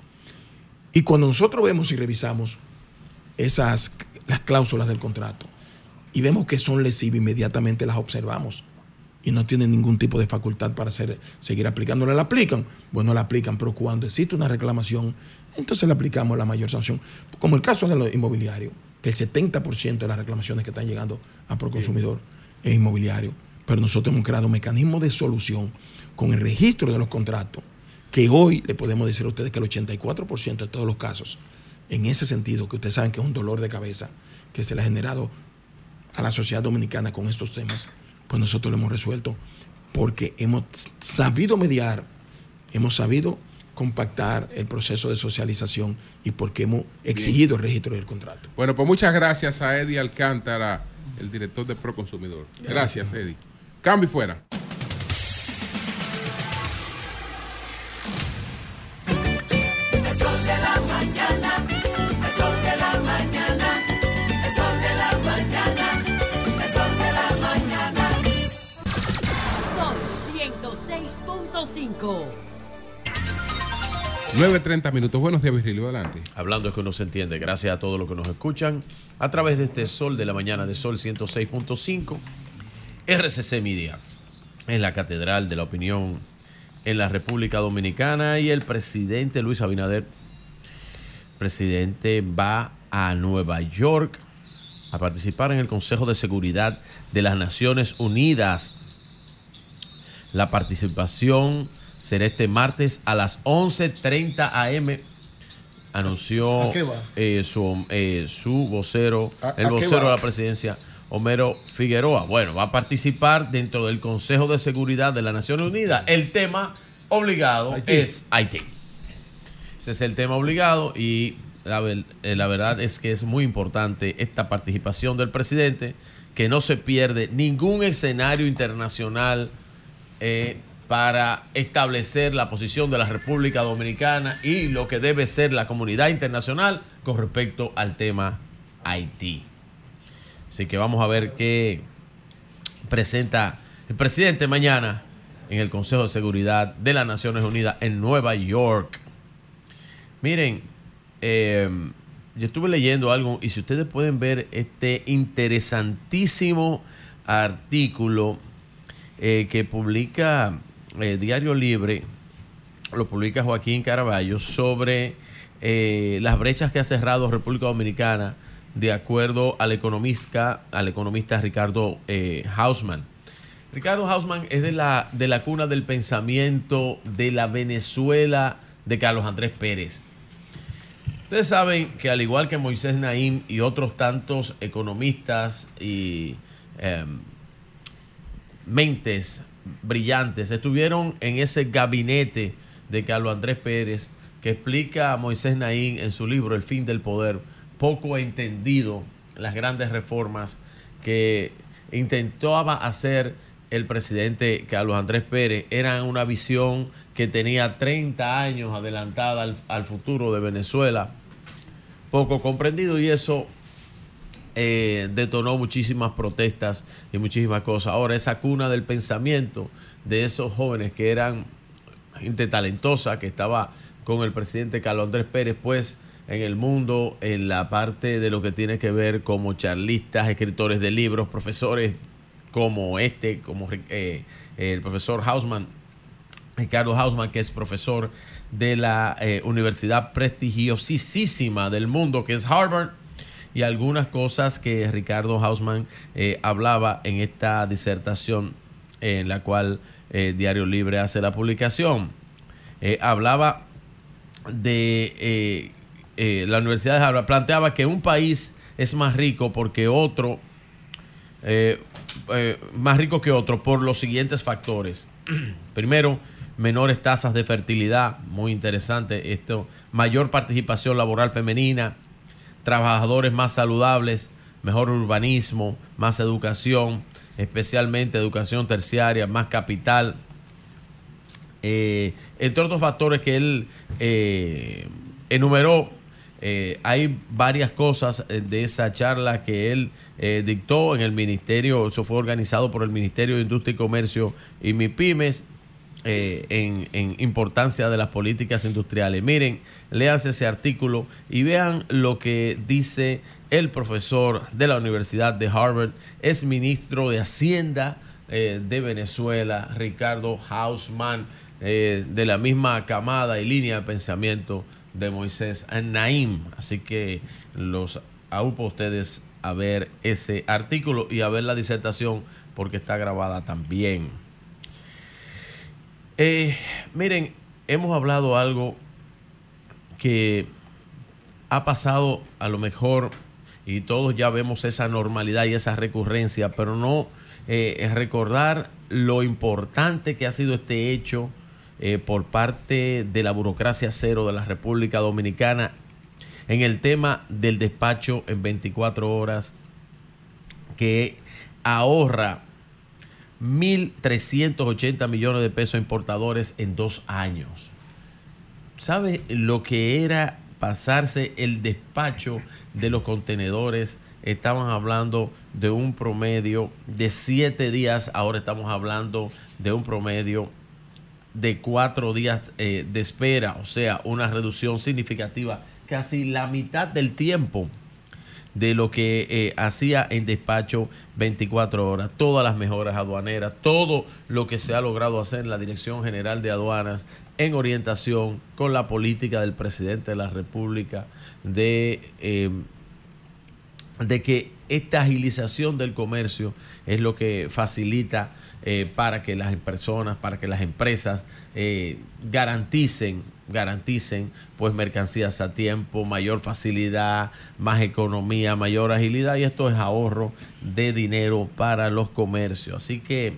Y cuando nosotros vemos y revisamos esas las cláusulas del contrato y vemos que son lesivas, inmediatamente las observamos y no tienen ningún tipo de facultad para hacer, seguir aplicándola. ¿La aplican? Bueno, la aplican, pero cuando existe una reclamación, entonces le aplicamos la mayor sanción. Como el caso de los inmobiliarios, que el 70% de las reclamaciones que están llegando a Proconsumidor es inmobiliario. Pero nosotros hemos creado un mecanismo de solución con el registro de los contratos, que hoy le podemos decir a ustedes que el 84% de todos los casos, en ese sentido, que ustedes saben que es un dolor de cabeza que se le ha generado a la sociedad dominicana con estos temas, pues nosotros lo hemos resuelto porque hemos sabido mediar, hemos sabido compactar el proceso de socialización y porque hemos exigido el registro del contrato. Bueno, pues muchas gracias a Eddie Alcántara, el director de Proconsumidor. Gracias, Eddie. Cambio y fuera. 106.5. 9.30 minutos. Buenos días, Virgilio. Adelante. Hablando es que uno se entiende. Gracias a todos los que nos escuchan a través de este Sol de la Mañana de Sol 106.5. RCC Media en la Catedral de la Opinión en la República Dominicana y el presidente Luis Abinader, presidente, va a Nueva York a participar en el Consejo de Seguridad de las Naciones Unidas. La participación será este martes a las 11.30 am. Anunció eh, su, eh, su vocero, ¿A- el a vocero de la presidencia, Homero Figueroa. Bueno, va a participar dentro del Consejo de Seguridad de las Naciones Unidas. El tema obligado Haití. es Haití. Ese es el tema obligado y la, eh, la verdad es que es muy importante esta participación del presidente, que no se pierde ningún escenario internacional eh, para establecer la posición de la República Dominicana y lo que debe ser la comunidad internacional con respecto al tema Haití. Así que vamos a ver qué presenta el presidente mañana en el Consejo de Seguridad de las Naciones Unidas en Nueva York. Miren, eh, yo estuve leyendo algo y si ustedes pueden ver este interesantísimo artículo eh, que publica eh, Diario Libre, lo publica Joaquín Caraballo, sobre eh, las brechas que ha cerrado República Dominicana de acuerdo al economista, al economista Ricardo eh, Hausman. Ricardo Hausman es de la, de la cuna del pensamiento de la Venezuela de Carlos Andrés Pérez. Ustedes saben que al igual que Moisés Naim y otros tantos economistas y em, mentes brillantes estuvieron en ese gabinete de Carlos Andrés Pérez que explica a Moisés Naim en su libro El fin del poder, poco entendido las grandes reformas que intentaba hacer el presidente Carlos Andrés Pérez. Eran una visión que tenía 30 años adelantada al, al futuro de Venezuela, poco comprendido y eso eh, detonó muchísimas protestas y muchísimas cosas. Ahora, esa cuna del pensamiento de esos jóvenes que eran gente talentosa, que estaba con el presidente Carlos Andrés Pérez, pues en el mundo, en la parte de lo que tiene que ver como charlistas, escritores de libros, profesores como este, como eh, el profesor Hausman, Ricardo Hausman, que es profesor de la eh, universidad prestigiosísima del mundo, que es Harvard, y algunas cosas que Ricardo Hausman eh, hablaba en esta disertación en la cual eh, Diario Libre hace la publicación. Eh, hablaba de eh, eh, la Universidad de Harvard, planteaba que un país es más rico porque otro, más rico que otro por los siguientes factores. Primero, menores tasas de fertilidad, muy interesante esto, mayor participación laboral femenina, trabajadores más saludables, mejor urbanismo, más educación, especialmente educación terciaria, más capital, eh, entre otros factores que él eh, enumeró, eh, hay varias cosas eh, de esa charla que él dictó en el ministerio, eso fue organizado por el Ministerio de Industria y Comercio y MIPIMES, eh, en, importancia de las políticas industriales. Miren, léanse ese artículo y vean lo que dice el profesor de la Universidad de Harvard, es ministro de Hacienda eh, de Venezuela, Ricardo Hausman, eh, de la misma camada y línea de pensamiento de Moisés Naim. Así que los aupo a ustedes a ver ese artículo y a ver la disertación porque está grabada también. Eh, miren, hemos hablado algo que ha pasado a lo mejor y todos ya vemos esa normalidad y esa recurrencia, pero no eh, recordar lo importante que ha sido este hecho eh, por parte de la burocracia cero de la República Dominicana en el tema del despacho en 24 horas que ahorra 1.380 millones de pesos importadores en dos años. ¿Sabe lo que era pasarse el despacho de los contenedores? Estaban hablando de un promedio de siete días, ahora estamos hablando de un promedio de cuatro días eh, de espera, o sea, una reducción significativa, casi la mitad del tiempo de lo que eh, hacía en despacho 24 horas, todas las mejoras aduaneras, todo lo que se ha logrado hacer en la Dirección General de Aduanas en orientación con la política del presidente de la República de, eh, de que esta agilización del comercio es lo que facilita eh, para que las personas, para que las empresas garanticen, garanticen pues mercancías a tiempo, mayor facilidad, más economía, mayor agilidad y esto es ahorro de dinero para los comercios. Así que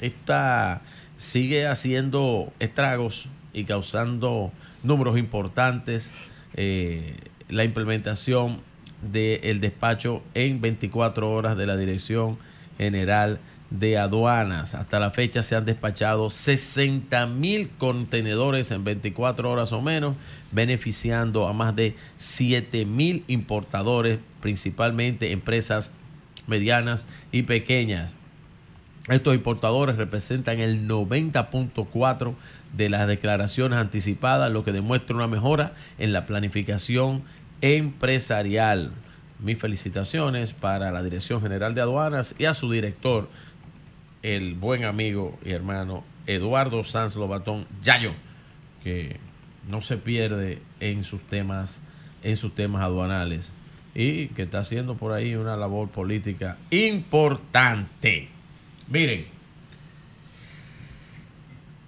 esta sigue haciendo estragos y causando números importantes. eh, la implementación del despacho en 24 horas de la Dirección General de aduanas. Hasta la fecha se han despachado 60 mil contenedores en 24 horas o menos, beneficiando a más de 7 mil importadores, principalmente empresas medianas y pequeñas. Estos importadores representan el 90.4 de las declaraciones anticipadas, lo que demuestra una mejora en la planificación empresarial. Mis felicitaciones para la Dirección General de Aduanas y a su director, el buen amigo y hermano Eduardo Sanz Lobatón Yayo, que no se pierde en sus temas, en sus temas aduanales y que está haciendo por ahí una labor política importante. Miren,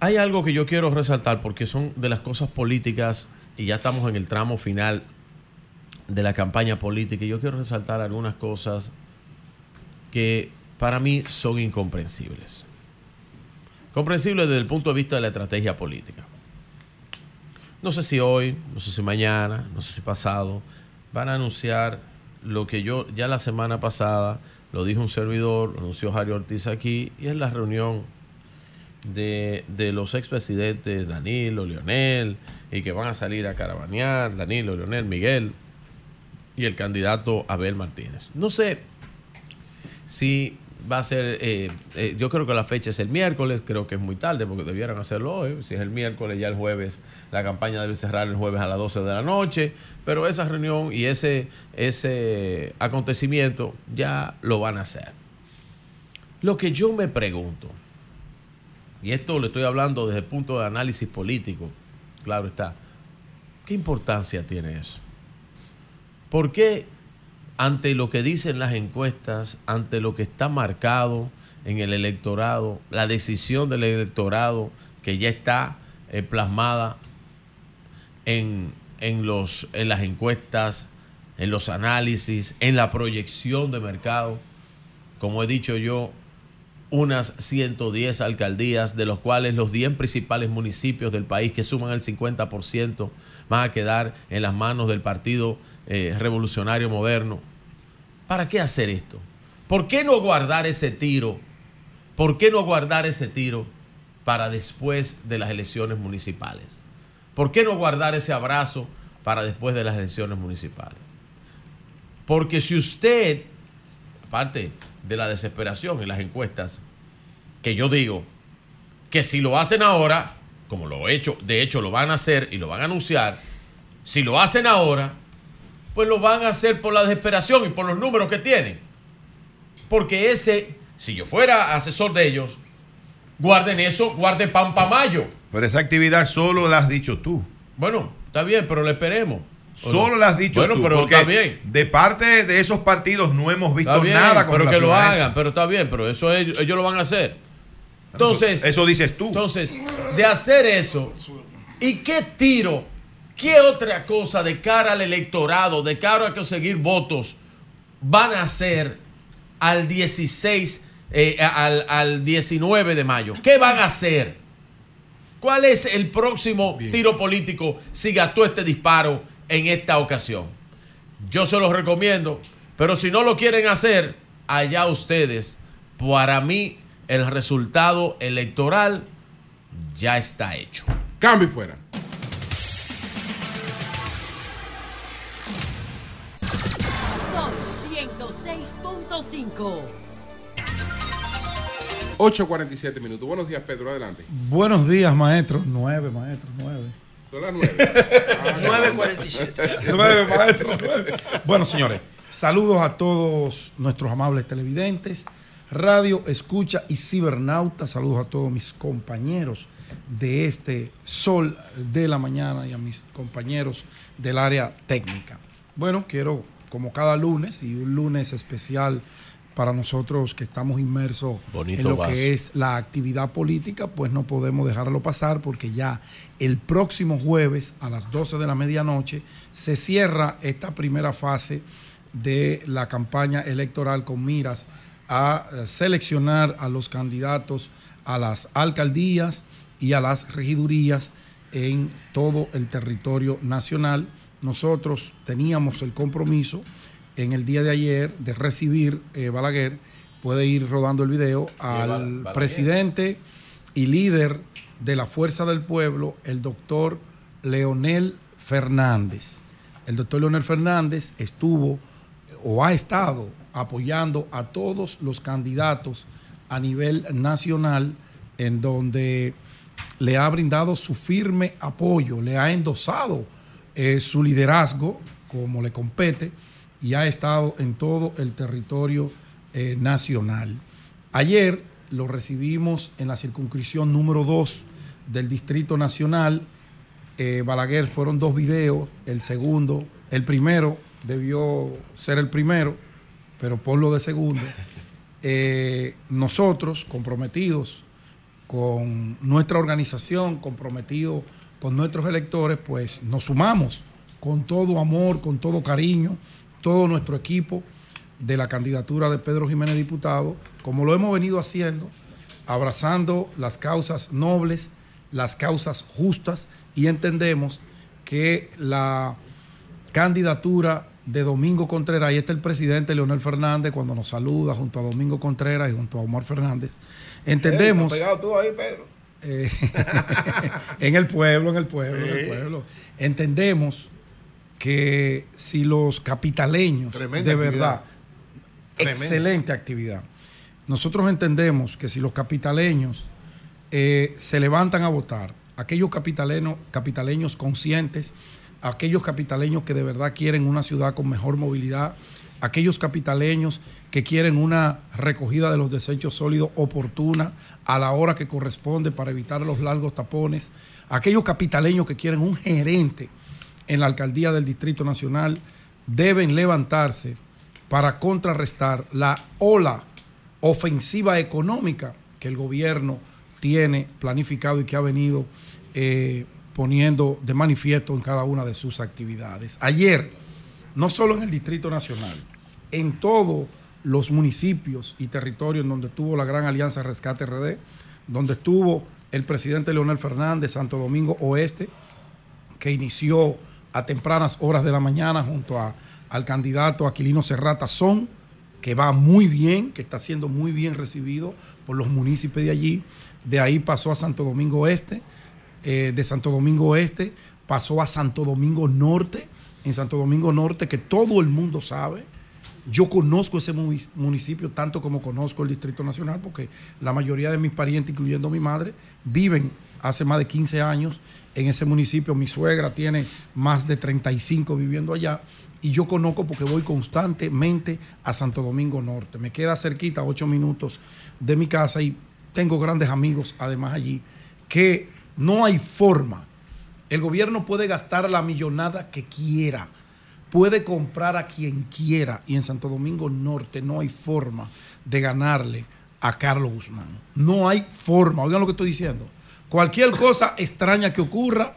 hay algo que yo quiero resaltar porque son de las cosas políticas y ya estamos en el tramo final de la campaña política y yo quiero resaltar algunas cosas que para mí son incomprensibles. Comprensibles desde el punto de vista de la estrategia política. No sé si hoy, no sé si mañana, no sé si pasado, van a anunciar lo que yo ya la semana pasada lo dijo un servidor, lo anunció Jario Ortiz aquí, y es la reunión de, de los expresidentes Danilo, Leonel, y que van a salir a caravanear, Danilo, Leonel, Miguel, y el candidato Abel Martínez. No sé si va a ser, eh, eh, yo creo que la fecha es el miércoles, creo que es muy tarde porque debieran hacerlo hoy, si es el miércoles ya el jueves, la campaña debe cerrar el jueves a las 12 de la noche, pero esa reunión y ese, ese acontecimiento ya lo van a hacer. Lo que yo me pregunto, y esto le estoy hablando desde el punto de análisis político, claro está, ¿qué importancia tiene eso? ¿Por qué ante lo que dicen las encuestas, ante lo que está marcado en el electorado, la decisión del electorado que ya está eh, plasmada en, en, los, en las encuestas, en los análisis, en la proyección de mercado, como he dicho yo, unas 110 alcaldías, de los cuales los 10 principales municipios del país, que suman el 50%, van a quedar en las manos del Partido eh, Revolucionario Moderno. ¿Para qué hacer esto? ¿Por qué no guardar ese tiro? ¿Por qué no guardar ese tiro para después de las elecciones municipales? ¿Por qué no guardar ese abrazo para después de las elecciones municipales? Porque si usted, aparte de la desesperación en las encuestas, que yo digo que si lo hacen ahora, como lo he hecho, de hecho lo van a hacer y lo van a anunciar, si lo hacen ahora, pues lo van a hacer por la desesperación y por los números que tienen. Porque ese, si yo fuera asesor de ellos, guarden eso, guarden pan pa' mayo. Pero esa actividad solo la has dicho tú. Bueno, está bien, pero le esperemos. ¿O Solo no? la has dicho bueno, tú. pero está bien. De parte de esos partidos no hemos visto bien, nada con pero que lo hagan, pero está bien, pero eso ellos, ellos lo van a hacer. Entonces, eso dices tú. Entonces, de hacer eso, ¿y qué tiro? ¿Qué otra cosa de cara al electorado, de cara a conseguir votos, van a hacer al 16, eh, al, al 19 de mayo? ¿Qué van a hacer? ¿Cuál es el próximo tiro político si gastó este disparo en esta ocasión? Yo se los recomiendo, pero si no lo quieren hacer, allá ustedes. Para mí, el resultado electoral ya está hecho. Cambio y fuera. 106.5. 8.47 minutos. Buenos días, Pedro. Adelante. Buenos días, maestro. Nueve, maestro, nueve. Son las nueve. Ah, 9.47. Nueve, maestro, nueve. Bueno, señores, saludos a todos nuestros amables televidentes, radio, escucha y cibernautas. Saludos a todos mis compañeros de este sol de la mañana y a mis compañeros del área técnica. Bueno, quiero, como cada lunes, y un lunes especial para nosotros que estamos inmersos Bonito en lo vaso. que es la actividad política, pues no podemos dejarlo pasar porque ya el próximo jueves a las 12 de la medianoche se cierra esta primera fase de la campaña electoral con miras a eh, seleccionar a los candidatos a las alcaldías y a las regidurías en todo el territorio nacional. Nosotros teníamos el compromiso en el día de ayer de recibir eh, Balaguer puede ir rodando el video, al presidente y líder de la Fuerza del Pueblo, el doctor Leonel Fernández. El doctor Leonel Fernández estuvo o ha estado apoyando a todos los candidatos a nivel nacional en donde le ha brindado su firme apoyo, le ha endosado eh, su liderazgo como le compete y ha estado en todo el territorio eh, nacional. Ayer lo recibimos en la circunscripción número 2 del Distrito Nacional. Eh, Balaguer fueron dos videos, el segundo, el primero debió ser el primero, pero ponlo de segundo. Eh, nosotros, comprometidos con nuestra organización, comprometidos con nuestros electores, pues nos sumamos con todo amor, con todo cariño, todo nuestro equipo de la candidatura de Pedro Jiménez diputado, como lo hemos venido haciendo, abrazando las causas nobles, las causas justas y entendemos que la candidatura de Domingo Contreras, ahí está el presidente Leonel Fernández cuando nos saluda junto a Domingo Contreras y junto a Omar Fernández, entendemos... Pegado tú ahí, Pedro. Eh, en el pueblo, en el pueblo, en el pueblo. Entendemos que si los capitaleños, Tremenda de actividad. verdad, Tremenda. excelente actividad. Nosotros entendemos que si los capitaleños eh, se levantan a votar, aquellos capitaleños, capitaleños conscientes, aquellos capitaleños que de verdad quieren una ciudad con mejor movilidad, aquellos capitaleños que quieren una recogida de los desechos sólidos oportuna a la hora que corresponde para evitar los largos tapones, aquellos capitaleños que quieren un gerente en la alcaldía del Distrito Nacional, deben levantarse para contrarrestar la ola ofensiva económica que el gobierno tiene planificado y que ha venido eh, poniendo de manifiesto en cada una de sus actividades. Ayer, no solo en el Distrito Nacional, en todos los municipios y territorios en donde estuvo la Gran Alianza Rescate RD, donde estuvo el presidente Leonel Fernández, Santo Domingo Oeste, que inició a tempranas horas de la mañana junto a- al candidato Aquilino Serrata Son, que va muy bien, que está siendo muy bien recibido por los municipios de allí. De ahí pasó a Santo Domingo Este, de Santo Domingo Este pasó a Santo Domingo Norte, en Santo Domingo Norte, que todo el mundo sabe. Yo conozco ese mu- municipio tanto como conozco el Distrito Nacional, porque la mayoría de mis parientes, incluyendo mi madre, viven hace más de 15 años en ese municipio. Mi suegra tiene más de 35 viviendo allá. Y yo conozco porque voy constantemente a Santo Domingo Norte. Me queda cerquita, ocho minutos de mi casa y tengo grandes amigos además allí que no hay forma. El gobierno puede gastar la millonada que quiera, puede comprar a quien quiera y en Santo Domingo Norte no hay forma de ganarle a Carlos Guzmán. No hay forma, oigan lo que estoy diciendo. Cualquier cosa extraña que ocurra,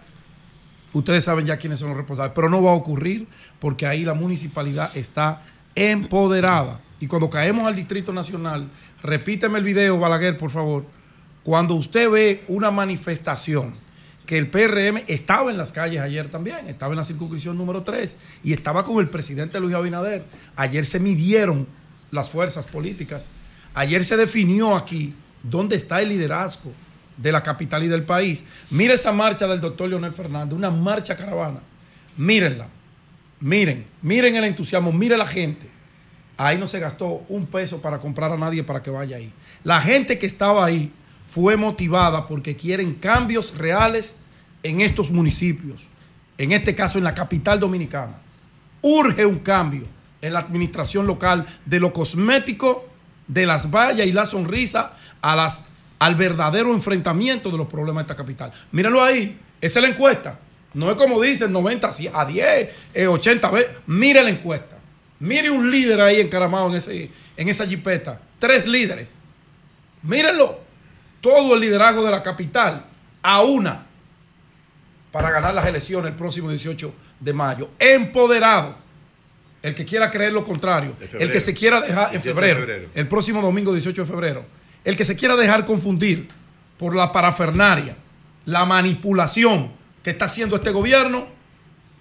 ustedes saben ya quiénes son los responsables, pero no va a ocurrir porque ahí la municipalidad está empoderada. Y cuando caemos al Distrito Nacional, repíteme el video, Balaguer, por favor. Cuando usted ve una manifestación que el PRM estaba en las calles ayer también, estaba en la circunscripción número 3 y estaba con el presidente Luis Abinader. Ayer se midieron las fuerzas políticas. Ayer se definió aquí dónde está el liderazgo de la capital y del país. Mire esa marcha del doctor Leonel Fernández, una marcha caravana. Mírenla. Miren, miren el entusiasmo, mire la gente. Ahí no se gastó un peso para comprar a nadie para que vaya ahí. La gente que estaba ahí fue motivada porque quieren cambios reales en estos municipios. En este caso, en la capital dominicana. Urge un cambio en la administración local de lo cosmético, de las vallas y la sonrisa a las, al verdadero enfrentamiento de los problemas de esta capital. Mírenlo ahí, esa es la encuesta. No es como dicen 90 a 10, eh, 80 veces. Mire la encuesta. Mire un líder ahí encaramado en, ese, en esa jipeta. Tres líderes. Mírenlo. Todo el liderazgo de la capital a una para ganar las elecciones el próximo 18 de mayo. Empoderado. El que quiera creer lo contrario. El que se quiera dejar en 18 de febrero, febrero. El próximo domingo 18 de febrero. El que se quiera dejar confundir por la parafernaria, la manipulación que está haciendo este gobierno,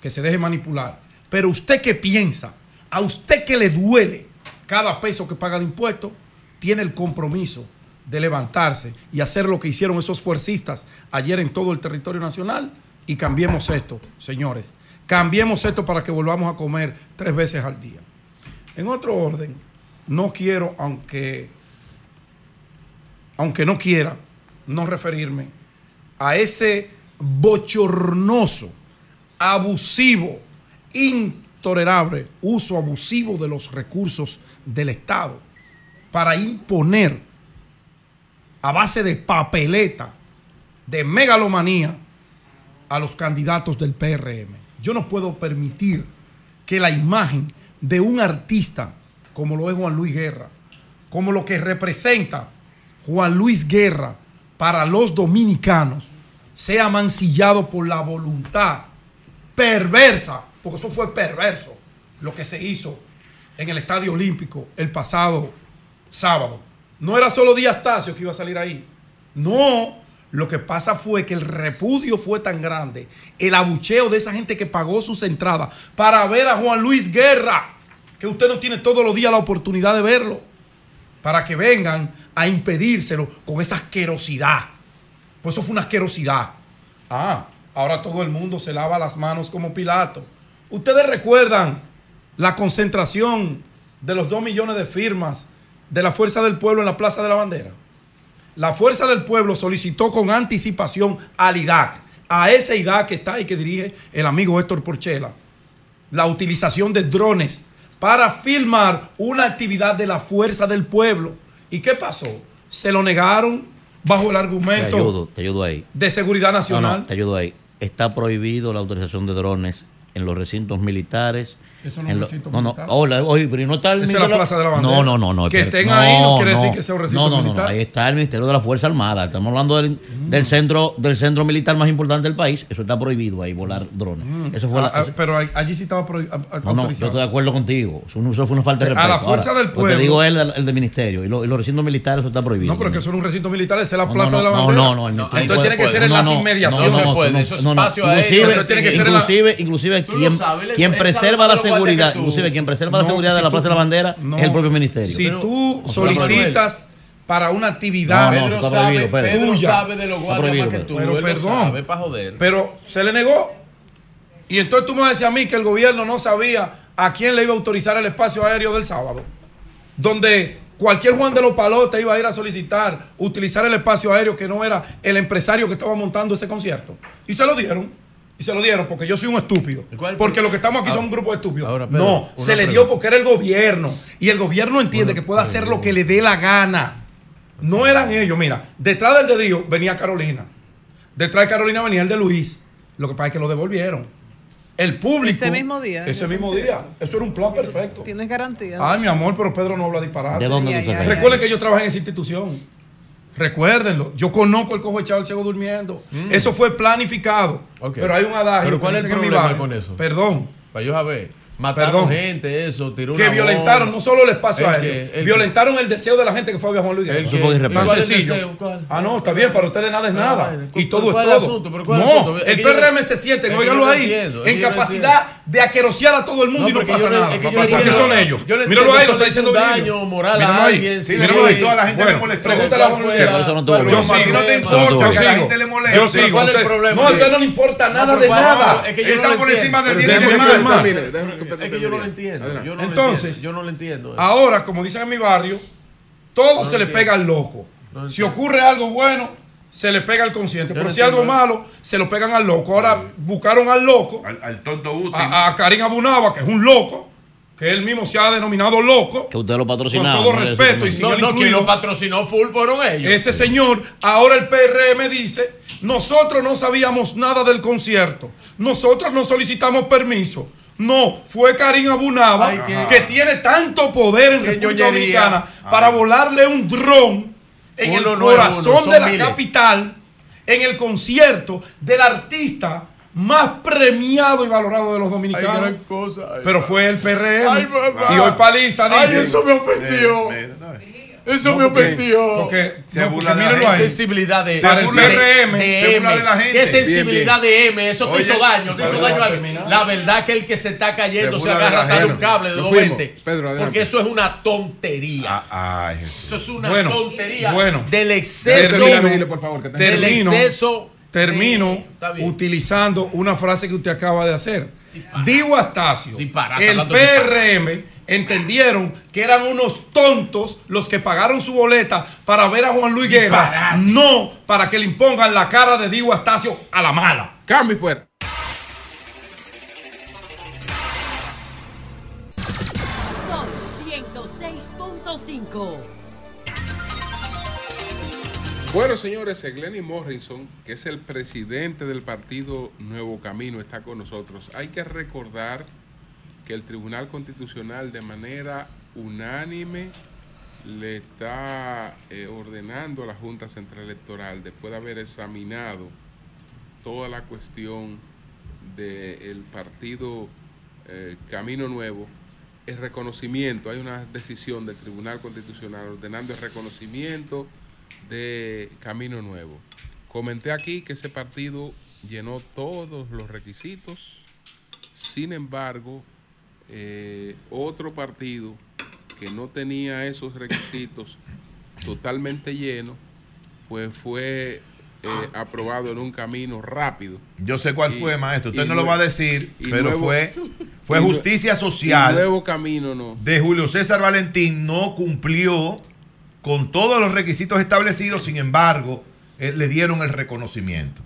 que se deje manipular. Pero usted que piensa, a usted que le duele cada peso que paga de impuestos, tiene el compromiso de levantarse y hacer lo que hicieron esos fuercistas ayer en todo el territorio nacional y cambiemos esto, señores. Cambiemos esto para que volvamos a comer tres veces al día. En otro orden, no quiero, aunque, aunque no quiera, no referirme a ese bochornoso, abusivo, intolerable uso abusivo de los recursos del Estado para imponer a base de papeleta, de megalomanía, a los candidatos del PRM. Yo no puedo permitir que la imagen de un artista como lo es Juan Luis Guerra, como lo que representa Juan Luis Guerra para los dominicanos, sea mancillado por la voluntad perversa, porque eso fue perverso lo que se hizo en el Estadio Olímpico el pasado sábado. No era solo Díaz Tacio que iba a salir ahí. No, lo que pasa fue que el repudio fue tan grande, el abucheo de esa gente que pagó sus entradas para ver a Juan Luis Guerra, que usted no tiene todos los días la oportunidad de verlo, para que vengan a impedírselo con esa asquerosidad. Pues eso fue una asquerosidad. Ah, ahora todo el mundo se lava las manos como Pilato. Ustedes recuerdan la concentración de los dos millones de firmas de la Fuerza del Pueblo en la Plaza de la Bandera. La Fuerza del Pueblo solicitó con anticipación al IDAC, a ese IDAC que está y que dirige el amigo Héctor Porchela, la utilización de drones para filmar una actividad de la Fuerza del Pueblo. ¿Y qué pasó? Se lo negaron bajo el Te argumento ayudo, te ayudo ahí. de seguridad No, nacional. no, te ayudo ahí. Está prohibido la autorización de drones en los recintos militares. Eso no es un lo- recinto no, no, militar. pero no está el Esa es la Plaza de la Bandera. No, no, no, no. Que estén ahí no quiere decir que sea un recinto no, no, no, militar. No, ahí está el Ministerio de la Fuerza Armada. Estamos hablando del, del centro del centro militar más importante del país. Eso está prohibido ahí, volar drones. Eso fue Ah, la- ah, pero ahí- allí sí estaba prohi- a- a- no, no, yo estoy de acuerdo contigo. Eso, no- eso fue una falta de A respeto. la fuerza del lo que pueblo. te digo es el, el del ministerio. Y, lo- y los recintos militares, eso está prohibido. No, pero que eso era un recinto militar, esa es la No, Plaza no, de la no, Bandera. no, no, no, Entonces tiene que ser en no, las no, inmediaciones. no, no, no, puede, no, eso es no, no. espacio aéreo. Inclusive, lo quien, preserva la guardias seguridad, inclusive quien preserva la No, seguridad si de la tú- Plaza de la Bandera no. es el propio ministerio. Si tú solicitas para una actividad No, no, Pedro está sabe- prohibido, Pedro. tuya, Pedro sabe de los guardias más que tú, Pero él lo perdón, sabe, pa' joder. pero se le negó. Y entonces tú me decías a mí que el gobierno no sabía a quién le iba a autorizar el espacio aéreo del sábado. Donde cualquier Juan de los Palotes iba a ir a solicitar utilizar el espacio aéreo que no era el empresario que estaba montando ese concierto. Y se lo dieron. Y se lo dieron porque yo soy un estúpido. Porque lo que estamos aquí son un grupo de estúpidos. Pedro, no, se le dio porque era el gobierno. Y el gobierno entiende que puede hacer lo que le dé la gana. No eran ellos. Mira, detrás del dedillo venía Carolina. Detrás de Carolina venía el de Luis. Lo que pasa es que lo devolvieron. El público. Ese mismo día. Ese mismo día. Eso era un plan perfecto. ¿Tienes garantía? Ay, mi amor, pero Pedro no habla disparate. ¿De dónde tú Ay, ay, sacas? ay, Recuerden que yo trabajé en esa institución. Recuérdenlo. Yo conozco el cojo echado el ciego durmiendo. Eso fue planificado. Pero hay un adagio. ¿Pero cuál es el problema con eso? Perdón. Para yo saber. Mataron Perdón. gente, eso, tiró Que una violentaron bomba. no solo el espacio ¿El aéreo, violentaron el deseo de la gente que fue a Juan Luis ¿El Guerra. qué? Eso fue irrespetuoso. Tan ¿Cuál es el sencillo. deseo? ¿Cuál? Ah, no, está bien, para ustedes nada es nada. vaina. Y todo es ¿Cuál es el todo. asunto? ¿Pero cuál es el No, asunto? Es el que yo- PRM se siente, es que óiganlo yo no ahí, entiendo, es en que yo no capacidad de aquerosear a todo el mundo No, y no pasa yo no- nada. es que yo no Porque entiendo- son ellos. yo no Míralo entiendo, ahí, lo está diciendo Virgilio. daño moral a Míralo ahí. alguien, Sí, sí, míralo ahí. sí, toda la gente Bueno, le molestó. Pregúntale a ¿Cuál Juan fue Luis Guerra. la- Eso no cuál tuvo. fue Yo sigo, no te importa que a la sigo. gente le moleste. Yo Yo sigo. ¿Cuál es el Usted- problema? No, a usted no le importa nada de ¿cuál- nada. Es que yo Él no está lo por encima del bien y que Es que yo no lo entiendo. Yo no lo Entonces, entiendo. Yo no lo entiendo. Ahora, como dicen en mi barrio, todo se le pega al loco. si ocurre algo bueno, se le pega al consciente. Yo Pero no si algo eso. malo, se lo pegan al loco. Ahora buscaron al loco, Al, al tonto útil. a, a Karim Abunaba, que es un loco, que él mismo se ha denominado loco. Que usted lo patrocinaba. Con todo ¿no? respeto y sin No, no, quien lo patrocinó full fueron ellos. Ese señor, ahora el PRM dice, nosotros no sabíamos nada del concierto, nosotros no solicitamos permiso. No, fue Karim Abunaba, Ay, que tiene tanto poder en República. Dominicana para volarle un dron en Uno el no corazón uno, de la miles. capital, en el concierto del artista más premiado y valorado de los dominicanos. gran cosa. Ay, Pero fue el PRM. Ay, mamá. y hoy Paliza dice... Ay, eso me ofendió. Eso No, me porque- ofendió. Porque, Se no, burla porque de la. Sensibilidad de- Para se el burla de- de se burla M. de la gente. ¿Qué sensibilidad de M? Eso te Oye, hizo daño, te hizo daño a terminar. La verdad que el que se está cayendo Se se, agarra la hasta un cable de Nos 220. fuimos. Pedro, adelante. porque eso es una tontería. Ah, Ay. Eso es una Bueno, tontería bueno. del exceso. Termino, por favor, que te- del termino, exceso. termino bien. utilizando una frase que usted acaba de hacer. Digo Astacio, el PRM entendieron que eran unos tontos los que pagaron su boleta para ver a Juan Luis Guerra, Disparate. no para que le impongan la cara de Digo Astacio a la mala. Cambio y fuera. Sol 106.5. Bueno, señores, Glenny Morrison, que es el presidente del partido Nuevo Camino, está con nosotros. Hay que recordar que el Tribunal Constitucional de manera unánime le está eh, ordenando a la Junta Central Electoral, después de haber examinado toda la cuestión del partido eh, Camino Nuevo, el reconocimiento, hay una decisión del Tribunal Constitucional ordenando el reconocimiento de Camino Nuevo. Comenté aquí que ese partido llenó todos los requisitos, sin embargo, eh, otro partido que no tenía esos requisitos totalmente llenos, pues fue eh, aprobado en un camino rápido. Yo sé cuál Y- fue, maestro. Usted no lo va a decir, pero nuevo- fue, fue justicia social nuevo camino no. de Julio César Valentín. No cumplió con todos los requisitos establecidos, sin embargo, eh, le dieron el reconocimiento.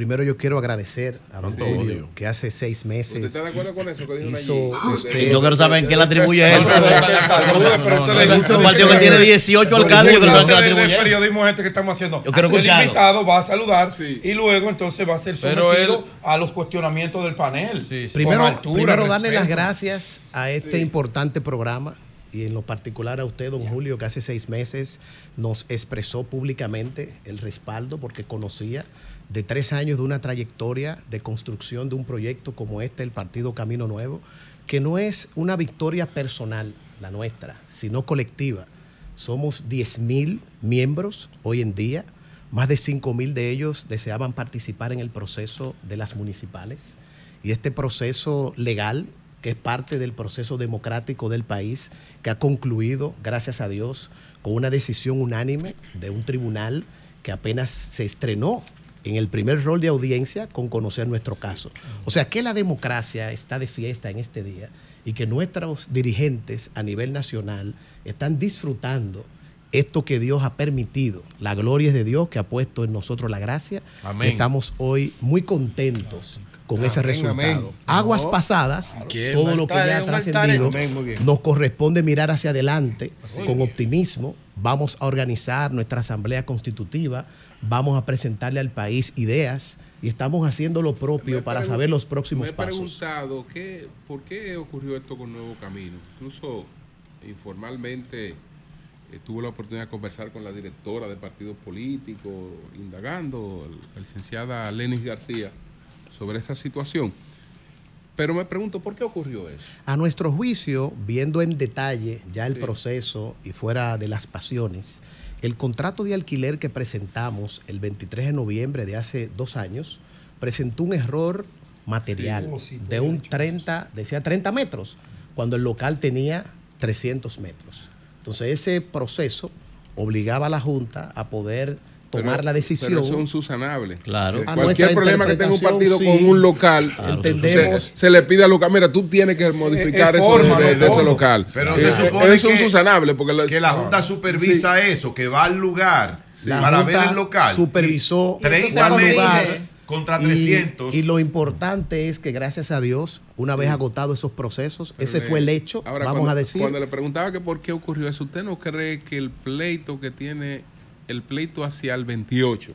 Primero yo quiero agradecer a don Julio, que hace seis meses ¿Usted está de acuerdo con eso que hizo allí? usted- Yo quiero saber en qué le atribuye gusta Un partido que tiene 18 alcaldes, yo creo que se le atribuye. periodismo este que estamos haciendo. Yo quiero el escucharlo. invitado va a saludar y luego entonces va a ser Pero sometido a los cuestionamientos del panel. Primero, Con altura, primero darle las gracias a este importante programa y en lo particular a usted, don Julio, que hace seis meses nos expresó públicamente el respaldo porque conocía de tres años de una trayectoria de construcción de un proyecto como este, el Partido Camino Nuevo, que no es una victoria personal, la nuestra, sino colectiva. Somos 10 mil miembros hoy en día, más de 5 mil de ellos deseaban participar en el proceso de las municipales. Y este proceso legal, que es parte del proceso democrático del país, que ha concluido, gracias a Dios, con una decisión unánime de un tribunal que apenas se estrenó en el primer rol de audiencia con conocer nuestro caso. O sea que la democracia está de fiesta en este día y que nuestros dirigentes a nivel nacional están disfrutando esto que Dios ha permitido. La gloria es de Dios que ha puesto en nosotros la gracia. Amén. Estamos hoy muy contentos con ese Amén, resultado. amén. Aguas No. pasadas, todo lo que ya ha altar. trascendido, bien. nos corresponde mirar hacia adelante Así con es. optimismo. Vamos a organizar nuestra asamblea constitutiva, vamos a presentarle al país ideas y estamos haciendo lo propio para saber los próximos Me he pasos. preguntado qué, por qué ocurrió esto con Nuevo Camino. Incluso informalmente eh, tuve la oportunidad de conversar con la directora de partidos políticos, indagando, la licenciada Lenis García, sobre esta situación. Pero me pregunto, ¿por qué ocurrió eso? A nuestro juicio, viendo en detalle ya el Sí. proceso y fuera de las pasiones, el contrato de alquiler que presentamos el 23 de noviembre de hace dos años presentó un error material Sí, sí, de un 30, decía 30 metros, cuando el local tenía 300 metros. Entonces ese proceso obligaba a la Junta a poder tomar Pero- la decisión. Pero son susanables. Claro. O sea, A Cualquier problema que tenga un partido con un local, Claro, Entendemos- se, se le pide al local, mira, tú tienes que modificar Eh, eh, eso forma, de, de- ese local. Pero Eh, se eh, supone eso es que- insusanable. Porque la- Que la Junta supervisa eso, que va al lugar La para Junta ver el local. supervisó Y 30 fue al metros lugar contra y- 300. Y, lo importante es que gracias a Dios, una vez agotados esos procesos, Pero ese le- fue el hecho, Ahora, vamos cuando, a decir. Cuando le preguntaba que por qué ocurrió eso, ¿usted no cree que el pleito que tiene, el pleito hacia el 28,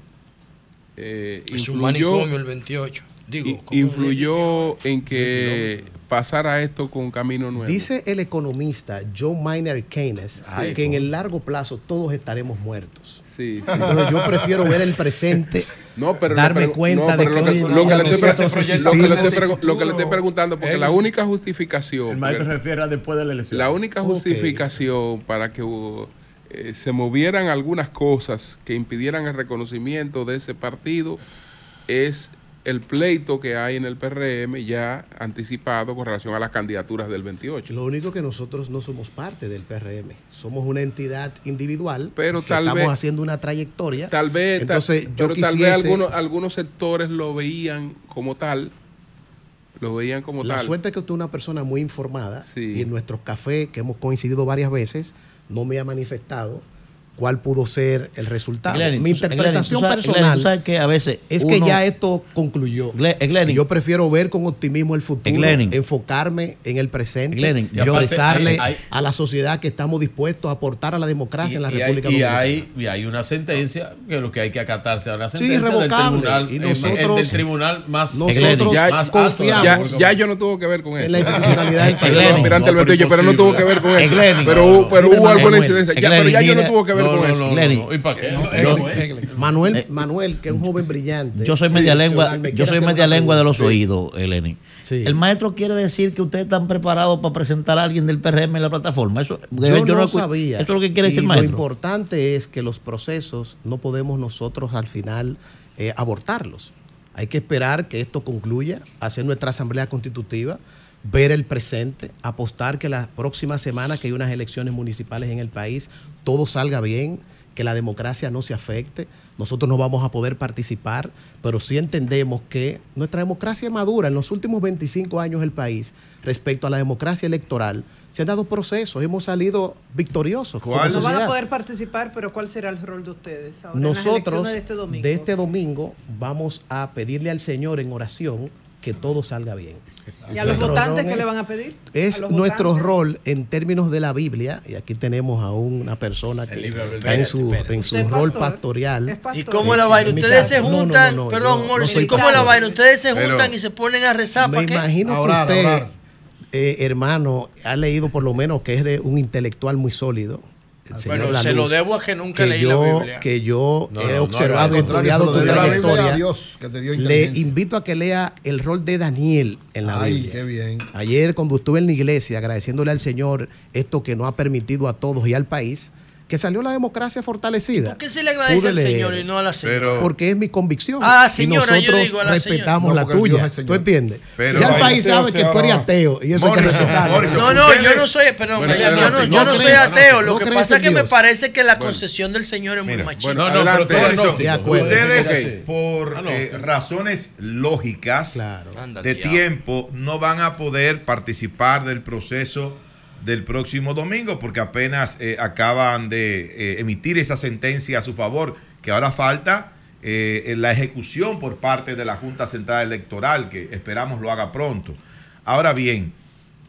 eh, Es un influyó- manicomio el 28. Digo, i- ¿cómo influyó en que pasara esto con Camino Nuevo? Dice el economista Joe Maynard Keynes Ay, que en el largo plazo todos estaremos muertos. Sí, sí. Entonces yo prefiero ver el presente, No, pero darme cuenta no, de pero que lo que le estoy preguntando, porque la única justificación, El maestro porque refiere a después de la elección. la única justificación para que hubo, eh, se movieran algunas cosas que impidieran el reconocimiento de ese partido es el pleito que hay en el PRM ya anticipado con relación a las candidaturas del 28. Lo único que nosotros no somos parte del PRM, somos una entidad individual, Pero que tal estamos vez- haciendo una trayectoria. Tal vez, entonces yo pero tal vez quisiese- algunos, algunos sectores lo veían como tal, lo veían como La tal. suerte es que usted es una persona muy informada Sí. y en nuestros cafés, que hemos coincidido varias veces, no me ha manifestado cuál pudo ser el resultado. Mi interpretación sabes- personal sabes que a veces es que uno- ya esto concluyó. Y yo prefiero ver con optimismo el futuro, Glenny. enfocarme en el presente y expresarle a la sociedad que estamos dispuestos a aportar a la democracia en la y, hay, República y Dominicana. hay- y hay una sentencia que lo que hay que acatarse a la Sí, sentencia del irrevocable. tribunal, Y el- nosotros- el del tribunal más, nosotros ya, más confiamos alto ya, yo no tuvo que ver con eso. en la institucionalidad del país. No, al pero 28, pero no tuvo que ver con Eh, eso. Pero pero hubo alguna incidencia. Pero ya yo no tuvo que ver No, con no, eso. no, no, Glenny. no. ¿Y para qué? No, No, Manuel, es- Manuel, Manuel, que es un joven brillante. Yo soy media lengua, yo soy media lengua de los oídos, Eleni. Sí. El maestro quiere decir que ustedes están preparados para presentar a alguien del PRM en la plataforma. Eso, Yo, no, sabía. Eso es lo que quiere decir el Lo maestro. importante es que los procesos no podemos nosotros al final eh, abortarlos. Hay que esperar que esto concluya, hacer nuestra asamblea constitutiva, ver el presente, apostar que la próxima semana que hay unas elecciones municipales en el país, todo salga bien, que la democracia no se afecte. Nosotros no vamos a poder participar, pero sí entendemos que nuestra democracia es madura. En los últimos 25 años del país, respecto a la democracia electoral, se han dado procesos, hemos salido victoriosos. ¿Cuál? No van a poder participar, pero ¿cuál será el rol de ustedes ahora en las Nosotros, elecciones de este domingo? de este domingo, vamos a pedirle al Señor en oración que todo salga bien. ¿Y a los Nuestro votantes qué le van a pedir? Es ¿A los nuestro votantes? rol en términos de la Biblia, y aquí tenemos a una persona que está en su, en su rol pastor. pastorial. Es pastor. ¿Y cómo la vaina? Ustedes se no, no, juntan, no, no, perdón, Morris, no soy ¿y cómo la vaina? Ustedes se Pero- juntan y se ponen a rezar Me para qué? imagino que usted, eh, hermano, ha leído por lo menos que es de un intelectual muy sólido. Señor Bueno, se lo debo a que nunca que leí yo, la Biblia. Que yo No, he no, no observado y estudiado tu debe a trayectoria. Dios, que te dio Le invito a que lea el rol de Daniel en la Ay, Biblia. qué bien. Ayer cuando estuve en la iglesia agradeciéndole al Señor esto que nos ha permitido a todos y al país, que salió la democracia fortalecida. ¿Por qué se le agradece Pude al leer. Señor y no a la señora? Pero- Porque es mi convicción. Ah, y señora, yo nosotros digo a la respetamos señora. la tuya. ¿Tú entiendes? Pero- ya el país sabe que tú eres ateo y eso hay que respetarlo. No, no, yo no soy, perdón, Bueno, yo, no, yo no no soy ateo. no Lo que pasa es que me parece que la Bueno. concesión del Señor es muy machista. bueno, No, no, pero. Ustedes, por Ah, eh, razones lógicas Claro. Anda, de tiempo, no van a poder participar del proceso del próximo domingo porque apenas eh, acaban de eh, emitir esa sentencia a su favor, que ahora falta eh, la ejecución por parte de la Junta Central Electoral, que esperamos lo haga pronto. Ahora bien,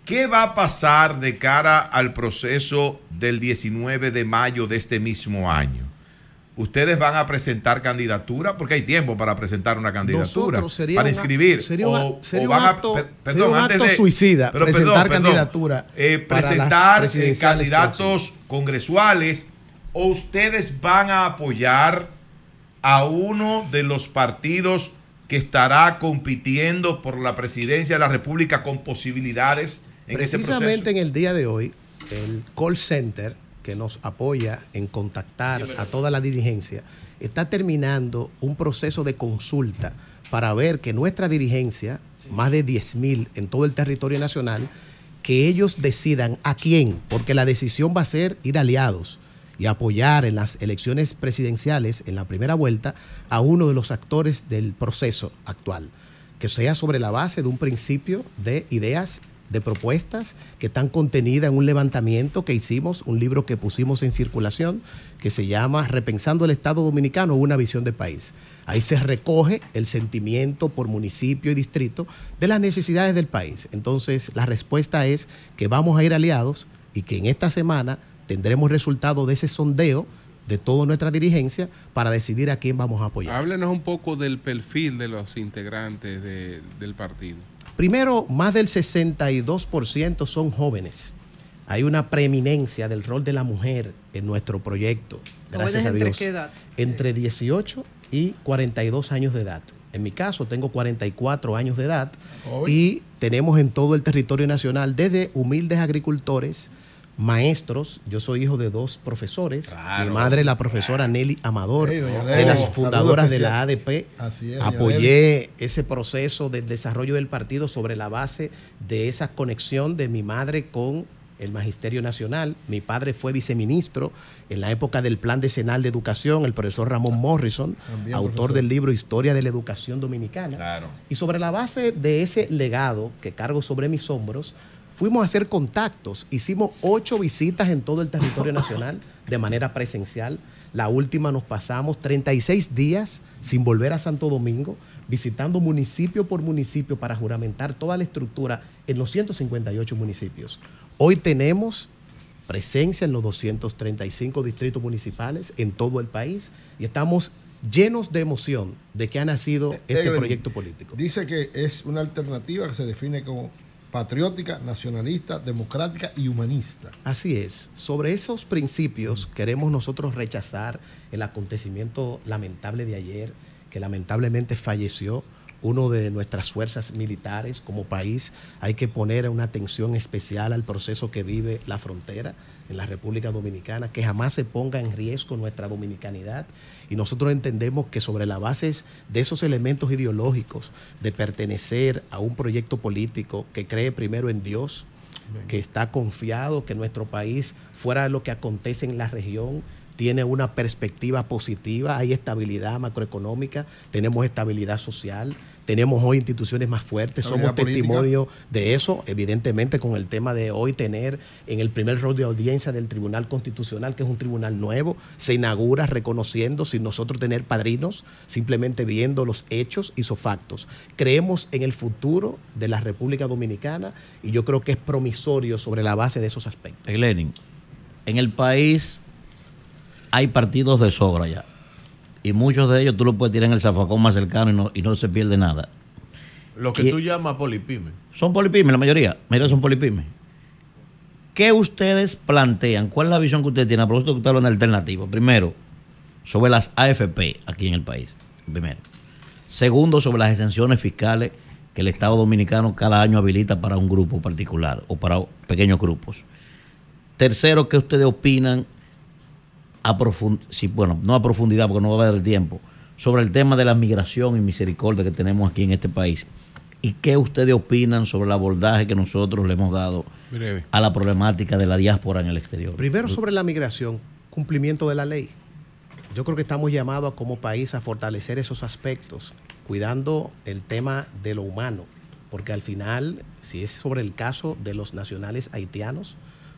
¿qué va a pasar de cara al proceso del 19 de mayo de este mismo año? ¿Ustedes van a presentar candidatura? Porque hay tiempo para presentar una candidatura. Para inscribir. sería un- acto- suicida pero presentar candidatura eh, para las presentar eh, candidatos congresuales o ustedes van a apoyar a uno de los partidos que estará compitiendo por la presidencia de la República con posibilidades en ese Precisamente proceso. en el día de hoy, el call center que nos apoya en contactar a toda la dirigencia está terminando un proceso de consulta para ver que nuestra dirigencia, más de 10 mil en todo el territorio nacional, que ellos decidan a quién, porque la decisión va a ser ir aliados y apoyar en las elecciones presidenciales en la primera vuelta a uno de los actores del proceso actual, que sea sobre la base de un principio de ideas, de propuestas que están contenidas en un levantamiento que hicimos, un libro que pusimos en circulación, que se llama Repensando el Estado Dominicano, una visión de país. Ahí se recoge el sentimiento por municipio y distrito de las necesidades del país. Entonces, la respuesta es que vamos a ir aliados y que en esta semana tendremos resultado de ese sondeo de toda nuestra dirigencia para decidir a quién vamos a apoyar. Háblenos un poco del perfil de los integrantes de- del partido. Primero, más del 62% son jóvenes. Hay una preeminencia del rol de la mujer en nuestro proyecto, gracias ¿Jóvenes a entre Dios. qué edad? Entre 18 y 42 años de edad. En mi caso, tengo 44 años de edad Joven. y tenemos en todo el territorio nacional, desde humildes agricultores, maestros. Yo soy hijo de dos profesores. Claro. Mi madre, la profesora Nelly Amador, Hey, de las fundadoras de la. ADP. Así es, Apoyé ese proceso del desarrollo del partido sobre la base de esa conexión de mi madre con el Magisterio Nacional. Mi padre fue viceministro en la época del Plan Decenal de Educación, el profesor Ramón Morrison, También, autor profesor. del libro Historia de la Educación Dominicana. Claro. Y sobre la base de ese legado que cargo sobre mis hombros, fuimos a hacer contactos. Hicimos ocho visitas en todo el territorio nacional de manera presencial. La última nos pasamos 36 días sin volver a Santo Domingo, visitando municipio por municipio para juramentar toda la estructura en los 158 municipios. Hoy tenemos presencia en los 235 distritos municipales en todo el país y estamos llenos de emoción de que ha nacido este Evelyn, proyecto político. Dice que es una alternativa que se define como patriótica, nacionalista, democrática y humanista. Así es. Sobre esos principios queremos nosotros rechazar el acontecimiento lamentable de ayer, que lamentablemente falleció uno de nuestras fuerzas militares como país. Hay que poner una atención especial al proceso que vive la frontera en la República Dominicana, que jamás se ponga en riesgo nuestra dominicanidad. Y nosotros entendemos que sobre la base de esos elementos ideológicos, de pertenecer a un proyecto político que cree primero en Dios, que está confiado que nuestro país, fuera de lo que acontece en la región, tiene una perspectiva positiva, hay estabilidad macroeconómica, tenemos estabilidad social, tenemos hoy instituciones más fuertes, somos política. testimonio de eso, evidentemente con el tema de hoy tener en el primer rol de audiencia del Tribunal Constitucional, que es un tribunal nuevo, se inaugura reconociendo sin nosotros tener padrinos, simplemente viendo los hechos y sus factos. Creemos en el futuro de la República Dominicana y yo creo que es promisorio sobre la base de esos aspectos. Lenin, en el país hay partidos de sobra ya. Y muchos de ellos tú los puedes tirar en el zafacón más cercano y no, y no se pierde nada. Lo que tú llamas polipime. Son polipymes, la mayoría. Mira, son polipymes. ¿Qué ustedes plantean? ¿Cuál es la visión que ustedes tienen? A propósito que ustedes hablan de alternativa. Primero, sobre las AFP aquí en el país. Primero. Segundo, sobre las exenciones fiscales que el Estado Dominicano cada año habilita para un grupo particular o para pequeños grupos. Tercero, ¿qué ustedes opinan a profund- sí, bueno, no a profundidad porque no va a haber tiempo, sobre el tema de la migración y misericordia que tenemos aquí en este país? ¿Y qué ustedes opinan sobre el abordaje que nosotros le hemos dado Breve. a la problemática de la diáspora en el exterior? Primero sobre la migración, cumplimiento de la ley. Yo creo que estamos llamados como país a fortalecer esos aspectos, cuidando el tema de lo humano, porque al final, si es sobre el caso de los nacionales haitianos,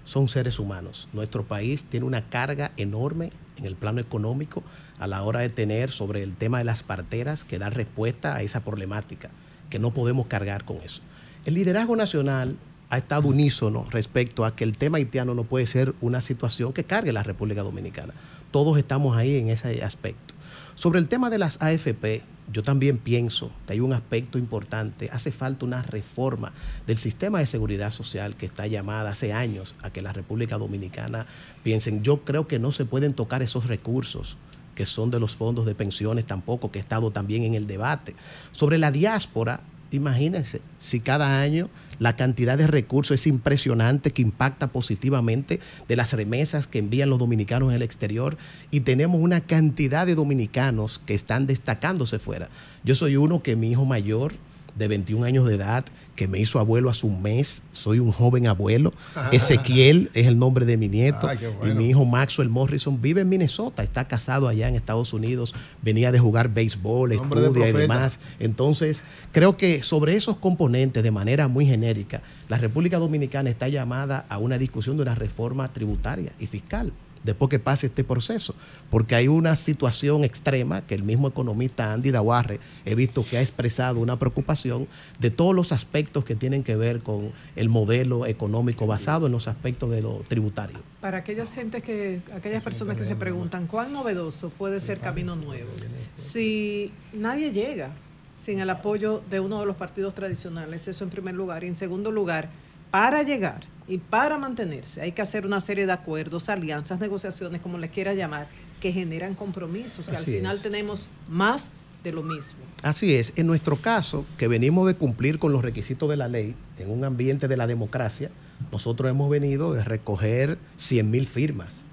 son seres humanos. Nuestro país tiene una carga enorme en el plano económico a la hora de tener sobre el tema de las parteras que dar respuesta a esa problemática, que no podemos cargar con eso. El liderazgo nacional ha estado unísono respecto a que el tema haitiano no puede ser una situación que cargue la República Dominicana. Todos estamos ahí en ese aspecto. Sobre el tema de las AFP, yo también pienso que hay un aspecto importante. Hace falta una reforma del sistema de seguridad social que está llamada hace años a que la República Dominicana piensen. Yo creo que no se pueden tocar esos recursos que son de los fondos de pensiones tampoco, que he estado también en el debate. Sobre la diáspora, imagínense, si cada año la cantidad de recursos es impresionante, que impacta positivamente de las remesas que envían los dominicanos en el exterior, y tenemos una cantidad de dominicanos que están destacándose fuera. Yo soy uno que mi hijo mayor de 21 años de edad, que me hizo abuelo hace un mes, soy un joven abuelo. Ezequiel es el nombre de mi nieto. Y mi hijo Maxwell Morrison vive en Minnesota, está casado allá en Estados Unidos, venía de jugar béisbol, Nombre de estudia y demás. Entonces, creo que sobre esos componentes, de manera muy genérica, la República Dominicana está llamada a una discusión de una reforma tributaria y fiscal después que pase este proceso, porque hay una situación extrema que el mismo economista Andy Dawarre he visto que ha expresado una preocupación de todos los aspectos que tienen que ver con el modelo económico basado en los aspectos de lo tributario. Para aquellas gente que, aquellas personas que se preguntan cuán novedoso puede ser Camino Nuevo, si nadie llega sin el apoyo de uno de los partidos tradicionales, eso en primer lugar, y en segundo lugar, para llegar y para mantenerse hay que hacer una serie de acuerdos, alianzas, negociaciones, como les quiera llamar, que generan compromisos. Y al final es. tenemos más de lo mismo. Así es, en nuestro caso, que venimos de cumplir con los requisitos de la ley en un ambiente de la democracia, nosotros hemos venido de recoger 100 mil firmas.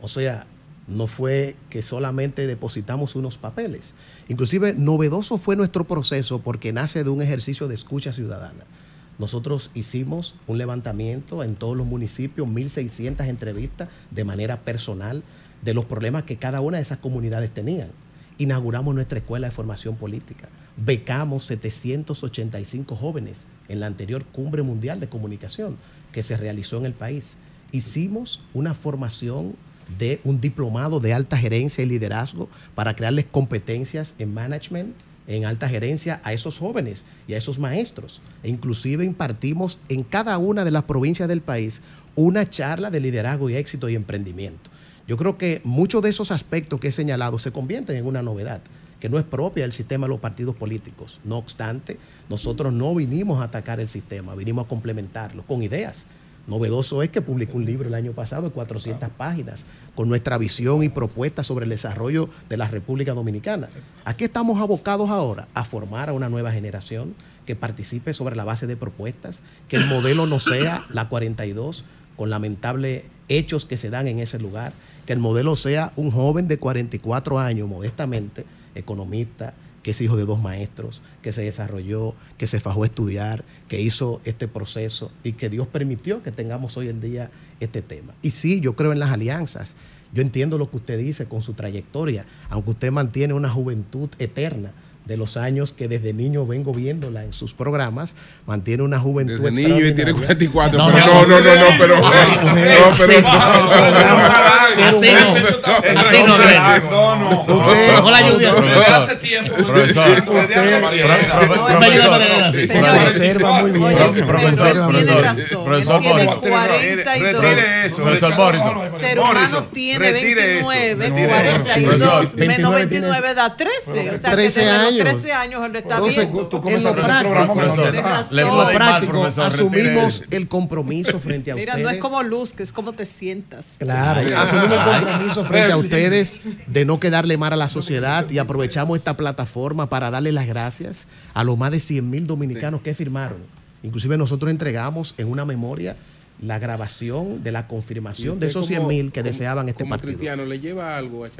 O sea, no fue que solamente depositamos unos papeles. Inclusive, novedoso fue nuestro proceso porque nace de un ejercicio de escucha ciudadana. Nosotros hicimos un levantamiento en todos los municipios, 1.600 entrevistas de manera personal de los problemas que cada una de esas comunidades tenían. Inauguramos nuestra escuela de formación política. Becamos 785 jóvenes en la anterior cumbre mundial de comunicación que se realizó en el país. Hicimos una formación de un diplomado de alta gerencia y liderazgo para crearles competencias en management, en alta gerencia a esos jóvenes y a esos maestros. E inclusive impartimos en cada una de las provincias del país una charla de liderazgo y éxito y emprendimiento. Yo creo que muchos de esos aspectos que he señalado se convierten en una novedad que no es propia del sistema de los partidos políticos. No obstante, nosotros no vinimos a atacar el sistema, vinimos a complementarlo con ideas. Novedoso es que publicó un libro el año pasado de 400 páginas con nuestra visión y propuestas sobre el desarrollo de la República Dominicana. Aquí estamos abocados ahora a formar a una nueva generación que participe sobre la base de propuestas, que el modelo no sea la 42 con lamentables hechos que se dan en ese lugar, que el modelo sea un joven de 44 años, modestamente, economista, que es hijo de dos maestros, que se desarrolló, que se fajó a estudiar, que hizo este proceso y que Dios permitió que tengamos hoy en día este tema. Y sí, yo creo en las alianzas. Yo entiendo lo que usted dice con su trayectoria, aunque usted mantiene una juventud eterna de los años que desde niño vengo viéndola en sus programas, mantiene una juventud Desde niño y tiene extraordinaria. 44, pero no, no, no, no, pero- no, pero- Así no. Así no. No, no. La ayude. Hace tiempo. Profesor. Profesor. Muy bien. Profesor, Profesor, profesor, razón, profesor él tiene Morrison. 42. Retire eso. Profesor Morrison. Ser humano tiene retire eso, 29, retire 42, eso. menos 29 29 da 13. O sea, 13 que desde los años. 13 años él lo está Entonces, viendo. tú en lo práctico, le en lo práctico asumimos el compromiso frente a Mira, ustedes. no es como luz, que es como te sientas. Claro, Ay, asumimos el ay. compromiso frente a ustedes de no quedarle mal a la sociedad y aprovechamos esta plataforma para darle las gracias a los más de 100 mil dominicanos que firmaron. Inclusive nosotros entregamos en una memoria la grabación de la confirmación de esos 100 mil que deseaban este como partido. cristiano, ¿le lleva algo a el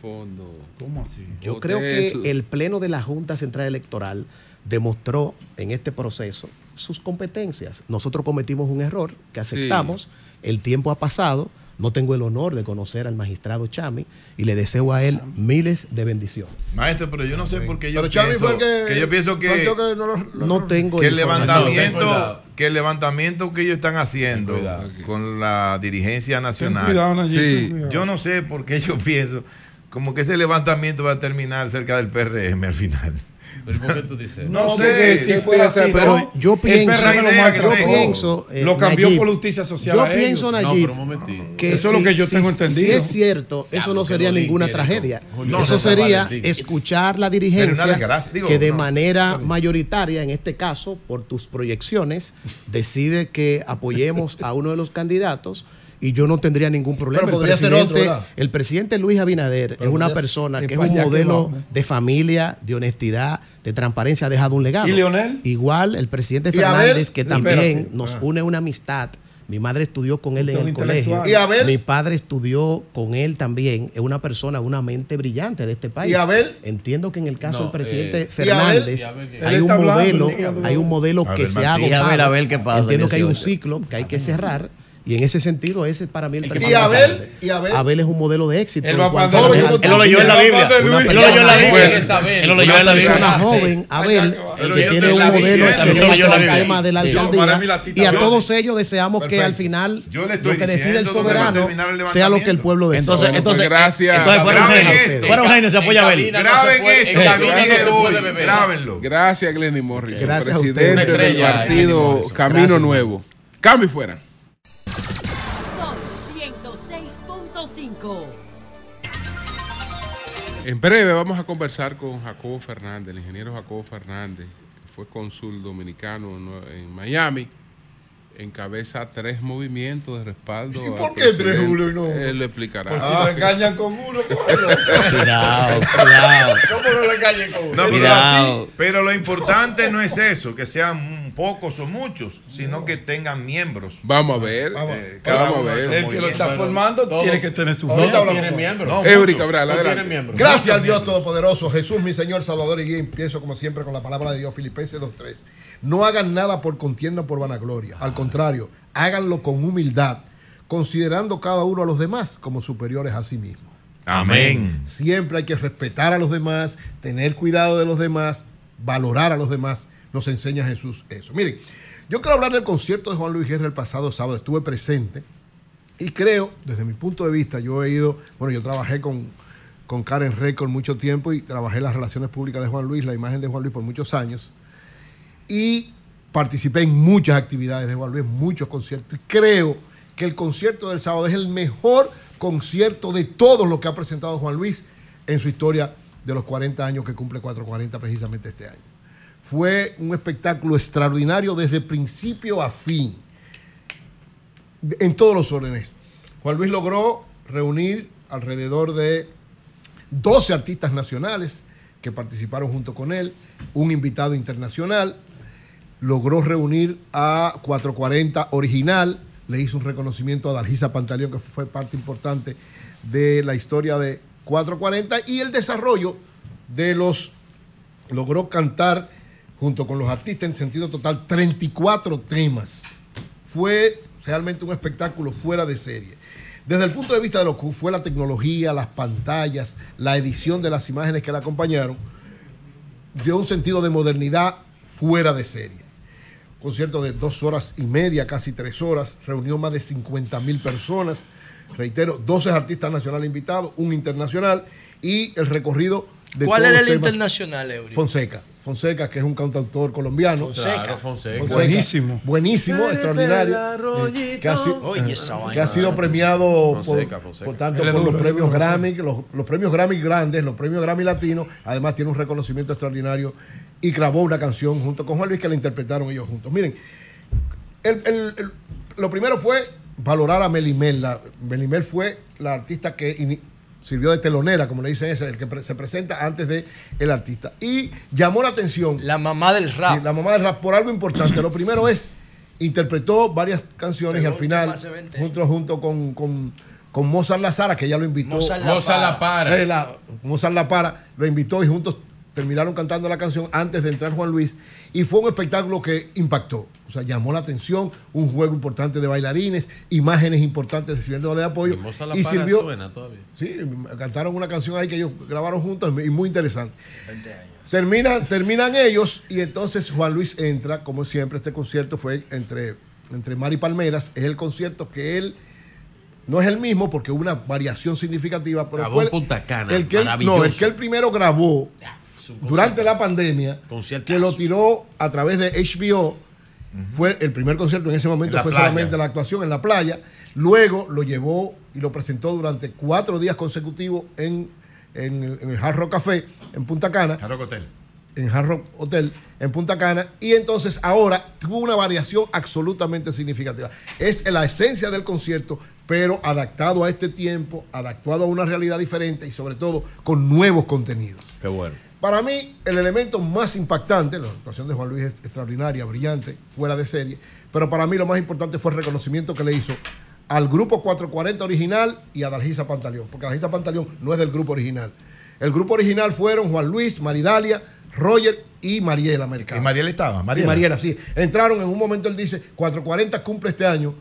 fondo? ¿Cómo así? Yo creo que el Pleno de la Junta Central Electoral demostró en este proceso sus competencias. Nosotros cometimos un error que aceptamos, el tiempo ha pasado, no tengo el honor de conocer al magistrado Chami y le deseo a él miles de bendiciones. Maestro, pero yo no sé por qué yo Pero Chami pienso fue el que, que yo pienso que, no, lo- lo- No tengo que el levantamiento que el levantamiento que ellos están haciendo cuidado. con la dirigencia nacional. cuidado, Nayib, Sí. Yo no sé por qué yo pienso como que ese levantamiento va a terminar cerca del PRM al final. ¿Pero por qué tú dices? No, No, sé, si ¿qué fuera así? Pero no, yo pienso, yo pienso, eh, lo cambió Nayib, por justicia social. Yo a ellos. pienso, No, Nayib, pero un momentito. que Eso es lo si- que yo si- tengo Si entendido. es cierto, eso no sería ninguna tragedia. eso sería escuchar la dirigencia digo, que de no. manera mayoritaria, en este caso, por tus proyecciones, decide que apoyemos a uno de los candidatos. Y yo no tendría ningún problema. Pero el, ser presidente, otro, ¿verdad? el presidente Luis Abinader Pero es una persona que es un modelo de familia, de honestidad, de transparencia, ha dejado un legado. ¿Y Leonel? Igual el presidente. Fernández, que también Espérate. nos Ah. une una amistad. Mi madre estudió con él en el colegio. intelectual. ¿Y Abel? Mi padre estudió con él también. Es una persona, una mente brillante de este país. ¿Y Abel? Entiendo que en el caso No, del presidente eh, Fernández ¿y Abel? ¿Y Abel qué? hay un modelo, hay un modelo Abel que se ha agotado. Entiendo que hay un 18. ciclo que hay que cerrar. Y en ese sentido, ese para mí el El ¿Y presidente Abel? ¿Y Abel? Abel es un modelo de éxito. Él lo leyó en la Biblia. Él lo leyó en la. Biblia. Él lo leyó en la Una Biblia. Sí. joven, Abel, que tiene leyó un en la modelo Biblia. excelente Él lo leyó en la en el Biblia. tema de la alcaldía. Y a todos ellos deseamos que al final lo que decide el soberano sea lo que el pueblo desea. Entonces, Bueno, entonces, pues gracias. entonces fuera un Graben genio. esto. Fuera un genio, se apoya Abel. Graben esto. Gracias, Glenny ustedes. presidente Una del partido. Camino Nuevo. Cambio y fuera. En breve vamos a conversar con Jacobo Fernández, el ingeniero Jacobo Fernández, que fue cónsul dominicano ¿no? en Miami. Encabeza tres movimientos de respaldo. ¿Y por qué tres. Julio, y no? Él le explicará. Pues si lo engañan con uno, cógelo. Cuidado, cuidado. ¿Cómo no lo engañen con uno? No, pero, pero lo importante no es eso, que sean pocos o muchos, sino que tengan miembros. Vamos a ver. Vamos. eh, vamos a ver. Él se lo está formando, todo- tiene que tener su Ahorita gente. hablamos tiene miembros. No, Eury. Cabral, No adelante. tiene miembros. Gracias al Dios Todopoderoso, Jesús, mi Señor, Salvador y Guía. Empiezo como siempre con la palabra de Dios, Filipenses 2.3. No hagan nada por contienda o por vanagloria. Al contrario, háganlo con humildad, considerando cada uno a los demás como superiores a sí mismos. Amén. Siempre hay que respetar a los demás, tener cuidado de los demás, valorar a los demás. Nos enseña Jesús eso. Miren, yo quiero hablar del concierto de Juan Luis Guerra el pasado sábado. Estuve presente y creo, desde mi punto de vista, yo he ido, bueno, yo trabajé con, con Karen Record mucho tiempo y trabajé en las relaciones públicas de Juan Luis, la imagen de Juan Luis por muchos años. Y participé en muchas actividades de Juan Luis, muchos conciertos. Y creo que el concierto del sábado es el mejor concierto de todos los que ha presentado Juan Luis en su historia de los 40 años que cumple 440 precisamente este año. Fue un espectáculo extraordinario desde principio a fin, en todos los órdenes. Juan Luis logró reunir alrededor de 12 artistas nacionales que participaron junto con él, un invitado internacional, logró reunir a 440 original, le hizo un reconocimiento a Dalgisa Pantaleón, que fue parte importante de la historia de 440, y el desarrollo de los, logró cantar junto con los artistas en sentido total 34 temas. Fue realmente un espectáculo fuera de serie. Desde el punto de vista de lo que fue la tecnología, las pantallas, la edición de las imágenes que la acompañaron, dio un sentido de modernidad fuera de serie. Concierto de dos horas y media, casi tres horas, reunió más de 50 mil personas. Reitero, 12 artistas nacionales invitados, un internacional y el recorrido de ¿Cuál todos era los el temas. internacional, Eury? Fonseca. Fonseca, que es un cantautor colombiano. Fonseca. Claro, Fonseca. Buenísimo. Buenísimo, Eres extraordinario. eh, Que ha, sido- Oye, esa que vaina. ha sido premiado Fonseca, por, Fonseca. por tanto por los duro, premios Grammy, los, los premios Grammy grandes, los premios Grammy latinos. Además tiene un reconocimiento extraordinario y grabó una canción junto con Juan Luis que la interpretaron ellos juntos. Miren, el- el- el- lo primero fue valorar a Melimel. La, Melimel fue la artista que ini- sirvió de telonera, como le dicen ese, el que pre- se presenta antes de el artista. Y llamó la atención. La mamá del rap. La mamá del rap por algo importante. Lo primero es, interpretó varias canciones y al final, hace 20 junto, junto con, con, con Mozart Lazara, que ella lo invitó. Mozart La Mozart La Para. Eh, la- Mozart La Para, lo invitó y juntos terminaron cantando la canción antes de entrar Juan Luis. Y fue un espectáculo que impactó. O sea, llamó la atención, un juego importante de bailarines, imágenes importantes sirviendo de apoyo. La y sirvió, suena todavía. Sí, cantaron una canción ahí que ellos grabaron juntos y muy interesante. Terminan, terminan ellos y entonces Juan Luis entra, como siempre, este concierto fue entre, entre Mar y Palmeras, es el concierto que él no es el mismo porque hubo una variación significativa, pero Grabó fue el- Punta Cana, el que él, maravilloso. no, el que él primero grabó durante la pandemia, Conciertazo. que lo tiró a través de HBO, fue el primer concierto en ese momento En fue playa. solamente la actuación en la playa. Luego lo llevó y lo presentó durante cuatro días consecutivos en, en el- en el Hard Rock Café en Punta Cana Jarrock Hotel. en Hard Rock Hotel en Punta Cana y entonces ahora tuvo una variación absolutamente significativa. Es la esencia del concierto, pero adaptado a este tiempo, adaptado a una realidad diferente y sobre todo con nuevos contenidos. Qué bueno. Para mí, el elemento más impactante, la actuación de Juan Luis es extraordinaria, brillante, fuera de serie, pero para mí lo más importante fue el reconocimiento que le hizo al grupo 440 original y a Dalgisa Pantaleón, porque Dalgisa Pantaleón no es del grupo original. El grupo original fueron Juan Luis, Maridalia, Roger y Mariela Mercado. ¿Y Mariela estaba? Mariela. Mariela, sí. Entraron en un momento, él dice, 440 cumple este año,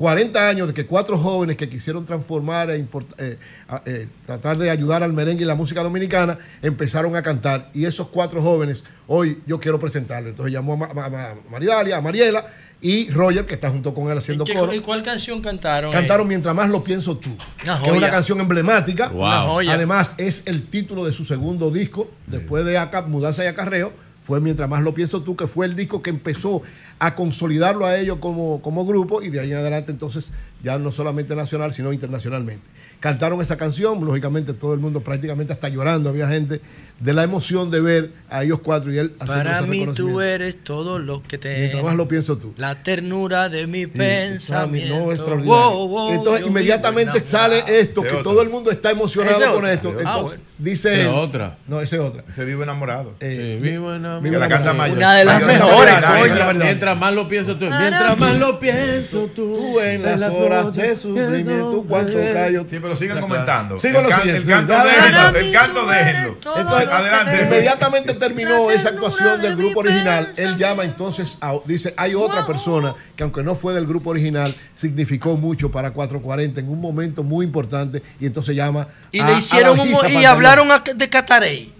40 años de que cuatro jóvenes que quisieron transformar e import- eh, eh, tratar de ayudar al merengue y la música dominicana, empezaron a cantar. Y esos cuatro jóvenes, hoy yo quiero presentarles. Entonces llamó a, Ma- Ma- Ma- Maridalia, a Mariela y Roger, que está junto con él haciendo ¿Qué- coro. ¿Y cuál canción cantaron? Cantaron Mientras más lo pienso tú. Una que es una canción emblemática. Wow. Una joya. Además, es el título de su segundo disco. Después de Mudanza y Acarreo, fue Mientras más lo pienso tú, que fue el disco que empezó a consolidarlo a ellos como, como grupo y de ahí en adelante entonces ya no solamente nacional, sino internacionalmente. cantaron esa canción, lógicamente todo el mundo prácticamente hasta llorando, había gente de la emoción de ver a ellos cuatro y él Para mí tú eres todo lo que Mientras tengo. más lo pienso tú. La ternura de mi pensamiento. No, extraordinario. Wow, wow, Entonces, inmediatamente sale esto, que otro. todo el mundo está emocionado con otro. esto. Ah, Entonces. Dice Esa otra. No, ese es otra. Se vive enamorado. Eh, Sí, vivo enamorado. vive Que la canta enamorado. mayor. Una de las mejores. Mientras, mientras más lo pienso tú, mientras más lo pienso tú, Tú en las horas de sufrimiento, cuando callo. Sí, pero sigan comentando. Sigo el, lo can- siguiente. el canto déjenlo. El canto déjenlo. Entonces, Adelante. inmediatamente terminó esa actuación del grupo original. Él llama entonces, a- dice, hay otra persona que aunque no fue del grupo original, significó mucho para 440 en un momento muy importante y entonces llama Y a- le hicieron un, y Pantalón. Hablaron a- de Catarey.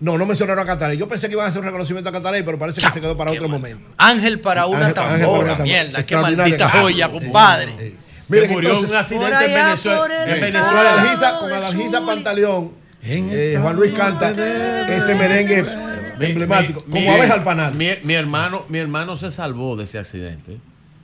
No, no mencionaron a Catarey. Yo pensé que iban a hacer un reconocimiento a Catarey, pero parece que se quedó para otro momento. Ángel para una Ángel- Ángel para una tambora. Mierda, qué maldita canción. joya, Sí. compadre. Que Miren, murió entonces, un accidente en Venezuela. En con Venezuela. Adalgisa, con Adalgisa Pantaleón, eh, Juan Luis canta ese merengue Mi- emblemático, mi- como mi- abeja al panal. Mi, mi hermano, mi hermano se salvó de ese accidente.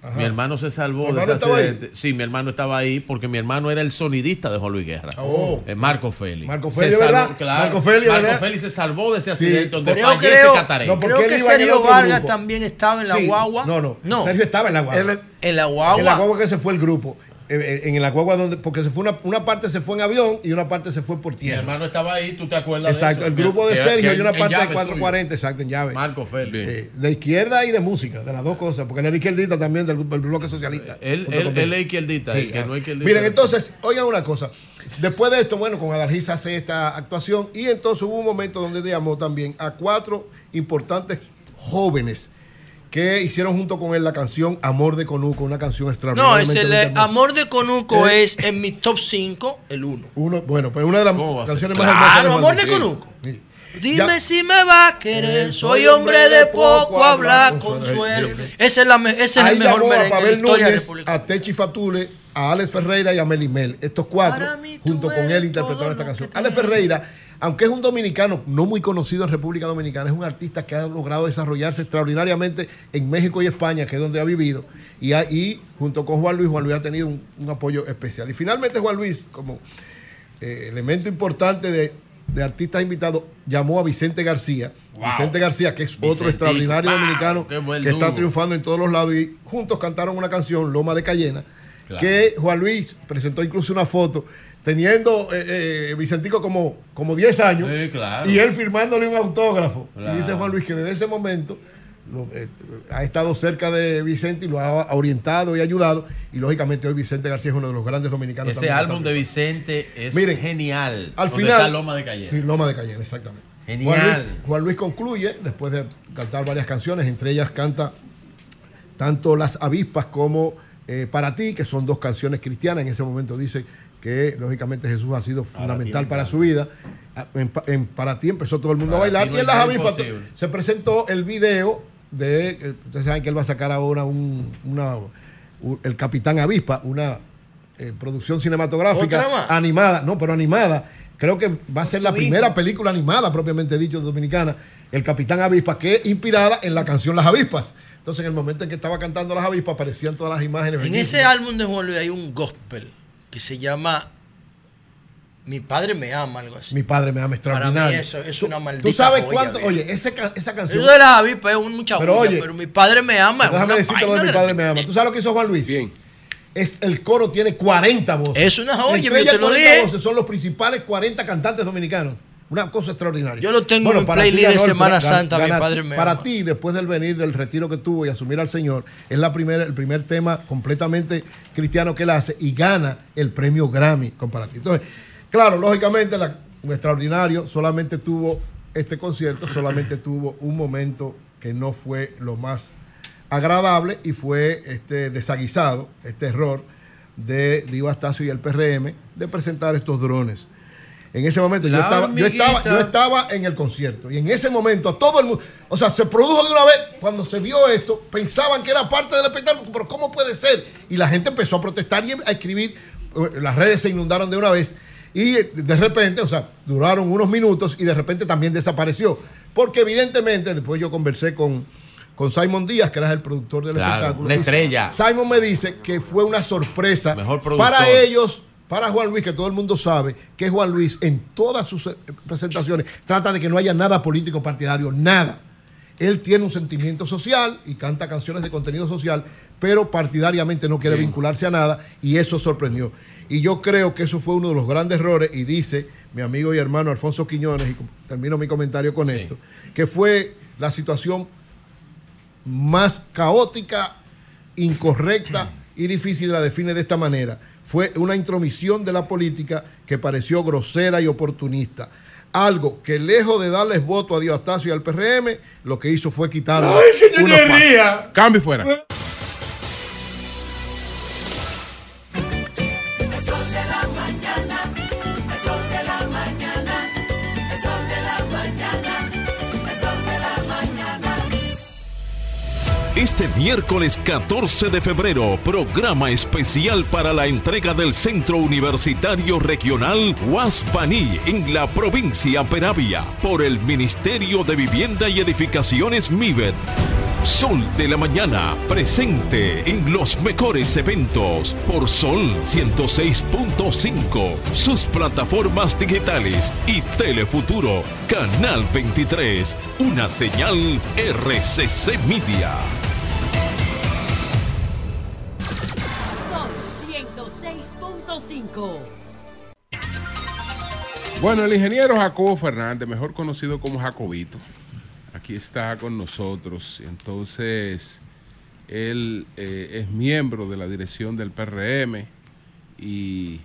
Ajá. Mi hermano se salvó ¿Tu de ese accidente. Sí, mi hermano estaba ahí porque mi hermano era el sonidista de Juan Luis Guerra. Oh. Eh, Marco Félix. Marco Félix, salvó, ¿verdad? claro. Marco Félix, ¿verdad? Félix se salvó de ese Sí, accidente donde fallece creo. No, creo que el Sergio Vargas grupo. también estaba en la Sí, guagua. No, no, no. Sergio estaba en la guagua. Él- en la guagua. En la guagua que se fue el grupo. Eh, eh, En la guagua donde, porque se fue una, una parte se fue en avión y una parte se fue por Mi tierra. hermano estaba ahí, ¿tú te acuerdas Exacto, de el eso? grupo de Que- Sergio que y una parte de llave 440, exacto, en llave. tuyo. Marco Félix. Eh, de izquierda y de música, de las dos cosas, porque él era izquierdita también del, del bloque socialista. Él, Junto él, conmigo. él es izquierdita, Sí, el que ah. no es izquierdita. Miren, entonces, oigan una cosa. Después de esto, bueno, con Adalgisa hace esta actuación y entonces hubo un momento donde llamó también a cuatro importantes jóvenes que hicieron junto con él la canción Amor de Conuco, una canción No, extraordinaria. es el eh, Amor de Conuco Eh. es en mi top 5 el 1. Uno, bueno, pues una de las canciones más hermosas. Claro, Amor de Conuco. Sí. Dime Ya- si me va a querer, Eh, soy hombre de poco hablar, consuelo. Ese es, la me- ese es el mejor merengue de la Pavel historia de Núñez, República. a Techi Fatule, a Alex Ferreira y a Melimel. Estos cuatro, junto con él, interpretaron esta canción. Alex. Ferreira, aunque es un dominicano no muy conocido en República Dominicana, es un artista que ha logrado desarrollarse extraordinariamente en México y España, que es donde ha vivido. Y ahí, junto con Juan Luis, Juan Luis ha tenido un, un apoyo especial. Y finalmente Juan Luis, como eh, elemento importante de, de artistas invitados, llamó a Vicente García. Wow. Vicente García, que es otro Vicentico, extraordinario wow, dominicano que está triunfando en todos los lados. Y juntos cantaron una canción, Loma de Cayena, Claro. que Juan Luis presentó incluso una foto teniendo eh, eh, Vicentico como, como 10 años Sí, claro. y él firmándole un autógrafo. Claro. Y dice Juan Luis que desde ese momento lo- eh, ha estado cerca de Vicente y lo ha orientado y ayudado. Y lógicamente hoy Vicente García es uno de los grandes dominicanos. Ese álbum de Vicente es Miren, genial. Al final. está Loma de Cayena. Sí, Loma de Cayena, exactamente. Genial. Juan Luis, Juan Luis concluye, después de cantar varias canciones, entre ellas canta tanto Las Avispas como eh, Para ti, que son dos canciones cristianas. En ese momento dice que lógicamente Jesús ha sido fundamental para su vida. Ah, En, pa- en Para ti empezó todo el mundo Para a bailar. no y en Las Avispas se presentó el video de, eh, ustedes saben que él va a sacar ahora un, una, el Capitán Avispa, una eh, producción cinematográfica animada, no, pero animada. Creo que va a ser la primera película animada, propiamente dicho, dominicana, El Capitán Avispa, que es inspirada en la canción Las Avispas. Entonces, en el momento en que estaba cantando Las Avispas, aparecían todas las imágenes. En bellísimas. ese álbum de Juan Luis hay un gospel que se llama Mi padre me ama, algo así. Mi padre me ama Para extraordinario. mí eso es una maldita Tú sabes joya, cuánto, viejo. oye, ese esa canción. Eso de la avispa es un mucha Pero oye, pero mi padre me ama. Déjame una decirte lo de mi de padre me ama. ¿Tú sabes lo que hizo Juan Luis? Bien. Es, el coro tiene 40 voces. Es una joya, Entre yo ellas te lo 40 dije. voces son los principales 40 cantantes dominicanos. Una cosa extraordinaria. Yo lo tengo en para ti playlist de ganó el- Semana Santa, mi gana- padre me Para ama. ti, después del venir del retiro que tuvo y asumir al Señor, es la primera, el primer tema completamente cristiano que él hace y gana el premio Grammy con para ti. Entonces, claro, lógicamente, la- un extraordinario solamente tuvo este concierto, solamente tuvo un momento que no fue lo más agradable y fue este desaguisado, este error de Divo Astacio y el PRM de presentar estos drones. En ese momento yo estaba, yo, estaba, yo estaba en el concierto y en ese momento todo el mundo, o sea, se produjo de una vez, cuando se vio esto, pensaban que era parte del espectáculo, pero ¿cómo puede ser? Y la gente empezó a protestar y a escribir, eh, las redes se inundaron de una vez y eh, de repente, o sea, duraron unos minutos y de repente también desapareció. Porque evidentemente, después yo conversé con, con Simon Díaz, que era el productor del Claro, espectáculo. una estrella. Simon me dice que fue una sorpresa Mejor para ellos para Juan Luis, que todo el mundo sabe que Juan Luis en todas sus eh, presentaciones trata de que no haya nada político partidario, nada. Él tiene un sentimiento social y canta canciones de contenido social, pero partidariamente no quiere Bien. vincularse a nada y eso sorprendió. Y yo creo que eso fue uno de los grandes errores y dice mi amigo y hermano Alfonso Quiñones, y termino mi comentario con esto, que fue la situación más caótica, incorrecta y difícil la define de esta manera. Fue una intromisión de la política que pareció grosera y oportunista. Algo que lejos de darles voto a Diostacio y al PRM, lo que hizo fue quitarle unos pa- Cambio fuera. Este miércoles 14 de febrero, programa especial para la entrega del Centro Universitario Regional Huaspaní en la provincia Peravia por el Ministerio de Vivienda y Edificaciones MIBED. Sol de la Mañana, presente en los mejores eventos por Sol 106.5, sus plataformas digitales y Telefuturo, Canal 23, una señal RCC Media. 106.5. Bueno, el ingeniero Jacobo Fernández, mejor conocido como Jacobito, aquí está con nosotros. Entonces, él eh, es miembro de la dirección del PRM y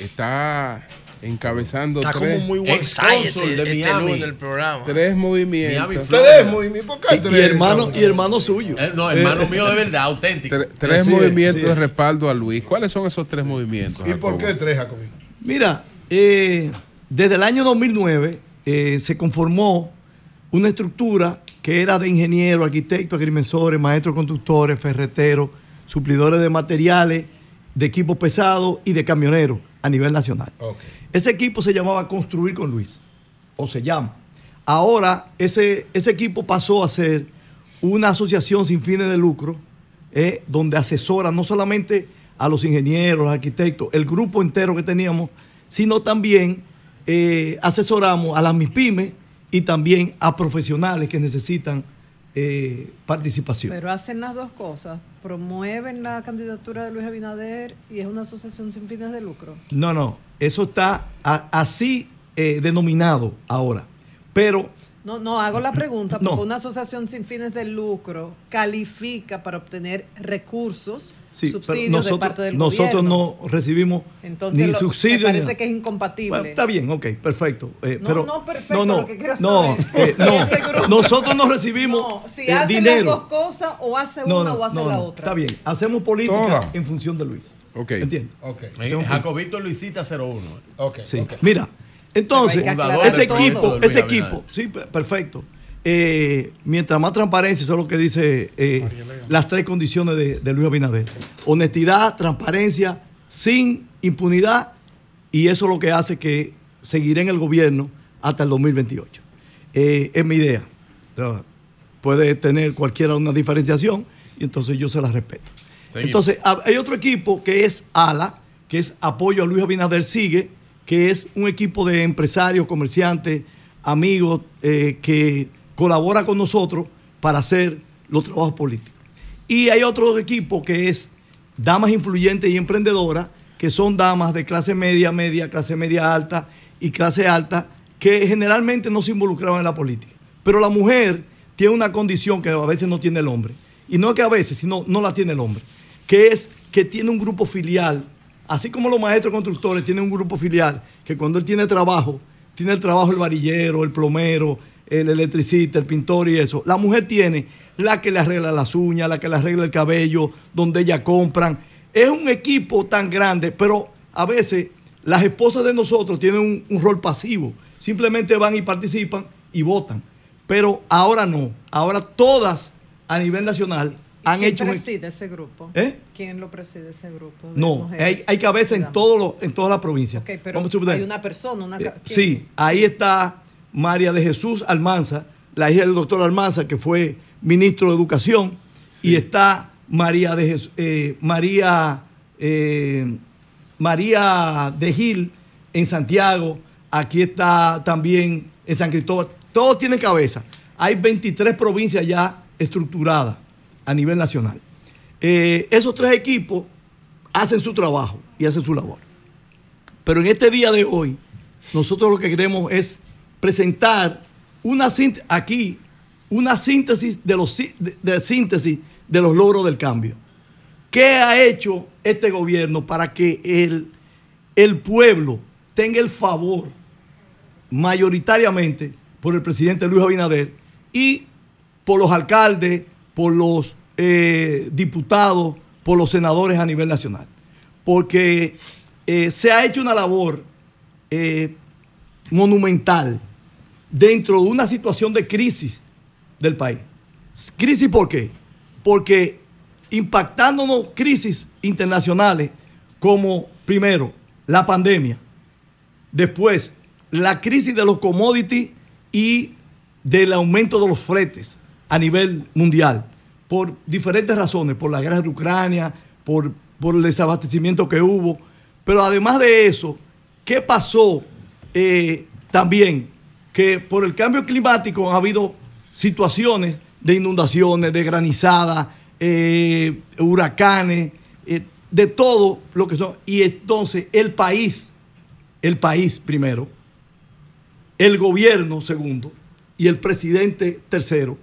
está encabezando Está como tres, muy one sided Ex-cónsul este, de este Miami. lunes el programa. tres movimientos. Miami, Tres movimientos. ¿Por qué Y, tres? y hermano, y hermano suyo. Eh, no, hermano Eh, mío de verdad, auténtico. Tre- tres Sí, movimientos sí. de respaldo a Luis. ¿Cuáles son esos tres movimientos? ¿Y por Jacobo? qué tres, Jacobino? Mira, eh, desde el año 2009 eh, se conformó una estructura que era de ingenieros, arquitectos, agrimensores, maestros constructores, ferreteros, suplidores de materiales, de equipos pesados y de camioneros a nivel nacional. Ese equipo se llamaba Construir con Luis, o se llama. Ahora ese, ese equipo pasó a ser una asociación sin fines de lucro, eh, donde asesora no solamente a los ingenieros, los arquitectos, el grupo entero que teníamos, sino también eh, asesoramos a las MIPIMES y también a profesionales que necesitan eh, participación. Pero hacen las dos cosas. Promueven la candidatura de Luis Abinader y es una asociación sin fines de lucro. No, no, eso está a- así eh, denominado ahora. Pero No, no, hago la pregunta No. porque una asociación sin fines de lucro califica para obtener recursos, Sí, subsidios de nosotros, parte del nosotros gobierno. no recibimos Entonces, ni lo- subsidios. ni parece que es incompatible. Bueno, está bien, ok, perfecto. eh, No, pero, no, perfecto, No, no, lo que quiero no, saber. eh, no. Nosotros no recibimos No, si eh, hace dinero. las dos cosas o hace No, una no, o hace no, la no, otra. Está bien, hacemos política en función de Luis. Ok. ¿Entiendes? Ok. Hacemos Jacobito Luisita 01. Ok. Sí. ok. Mira, entonces, ese equipo, ese equipo, sí, pe- perfecto. Eh, mientras más transparencia, eso es lo que dice eh, las tres condiciones de, de Luis Abinader. Honestidad, transparencia, sin impunidad, y eso es lo que hace que seguiré en el gobierno hasta el 2028. Eh, es mi idea. Puede tener cualquiera una diferenciación, y entonces yo se la respeto. Seguimos. Entonces, ha- hay otro equipo que es ALA, que es Apoyo a Luis Abinader Sigue, que es un equipo de empresarios, comerciantes, amigos, eh, que colabora con nosotros para hacer los trabajos políticos. Y hay otro equipo que es Damas Influyentes y Emprendedoras, que son damas de clase media, media, clase media alta y clase alta, que generalmente no se involucraban en la política. Pero la mujer tiene una condición que a veces no tiene el hombre. Y no que a veces, sino no la tiene el hombre. Que es que tiene un grupo filial. Así como los maestros constructores tienen un grupo filial, que cuando él tiene trabajo, tiene el trabajo el varillero, el plomero, el electricista, el pintor y eso. La mujer tiene la que le arregla las uñas, la que le arregla el cabello, donde ella compran. Es un equipo tan grande, pero a veces las esposas de nosotros tienen un, un rol pasivo. Simplemente van y participan y votan. Pero ahora no. Ahora todas a nivel nacional han ¿Quién hecho preside ese grupo? ¿Eh? ¿Quién lo preside ese grupo? de No, hay, hay cabeza en, todo lo- en todas las provincias. Ok, pero Vamos a hay una persona, una... Eh, sí, ahí está María de Jesús Almanza, la hija del doctor Almanza, que fue ministro de Educación, y está María de Jes- eh, María, eh, María de Gil en Santiago, aquí está también en San Cristóbal. Todos tienen cabeza. Hay 23 provincias ya estructuradas a nivel nacional. Eh, esos tres equipos hacen su trabajo y hacen su labor. Pero en este día de hoy, nosotros lo que queremos es presentar una aquí una síntesis de los síntesis de los logros del cambio. ¿Qué ha hecho este gobierno para que el, el pueblo tenga el favor mayoritariamente por el presidente Luis Abinader y por los alcaldes, por los eh, diputados, por los senadores a nivel nacional? Porque eh, se ha hecho una labor eh, monumental dentro de una situación de crisis del país. ¿Crisis por qué? Porque impactándonos crisis internacionales como, primero, la pandemia, después, la crisis de los commodities y del aumento de los fretes a nivel mundial, por diferentes razones, por la guerra de Ucrania, por, por el desabastecimiento que hubo, pero además de eso, ¿qué pasó eh, también? Que por el cambio climático ha habido situaciones de inundaciones, de granizadas, eh, huracanes, eh, de todo lo que son. Y entonces el país, el país primero, el gobierno segundo y el presidente tercero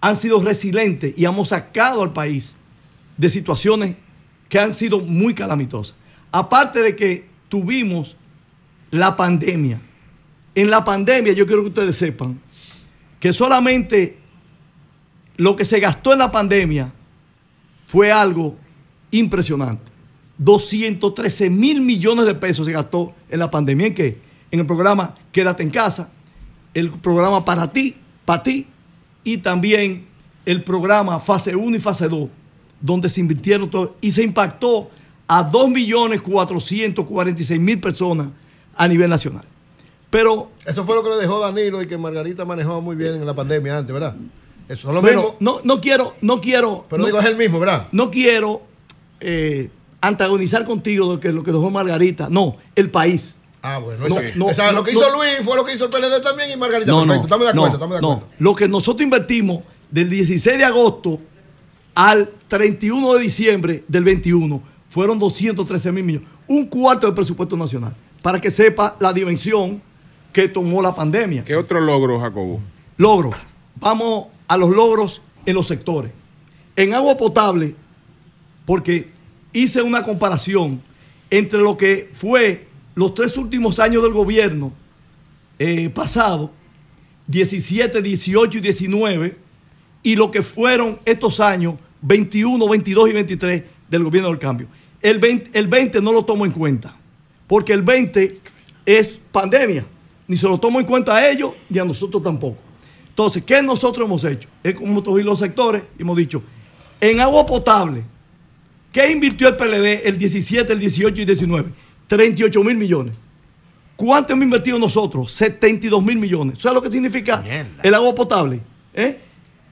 han sido resilientes y hemos sacado al país de situaciones que han sido muy calamitosas. Aparte de que tuvimos la pandemia. En la pandemia yo quiero que ustedes sepan que solamente lo que se gastó en la pandemia fue algo impresionante. 213 mil millones de pesos se gastó en la pandemia. ¿En qué? En el programa Quédate en casa, el programa Para ti, para ti, y también el programa Fase 1 y Fase 2, donde se invirtieron todo y se impactó a 2.446.000 personas a nivel nacional. Pero Eso fue lo que le dejó Danilo y que Margarita manejaba muy bien en la pandemia antes, ¿verdad? Eso es lo Bueno, mismo. no, no quiero, no quiero. Pero no- digo, es el mismo, ¿verdad? No quiero eh, antagonizar contigo de que lo que dejó Margarita. No, el país. Ah, bueno, No, eso- no, o sea, no, lo que no. hizo Luis fue lo que hizo el PLD también y Margarita. No, no, Perfecto, estamos de no, acuerdo, estamos de no. acuerdo. Lo que nosotros invertimos del 16 de agosto al 31 de diciembre del 21 fueron 213 mil millones. Un cuarto del presupuesto nacional. Para que sepa la dimensión que tomó la pandemia. ¿Qué otro logro, Jacobo? Logros. Vamos a los logros en los sectores. En agua potable, porque hice una comparación entre lo que fue los tres últimos años del gobierno eh, pasado, 17, 18 y 19, y lo que fueron estos años, 21, 22 y 23 del gobierno del cambio. El 20, el 20 no lo tomo en cuenta, porque el 20 es pandemia. Ni se lo tomo en cuenta a ellos, ni a nosotros tampoco. Entonces, ¿qué nosotros hemos hecho? Es como todos los sectores, y hemos dicho, en agua potable, ¿qué invirtió el PLD el 17, el 18 y 19? 38 mil millones. ¿Cuánto hemos invertido nosotros? 72 mil millones. ¿Sabes lo que significa el agua potable? ¿Eh?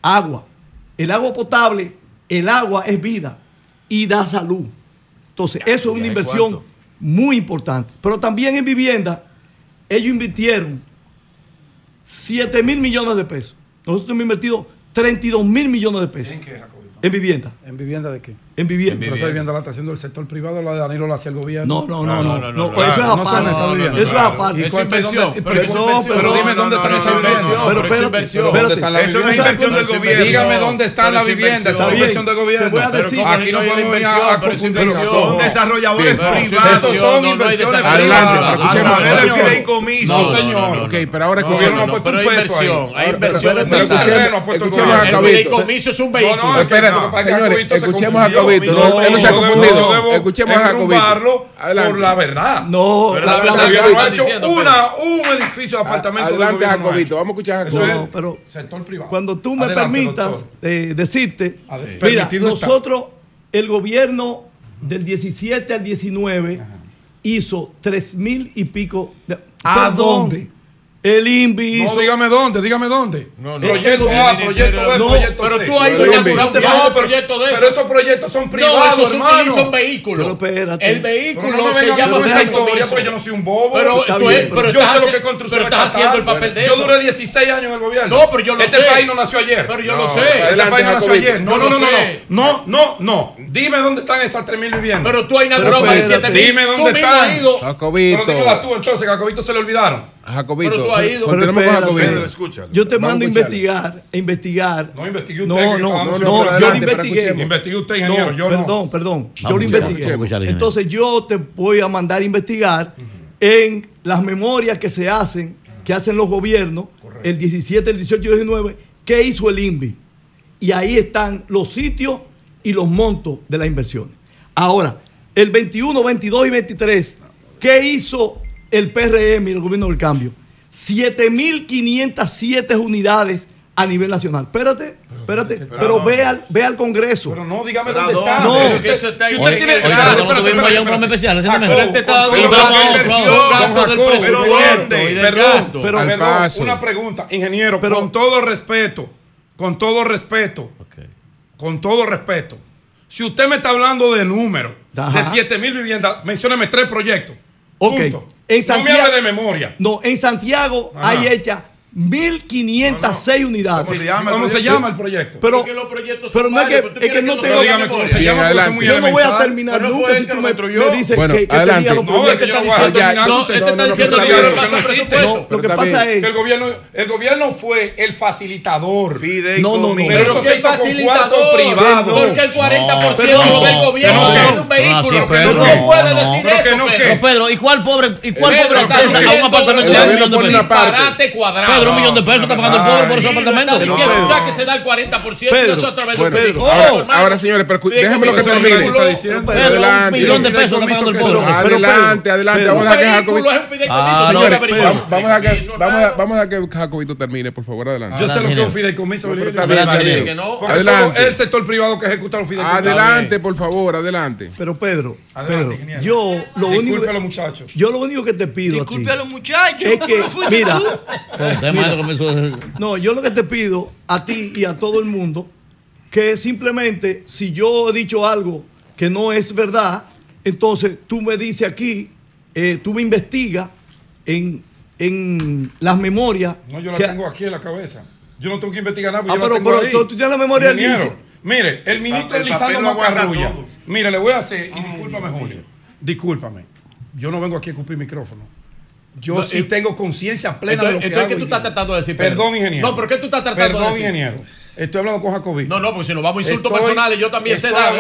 Agua. El agua potable, el agua es vida y da salud. Entonces, eso es una ¿y inversión cuánto? muy importante. Pero también en vivienda, ellos invirtieron 7 mil millones de pesos. Nosotros hemos invertido 32 mil millones de pesos. ¿En qué? En vivienda. ¿En vivienda de qué? En vivienda. Pero esa vivienda la está haciendo el sector privado, la de Danilo la hace el No, gobierno. no, no, no, no, eso es No aparte. Eso es aparte. ¿Y Eso es inversión, pero dime no, dónde no, no, no, viviendas. inversión, pero Pero espérate, inversión. espérate. ¿Dónde están las Eso no es inversión del gobierno. Dígame dónde está la es vivienda. inversión. Esa es inversión del gobierno. Te voy a Pero decir- Aquí no venir inversión, pero es inversión. Son desarrolladores privados. Son no, no hay inversiones pero A del señor. fideicomiso. No, No, señor. Ok, pero ahora El No, gobierno no, ha no, puesto un hay peso ahí. hay inversión pero- el terreno ha puesto el gobierno. a El fideicomiso es un No, no, vehículo. Espérate, no, para que señores, escuchemos a. Jacobito. No, No, él no se ha confundido. Escuchemos a Jacobito. por la verdad. No, Pero la- verdad ha hecho una, un edificio de apartamentos del Adelante, Jacobito. Vamos a escuchar a Jacobito. Pero es sector privado. Cuando tú me permitas eh, decirte, mira, nosotros, el gobierno del 17 al 19 hizo tres mil y pico. de- ¿A el INVI. No, dígame dónde, dígame dónde. No, no. Proyecto A, ah, proyecto B, no, proyecto C. Pero tú ahí no inauguraste no, pero, proyecto de eso. Pero esos proyectos son privados, no, esos hermano. son vehículos. espérate. El vehículo no, no se llama esa historia, pues yo no soy un bobo. Pero, está tú, bien, pero yo sé lo que construcción Pero estás haciendo el papel de eso. Yo duré 16 años en el gobierno. No, pero yo lo este sé. Este país no nació ayer. Pero yo lo sé. Este país no nació ayer. No, no, no, no. No, no. Dime dónde están esas 3.000 viviendas. Pero tú has inaugurado más de 7.000. Dime dónde están. Cacobito. Pero dímelas tú entonces, Cacobito se le olvidaron. Jacobito. Pero tú has ido. Continuamos con Jacobito. Escúchalo. Yo te mando a investigar, a investigar. No investigué usted. No, no, no, no yo lo investigué. Investigué usted, ingeniero, no, yo no. Perdón, perdón. Vamos, yo lo investigué. Entonces yo te voy a mandar a investigar uh -huh. en las memorias que se hacen, que hacen los gobiernos, Correcto. el 17, el 18 y el 19, qué hizo el INVI. Y ahí están los sitios y los montos de las inversiones. Ahora, el 21, 22 y 23, ¿qué hizo el PRM y el gobierno del cambio. 7.507 unidades a nivel nacional. Espérate, espérate, pero, pero no, ve, al, ve al Congreso. Pero no, dígame pero dónde está. No, es que eso está si usted tiene Pero Perdón, una pregunta, ingeniero, pero, con todo respeto, con todo respeto. Con todo respeto. Si usted me está hablando de números, de 7 mil viviendas, mencióneme tres proyectos. Ok, punto. En Santiago, no me hable de memoria. No, en Santiago Ajá. hay hecha 1506 no, no. unidades. ¿Cómo se llama, ¿Cómo se llama el proyecto? Pero, porque los proyectos pero no es que, es que no tengo. yo no voy a terminar pero nunca si tú me, me dices bueno, que, que tenía los proyectos. No, este está diciendo que Lo que pasa es que el gobierno, fue el facilitador. No, no, no. Pero que facilitador privado. Porque el 40% del gobierno es un vehículo. No puede decir eso. Pedro, ¿y cuál pobre está a un apartamento de un cuadrado? de un millón de pesos está pagando el pobre por ese apartamento. O sea, que se da el 40% y eso a través de Ahora, señores, déjenme lo que termine. Un millón de pesos está pagando el pobre. Adelante, adelante. Vamos a dejar ah, Vamos a que Jacobito termine, por favor, adelante. Yo sé lo que es un fideicomiso. Adelante. Adelante. El sector privado que ejecuta los fideicomisos. Adelante, por favor, adelante. Pero Pedro, Pedro, yo lo único. Disculpe a los muchachos. Yo lo único que te pido. Disculpe a los muchachos. Es que, mira, no, yo lo que te pido a ti y a todo el mundo, que simplemente si yo he dicho algo que no es verdad, entonces tú me dices aquí, eh, tú me investigas en, en las memorias. No, yo la tengo aquí en la cabeza. Yo no tengo que investigar nada. Ah, yo pero, la tengo pero ahí. tú tienes la memoria del. Mire, el ministro Lisandro Macarrulla. Mire, le voy a hacer, y Ay, discúlpame, Julio. Discúlpame. Yo no vengo aquí a escupir micrófono yo sí eh, tengo conciencia plena de lo que entonces, ¿qué tú estás tratando de decir? Perdón, ingeniero. No, pero ¿qué tú estás tratando Perdón, de decir? Perdón, ingeniero. Estoy hablando con Jacobi. No, no, porque si nos vamos a insultos personales, yo también sé dar.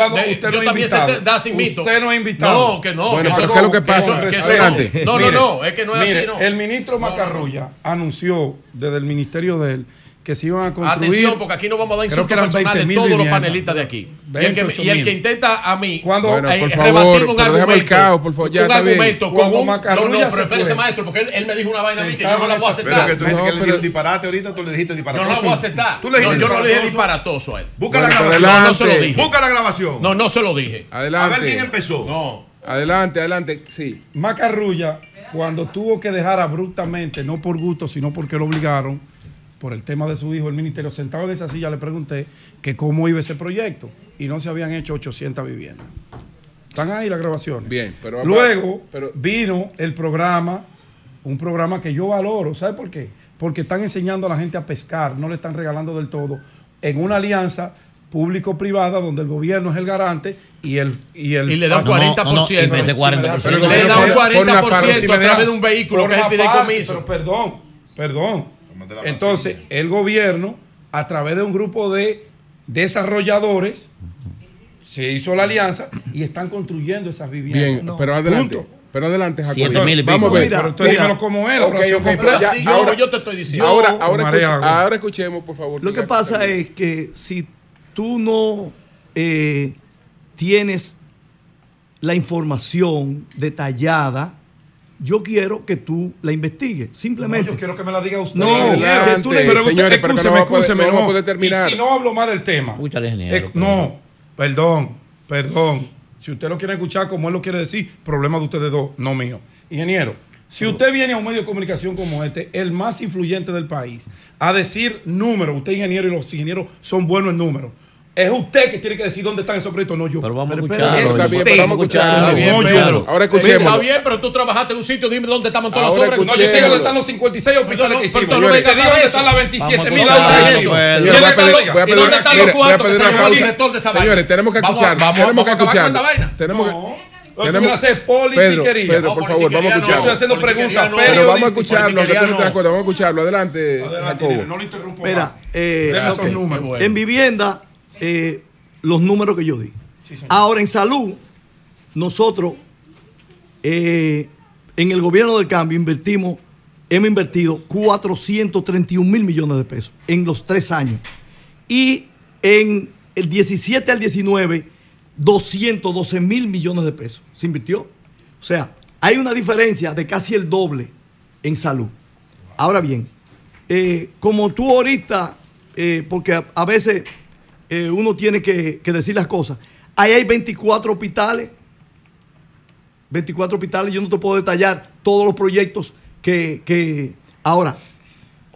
Yo también sé dar sin mito. Usted no es invitado. No, que no. Bueno, que eso, ¿qué es lo que pasa? Que eso, que eso no, no, no, no, es que no es así, no. El ministro Macarrulla anunció desde el ministerio de él que se iban a construir. Atención, porque aquí no vamos a dar insultos personales de todos los panelistas de aquí. y, el que, y, el que, intenta a mí bueno, eh, rebatir un argumento, caos, por favor, un argumento con un, no, no, pero espérese, maestro, porque él, me dijo una vaina a mí que yo no la voy a aceptar. Pero que tú dijiste no, que disparate ahorita, tú le dijiste disparatoso. No la voy a aceptar. ¿Tú le dijiste yo no le dije disparatoso a él. Busca la grabación. No, no se lo dije. Busca la grabación. No, no se lo dije. Adelante. A ver quién empezó. No. Adelante, adelante, sí. Macarrulla, cuando tuvo que dejar abruptamente, no por gusto, sino porque lo obligaron, por el tema de su hijo, el ministerio, sentado en esa silla le pregunté que cómo iba ese proyecto y no se habían hecho 800 viviendas. Están ahí las grabaciones. Bien, pero luego vino el programa, un programa que yo valoro, ¿sabe por qué? Porque están enseñando a la gente a pescar, no le están regalando del todo, en una alianza público-privada donde el gobierno es el garante y el y el y le da un 40%, no, le da un 40% a través de un vehículo que es el parte, Pero perdón, perdón. Entonces, el gobierno, a través de un grupo de desarrolladores, se hizo la alianza y están construyendo esas viviendas. Pero adelante. Pero adelante, Jacob. Vamos a ver. Mira, pero dímelo como era. Ahora. Ahora, escuchemos, por favor. Lo que pasa es que si tú no eh, tienes la información detallada yo quiero que tú la investigues. Simplemente. Yo quiero que me la diga usted. No, que tú le... pero usted, excúseme, excúseme, no. terminar. Y, no hablo mal del tema. Ingeniero, eh, no, perdón, perdón. Si usted lo quiere escuchar como él lo quiere decir, problema de ustedes dos, no mío. Ingeniero, si usted viene a un medio de comunicación como este, el más influyente del país, a decir números, usted ingeniero y los ingenieros son buenos en números es usted que tiene que decir dónde están esos proyectos, no yo. Pero vamos a escucharlo. Es Está bien, usted. pero vamos a escucharlo. No Está bien, yo. Pedro. Ahora Está escuchemos. bien, pero tú trabajaste en un sitio, dime dónde estaban todos los Ahora sobres. No, yo sé dónde están los 56 hospitales que hicimos. Te digo dónde están las 27 Vamos, mil ¿dónde está áreas. eso? ¿Quién ¿Y dónde están los- cuartos que se llama el director de esa vaina? Señores, tenemos que escuchar. vamos, Tenemos que escuchar. Tenemos que. Lo que hacer Pedro, politiquería. Pedro, No, por favor, vamos a politiquería no. escucharlo. Estoy haciendo preguntas Pero vamos a escucharlo. Vamos a escucharlo. Adelante, Jacobo. No lo interrumpo Mira, más. eh, Deme esos ok. números. en vivienda, eh, los números que yo di. Ahora, en salud, nosotros, eh, en el gobierno del cambio, invertimos, hemos invertido 431 mil millones de pesos en los tres años. Y en el 17 al 19, 212 mil millones de pesos se invirtió. O sea, hay una diferencia de casi el doble en salud. Ahora bien, eh, como tú ahorita, eh, porque a, a veces eh, uno tiene que, decir las cosas, ahí hay 24 hospitales, 24 hospitales, yo no te puedo detallar todos los proyectos que, que ahora,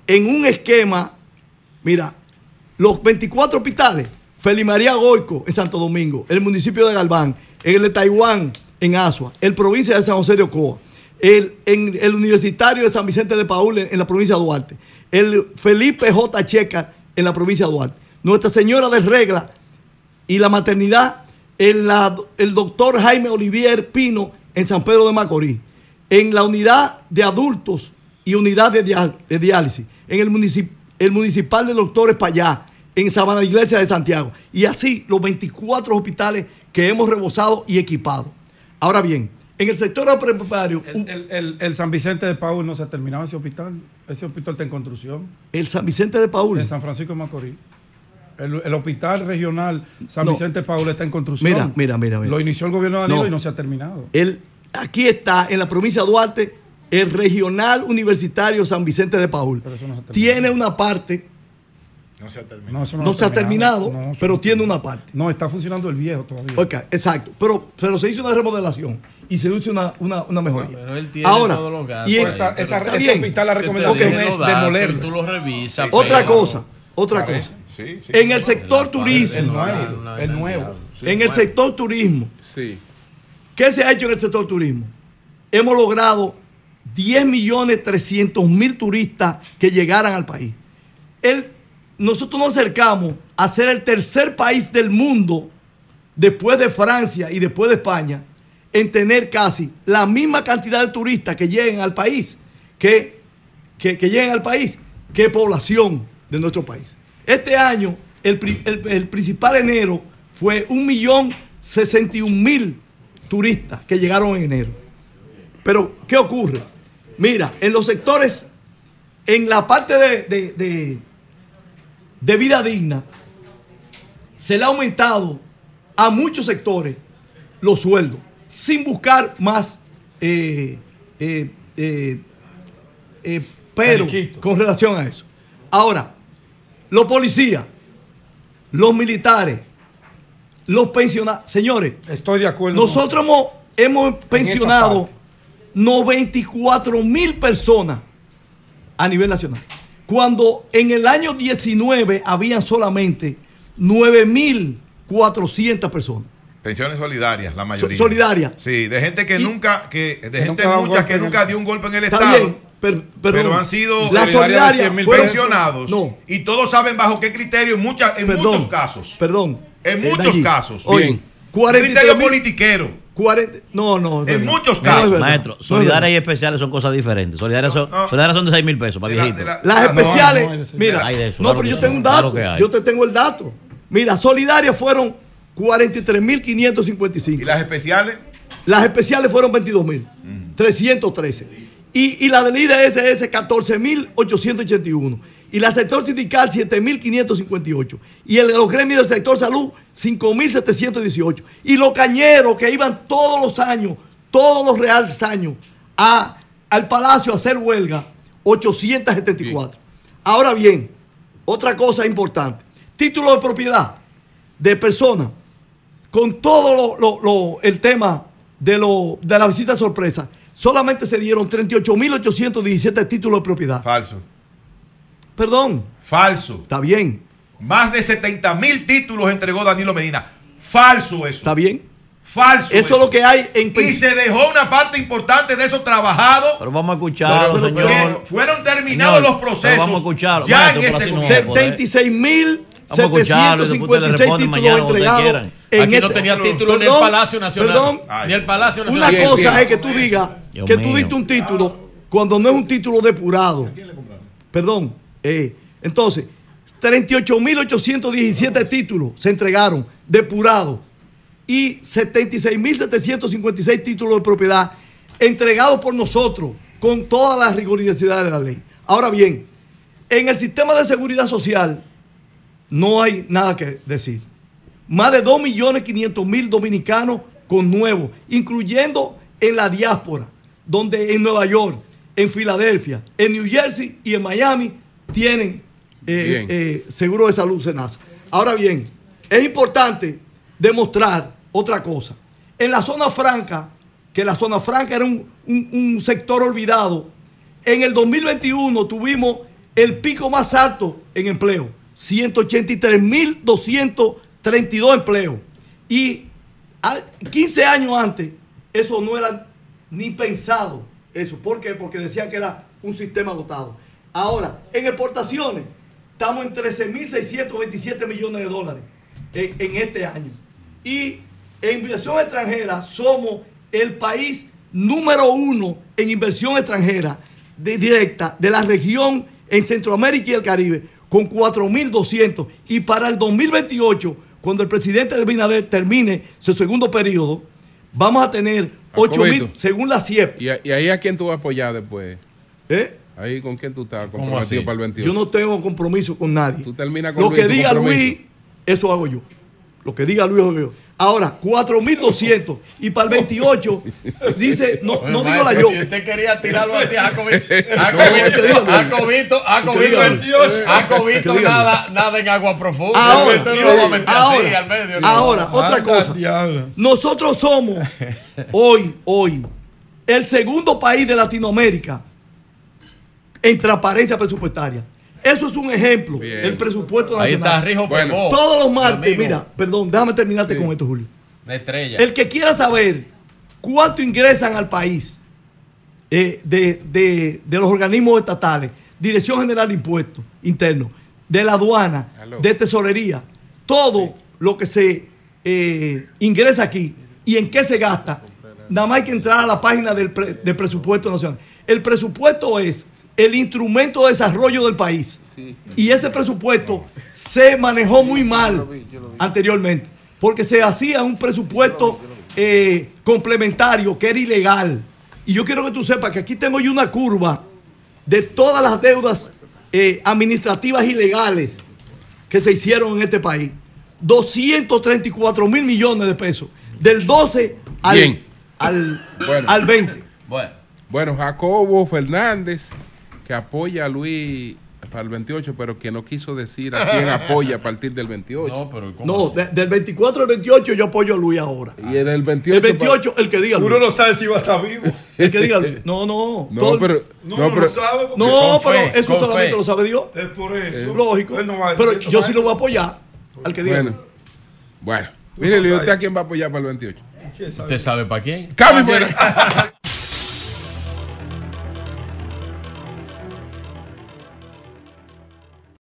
en un esquema, mira, los 24 hospitales, Feli María Goico en Santo Domingo, el municipio de Galván, el de Taiwán en Asua, el provincia de San José de Ocoa, el, en el universitario de San Vicente de Paúl en, en la provincia de Duarte, el Felipe J. Checa en la provincia de Duarte, Nuestra Señora de Regla y la maternidad, en la- el doctor Jaime Olivier Pino en San Pedro de Macorís, en la unidad de adultos y unidad de, diálisis, en el, municip- el municipal de doctores Payá, en Sabana Iglesia de Santiago, y así los 24 hospitales que hemos rebosado y equipado. Ahora bien, en el sector agropecuario, El, el- el- el San Vicente de Paúl no se ha terminado ese hospital. Ese hospital está en construcción. el San Vicente de Paúl. En San Francisco de Macorís. El, el hospital regional San No. Vicente de Paúl está en construcción. Mira, mira, mira, mira. Lo inició el gobierno de Danilo No. y no se ha terminado. El, aquí está, en la provincia de Duarte, el Regional Universitario San Vicente de Paúl. Pero eso no se ha terminado. Tiene una parte, No se ha terminado. No, eso no, se ha terminado, pero no- tiene una parte. No, está funcionando el viejo todavía. Ok, exacto. Pero, pero se hizo una remodelación y se hizo una, una, una mejoría. Pero él tiene Ahora, todos los gastos. y esa- esa- está ese bien. hospital, la recomendación es demolerlo. Tú lo revisas. Otra pero- cosa, otra cosa. Sí, sí. En el sector La turismo, El nuevo. El en el sector turismo, Sí. ¿Qué se ha hecho en el sector turismo? Hemos logrado 10 millones 300 mil turistas que llegaran al país. El- nosotros nos acercamos a ser el tercer país del mundo, después de Francia y después de España, en tener casi la misma cantidad de turistas que lleguen al país, que, que, que lleguen al país, que población de nuestro país. Este año, el, el- el principal enero fue 1.061.000 turistas que llegaron en enero. Pero, ¿qué ocurre? Mira, en los sectores, en la parte de, de- de- de vida digna, se le ha aumentado a muchos sectores los sueldos, sin buscar más, eh, eh, eh, pero con relación a eso. Ahora, los policías, los militares, los pensionados, señores, Estoy de acuerdo. nosotros hemos, hemos pensionado parte. 94 mil personas a nivel nacional. Cuando en el año 19 habían solamente 9 mil 400 personas. Pensiones solidarias, la mayoría. So- solidarias. Sí, de gente que Y- nunca, que, de Que gente nunca mucha que nunca dio un golpe en el Está Estado. bien, pero, han sido la solidarias de solidaria 100 mil fueron- pensionados. No, Y todos saben bajo qué criterio en, muchas en perdón, muchos casos. Perdón. En eh, muchos casos. Oye, Bien. 43 criterio mil- politiquero. 40 no, no. En muchos casos. Maestro, No es solidarias y especiales son cosas diferentes. Solidarias son, No. solidarias son de 6 mil pesos para la- viejitos. la- Las Ah, especiales, no, no, no, mira, hay de eso, no, claro pero yo tengo un dato, yo te tengo el dato. Mira, solidarias fueron 43.555. ¿Y las especiales? Las especiales fueron 22.313. Y, y la del IDSS, 14.881. Y la sector sindical, 7.558. Y el los gremios del sector salud, 5.718. Y los cañeros que iban todos los años, todos los reales años, a, al palacio a hacer huelga, 874. Ahora bien, otra cosa importante. Título de propiedad de personas con todo lo- lo- lo- el tema de, lo, de la visita sorpresa, solamente se dieron 38.817 títulos de propiedad. Falso. Perdón. Falso. Está bien. Más de 70 mil títulos entregó Danilo Medina. Falso eso. Está bien. Falso. Eso es lo que hay en Y se dejó una parte importante de esos trabajados. Pero vamos a escucharlo, Pero- pero- señor. fueron terminados Señor, los procesos. pero vamos a escucharlo, Ya maestro, en este no gobierno. va a poder. 76.756 Vamos a escucharlo y después le responden títulos mañana cuando ustedes entregados. quieran. en Aquí no este- tenía título ni el Perdón, Palacio Nacional. Perdón, Ni el Palacio Nacional. Una cosa bien. es que tú digas que tú diste un título cuando no es un título depurado. Perdón. eh, entonces, 38.817 títulos se entregaron depurados y 76.756 títulos de propiedad entregados por nosotros con todas las rigurosidades de la ley. Ahora bien, en el sistema de seguridad social no hay nada que decir. Más de 2.500.000 dominicanos con nuevos, incluyendo en la diáspora, donde en Nueva York, en Filadelfia, en New Jersey y en Miami tienen eh, eh, seguro de salud Senasa. Ahora bien, es importante demostrar otra cosa. En la zona franca, que la zona franca era un, un- un sector olvidado, en el 2021 tuvimos el pico más alto en empleo, 183.232 empleos. Y a- 15 años antes, eso no era ni pensado. Eso, ¿por qué? Porque decían que era un sistema dotado. Ahora, en exportaciones, estamos en 13.627 millones de dólares en, este año. Y en inversión extranjera somos el país número uno en inversión extranjera directa de la región en Centroamérica y el Caribe, con 4.200. Y para el 2028, cuando el presidente de Binader termine su segundo periodo, vamos a tener 8.000, Jacobito. según la CIEP. ¿Y, ahí a quién tú vas a apoyar después? ¿Eh? Ahí con quién tú estás comprometido para el 28. Yo no tengo compromiso con nadie. Tú terminas con Lo Luis, que diga compromiso. Luis, eso hago yo. Lo que diga Luis, yo. Ahora, 4.200. Y para el 28, dice, no, no digo la yo. Y usted quería tirarlo hacia Jacobito. No, Jacobito. Jacobito, Jacobito, Dígalo. Jacobito, Dígalo. nada, nada en agua profunda. Ahora, a así ahora, al medio. ¿no? ahora, otra cosa. Nosotros somos hoy, hoy, el segundo país de Latinoamérica en transparencia presupuestaria. Eso es un ejemplo, Bien. el presupuesto Ahí nacional. está Rijo Pegó, Todos los martes, amigo. mira, perdón, déjame terminarte con esto, Julio. La estrella. El que quiera saber cuánto ingresan al país eh, de, de- de los organismos estatales, Dirección General de Impuestos Internos, de la aduana, de tesorería, todo lo que se eh, ingresa aquí y en qué se gasta, nada más hay que entrar a la página del, pre- del presupuesto nacional. El presupuesto es el instrumento de desarrollo del país. Y ese presupuesto se manejó muy mal anteriormente, porque se hacía un presupuesto eh, complementario que era ilegal. Y yo quiero que tú sepas que aquí tengo yo una curva de todas las deudas eh, administrativas ilegales que se hicieron en este país. 234 mil millones de pesos. Del 12 al, al, Bueno. al 20. Bueno. Bueno, Jacobo Fernández, que apoya a Luis para el 28, pero que no quiso decir a quién apoya a partir del 28. No, pero No, de- del 24 al 28 yo apoyo a Luis ahora. Y el del 28. El 28, el que diga Luis. Uno no sabe si va a estar vivo. El que diga Luis. No, no. No, todo- pero- No, no, no pero- lo sabe. No, pero fe, eso solamente fe. lo sabe Dios. Es por eso. Lógico. Él no va a decir Pero eso, yo sí lo voy a apoyar al que diga. Bueno, bueno. Mire, ¿y usted a quién va a apoyar para el 28? ¿Usted sabe para quién? Cambio fuera.